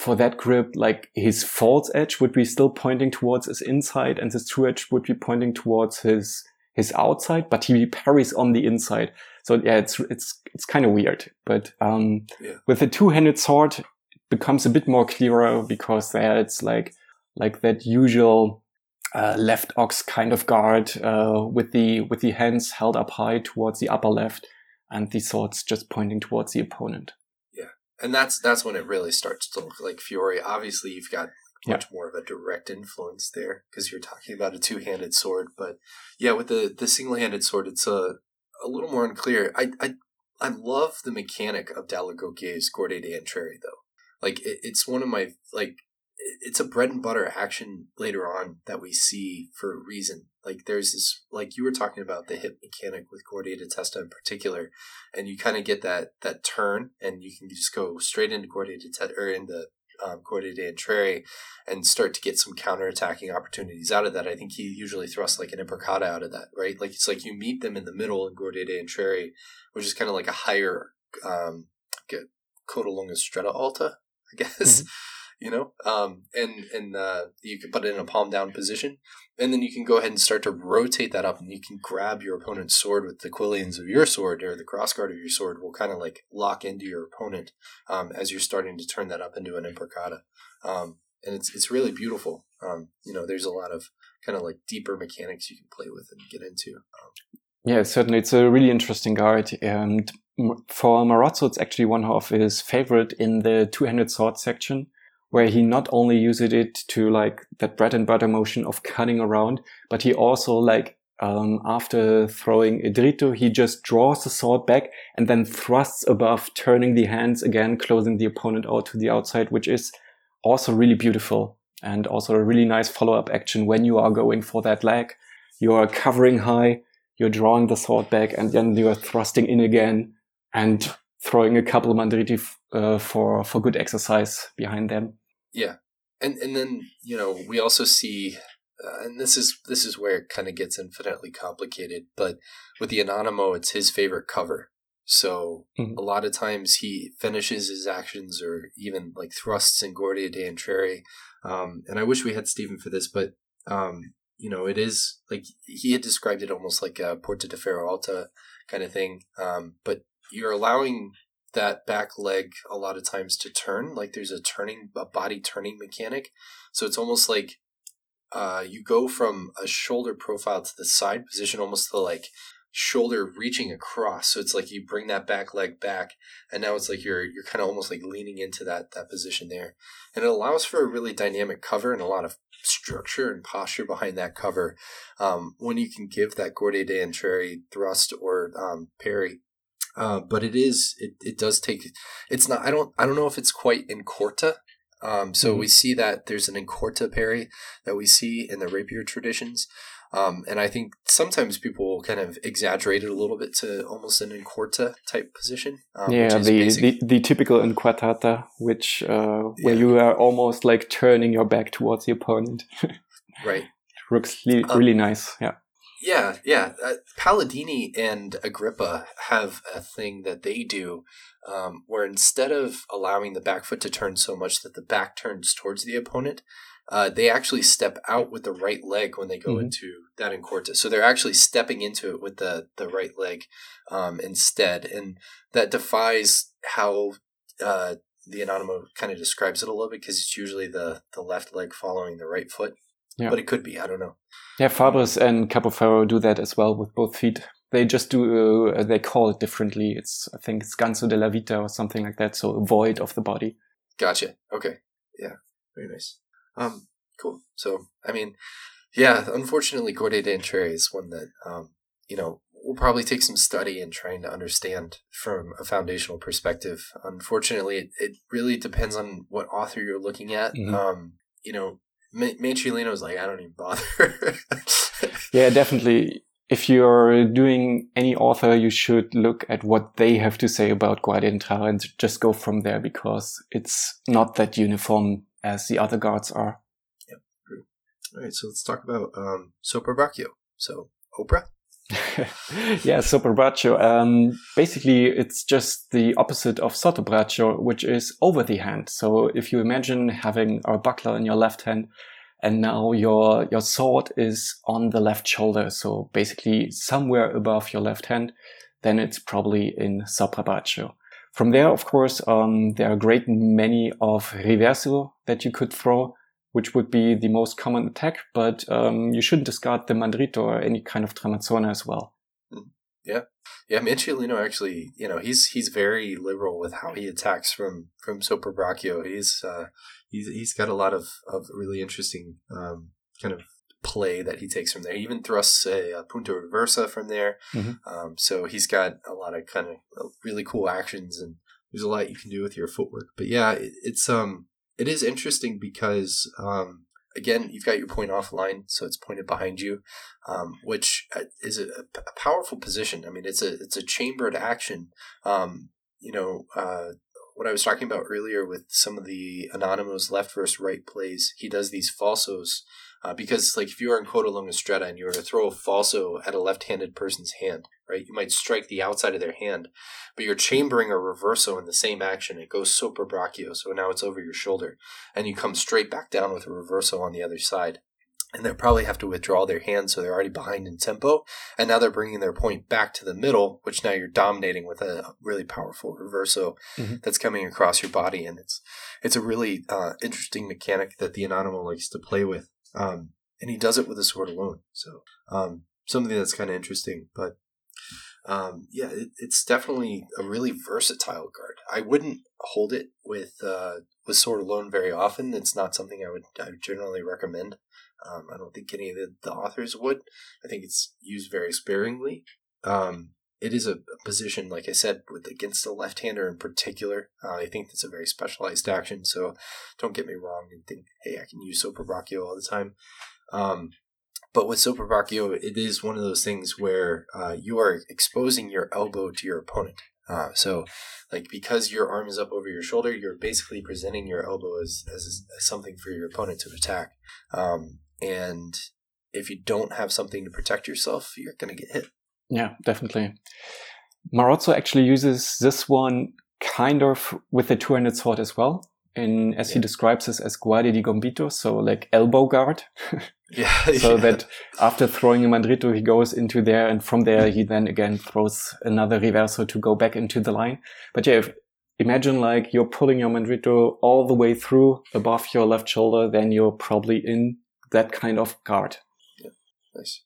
for that grip, like his false edge would be still pointing towards his inside, and his true edge would be pointing towards his his outside, but he parries on the inside. So yeah, it's it's it's kind of weird. But um, Yeah. with the two-handed sword, it becomes a bit more clearer because there it's like like that usual uh, left ox kind of guard uh, with the with the hands held up high towards the upper left, and the swords just pointing towards the opponent. And that's that's when it really starts to look like Fiore. Obviously, you've got Yeah. much more of a direct influence there because you're talking about a two-handed sword. But yeah, with the the single-handed sword, it's a a little more unclear. I I I love the mechanic of Dall'Agocchie's Gorde de Entreri though. Like it, it's one of my like it's a bread and butter action later on that we see for a reason. Like there's this like you were talking about the hip mechanic with Guardia de Testa in particular, and you kind of get that that turn, and you can just go straight into Guardia de Testa or into um, Gorde de and start to get some counterattacking opportunities out of that. I think he usually thrusts like an imbrocata out of that, right? Like it's like you meet them in the middle in Guardia d'Entrare, which is kind of like a higher um, like a Codalunga Stretta Alta, I guess. You know, um, and and uh, you can put it in a palm down position, and then you can go ahead and start to rotate that up, and you can grab your opponent's sword with the quillions of your sword or the crossguard of your sword will kind of like lock into your opponent um, as you're starting to turn that up into an imbrocata, um, and it's it's really beautiful. Um, you know, there's a lot of kind of like deeper mechanics you can play with and get into. Um, Yeah, certainly. It's a really interesting guard. And for Marozzo, it's actually one of his favorite in the two-handed sword section, where he not only uses it to like that bread and butter motion of cutting around, but he also like, um, after throwing a dritto, he just draws the sword back and then thrusts above, turning the hands again, closing the opponent out to the outside, which is also really beautiful and also a really nice follow-up action when you are going for that leg. You are covering high, you're drawing the sword back and then you're thrusting in again and throwing a couple of mandriti f- uh, for for good exercise behind them. And and then you know we also see uh, and this is this is where it kind of gets infinitely complicated but with the anonimo it's his favorite cover so Mhm. a lot of times he finishes his actions or even like thrusts in Guardia d'Entrare um, and I wish we had Stephen for this but um, you know it is like he had described it almost like a Porta de Ferro Alta kind of thing um, but you're allowing that back leg a lot of times to turn like there's a turning a body turning mechanic. So it's almost like uh, you go from a shoulder profile to the side position almost to like shoulder reaching across. So it's like you bring that back leg back and now it's like you're you're kind of almost like leaning into that that position there. And it allows for a really dynamic cover and a lot of structure and posture behind that cover um, when you can give that Guardia d'Entrare thrust or um, parry uh, but it is it, it does take it's not I don't I don't know if it's quite in corta. Um, so Mhm. we see that there's an incorta parry that we see in the rapier traditions. Um, and I think sometimes people will kind of exaggerate it a little bit to almost an incorta type position. Um, yeah, the, the the typical inquartata, which uh, where Yeah. you are almost like turning your back towards the opponent. right. Looks really, Um, really nice. Yeah. Yeah, yeah. Uh, Palladini and Agrippa have a thing that they do um, where instead of allowing the back foot to turn so much that the back turns towards the opponent, uh, they actually step out with the right leg when they go Mhm. into that in corte. So they're actually stepping into it with the, the right leg um, instead. And that defies how uh, the Anonymous kind of describes it a little bit because it's usually the, the left leg following the right foot. Yeah. But it could be. I don't know. Yeah, Fabris and Capoferro do that as well with both feet. They just do, uh, they call it differently. It's, I think it's scanso della vita or something like that. So a void of the body. Gotcha. Okay. Yeah. Very nice. Um, cool. So, I mean, yeah, unfortunately, Corte d'Entrée is one that, um, you know, will probably take some study and trying to understand from a foundational perspective. Unfortunately, it, it really depends on what author you're looking at. Mhm. Um, you know, Ma- Manciolino's like, I don't even bother. Yeah, definitely. If you're doing any author, you should look at what they have to say about Guardia Entrare and just go from there because it's not that uniform as the other guards are. All right, so let's talk about um, Sopra Braccio. So, Oprah? yeah, sopra braccio. Um, basically, it's just the opposite of sotto braccio, which is over the hand. So if you imagine having a buckler in your left hand, and now your your sword is on the left shoulder, so basically somewhere above your left hand, then it's probably in sopra braccio. From there, of course, um, there are great many of reverso that you could throw which would be the most common attack, but um, you shouldn't discard the mandrito or any kind of tramazzone as well. Yeah, Manciolino actually, you know, he's he's very liberal with how he attacks from from Sopra Braccio. He's uh, he's he's got a lot of of really interesting um, kind of play that he takes from there. He even thrusts a, a punto reversa from there. Mhm. Um, so he's got a lot of kind of really cool actions, and there's a lot you can do with your footwork. But yeah, it, it's um it is interesting because um again you've got your point offline so it's pointed behind you um, which uh, is a, a powerful position. I mean, it's a it's a chambered action. Um, you know, uh, what I was talking about earlier with some of the anonymous left versus right plays, he does these falsos uh, because, like, if you were in Longa Stretta and you were to throw a falso at a left-handed person's hand, right, you might strike the outside of their hand, but you're chambering a reverso in the same action. It goes sopra braccio, so now it's over your shoulder, and you come straight back down with a reverso on the other side and they'll probably have to withdraw their hand so they're already behind in tempo and now they're bringing their point back to the middle which now you're dominating with a really powerful reverso Mhm. that's coming across your body and it's it's a really uh, interesting mechanic that the anonymous likes to play with um, and he does it with a sword alone so um, something that's kind of interesting but um, yeah it, it's definitely a really versatile card. I wouldn't hold it with uh, with sword alone very often. It's not something i would i would generally recommend um, I don't think any of the, the authors would. I think it's used very sparingly. Um, it is a, position, like I said, with against the left-hander in particular. Uh, I think that's a very specialized action. So don't get me wrong and think, hey, I can use Sopra Braccio all the time. Um, but with Sopra Braccio, it is one of those things where uh, you are exposing your elbow to your opponent. Uh, so, like because your arm is up over your shoulder, you're basically presenting your elbow as, as, as something for your opponent to attack. Um, and if you don't have something to protect yourself, you're going to get hit. Yeah, definitely. Marozzo actually uses this one kind of with the two-handed sword as well. In, as he describes this as guardia di gombito, so like elbow guard. Yeah. so yeah. that after throwing a mandrito, he goes into there, and from there he then again throws another reverso to go back into the line. But yeah, if, imagine like you're pulling your mandrito all the way through above your left shoulder, then you're probably in that kind of guard. Nice.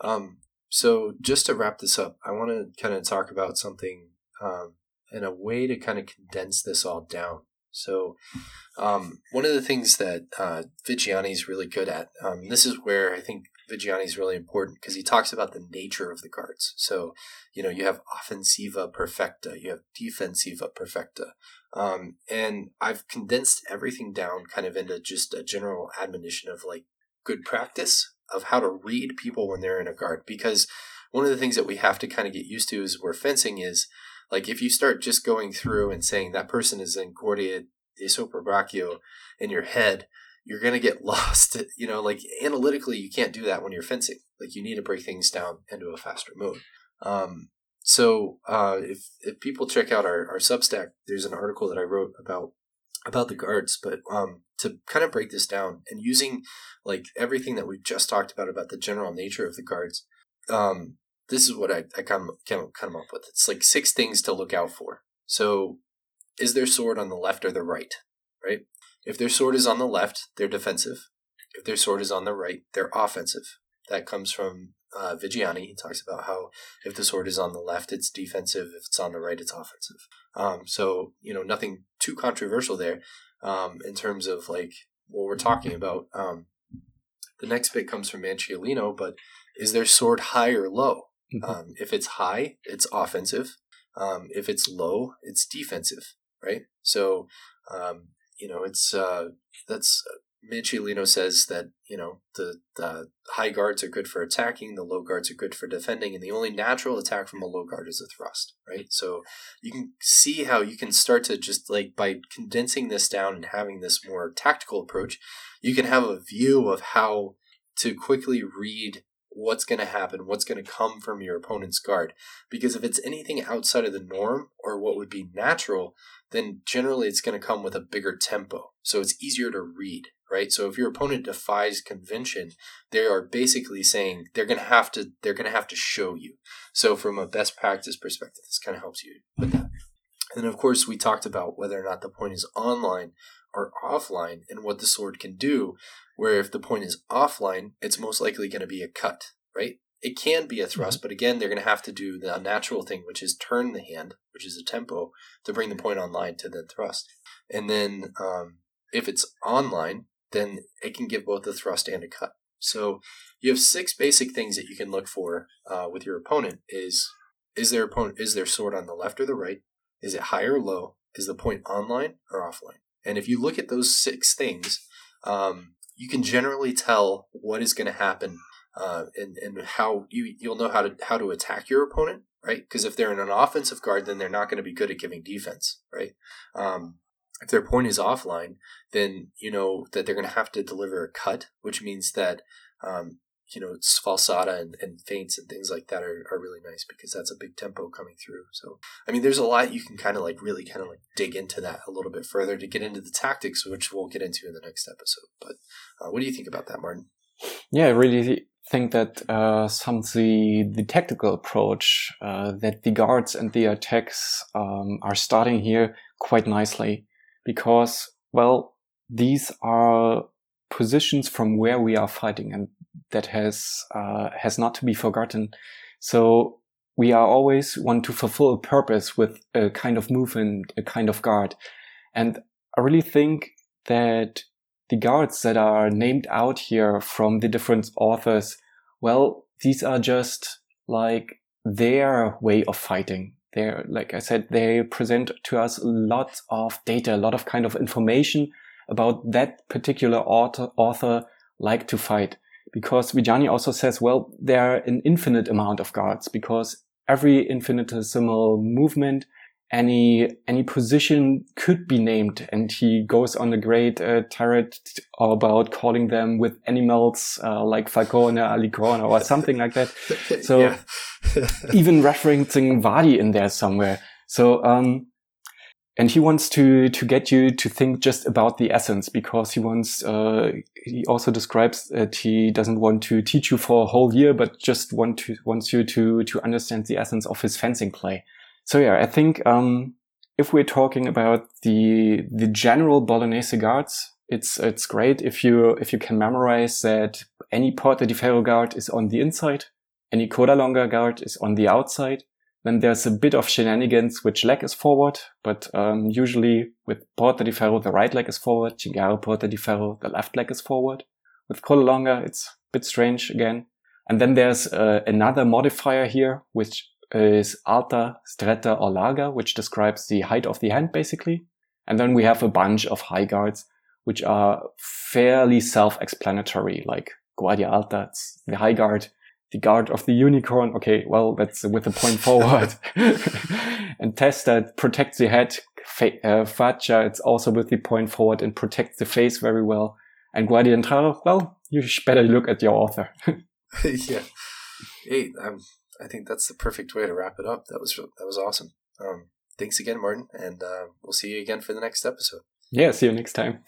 Um, so just to wrap this up, I want to kind of talk about something um, and a way to kind of condense this all down. So, um, one of the things that uh, Viggiani is really good at, um, this is where I think Viggiani is really important because he talks about the nature of the cards. So, you know, you have offensiva perfecta, you have defensiva perfecta. Um, and I've condensed everything down kind of into just a general admonition of like good practice of how to read people when they're in a guard. Because one of the things that we have to kind of get used to is where fencing is like if you start just going through and saying that person is in Guardia de Sopra Braccio in your head, you're going to get lost. You know, like analytically, you can't do that when you're fencing. Like you need to break things down into a faster mode. Um, so uh, if if people check out our, our Substack, there's an article that I wrote about about the guards, but um, to kind of break this down and using like everything that we've just talked about about the general nature of the guards, um, this is what I, I kind of came kind of up with. It's like six things to look out for. So, is their sword on the left or the right? Right. If their sword is on the left, they're defensive. If their sword is on the right, they're offensive. That comes from uh, Viggiani. He talks about how if the sword is on the left, it's defensive. If it's on the right, it's offensive. Um, so you know nothing too controversial there um, in terms of like what we're talking about. Um, the next bit comes from Manciolino, but is their sword high or low? Mm-hmm. Um, if it's high, it's offensive. Um, if it's low, it's defensive, right? So, um, you know, it's uh, that's Manciolino says that you know the, the high guards are good for attacking, the low guards are good for defending, and the only natural attack from a low guard is a thrust, right? So you can see how you can start to just like by condensing this down and having this more tactical approach, you can have a view of how to quickly read what's going to happen, what's going to come from your opponent's guard. Because if it's anything outside of the norm or what would be natural, then generally it's going to come with a bigger tempo. So it's easier to read, right? So if your opponent defies convention, they are basically saying they're going to have to they're going to have to show you. So from a best practice perspective, this kind of helps you with that. And then of course we talked about whether or not the point is online or offline and what the sword can do where if the point is offline, it's most likely going to be a cut, right? It can be a thrust, mm-hmm. but again, they're going to have to do the unnatural thing, which is turn the hand, which is a tempo, to bring the point online to then thrust. And then um, if it's online, then it can give both a thrust and a cut. So you have six basic things that you can look for uh, with your opponent: is is their opponent is their sword on the left or the right? Is it high or low? Is the point online or offline? And if you look at those six things, um, you can generally tell what is going to happen uh, and, and how you, you'll know how to how to attack your opponent, right? Because if they're in an offensive guard, then they're not going to be good at giving defense, right? Um, if their point is offline, then you know that they're going to have to deliver a cut, which means that um, you know, falsata and, and feints and things like that are, are really nice because that's a big tempo coming through. So, I mean, there's a lot you can kind of like really kind of like dig into that a little bit further to get into the tactics, which we'll get into in the next episode. But uh, what do you think about that, Martin? Yeah, I really think that uh, some of the, the tactical approach uh, that the guards and the attacks um, are starting here quite nicely because, well, these are positions from where we are fighting and that has uh, has not to be forgotten. So we are always want to fulfill a purpose with a kind of movement, a kind of guard, and I really think that the guards that are named out here from the different authors, well, these are just like their way of fighting. They're, like I said, they present to us a lot of data, a lot of kind of information about that particular author, author like to fight. Because Viggiani also says, well, there are an infinite amount of guards because every infinitesimal movement, any any position could be named, and he goes on a great uh, tirade about calling them with animals uh, like Falcone, Alicorn, or something like that. So even referencing Vadi in there somewhere. So um, and he wants to to get you to think just about the essence because he wants uh, he also describes that he doesn't want to teach you for a whole year but just want to wants you to to understand the essence of his fencing play so yeah i think um, if we're talking about the the general bolognese guards it's it's great if you if you can memorize that any porta di ferro guard is on the inside any coda longa guard is on the outside then there's a bit of shenanigans which leg is forward, but um, usually with Porta di Ferro, the right leg is forward, Cinghiara Porta di Ferro, the left leg is forward. With Coda Longa, it's a bit strange again. And then there's uh, another modifier here, which is alta, stretta, or larga, which describes the height of the hand, basically. And then we have a bunch of high guards, which are fairly self-explanatory, like Guardia Alta, it's the high guard, the guard of the unicorn. Okay, well, that's with the point forward. and Testa protects the head. Uh, Faccia, it's also with the point forward and protects the face very well. And Guardia Entrada, well, you better look at your author. yeah. Hey, um, I think that's the perfect way to wrap it up. That was that was awesome. Um, thanks again, Martin, and uh, we'll see you again for the next episode. Yeah, see you next time.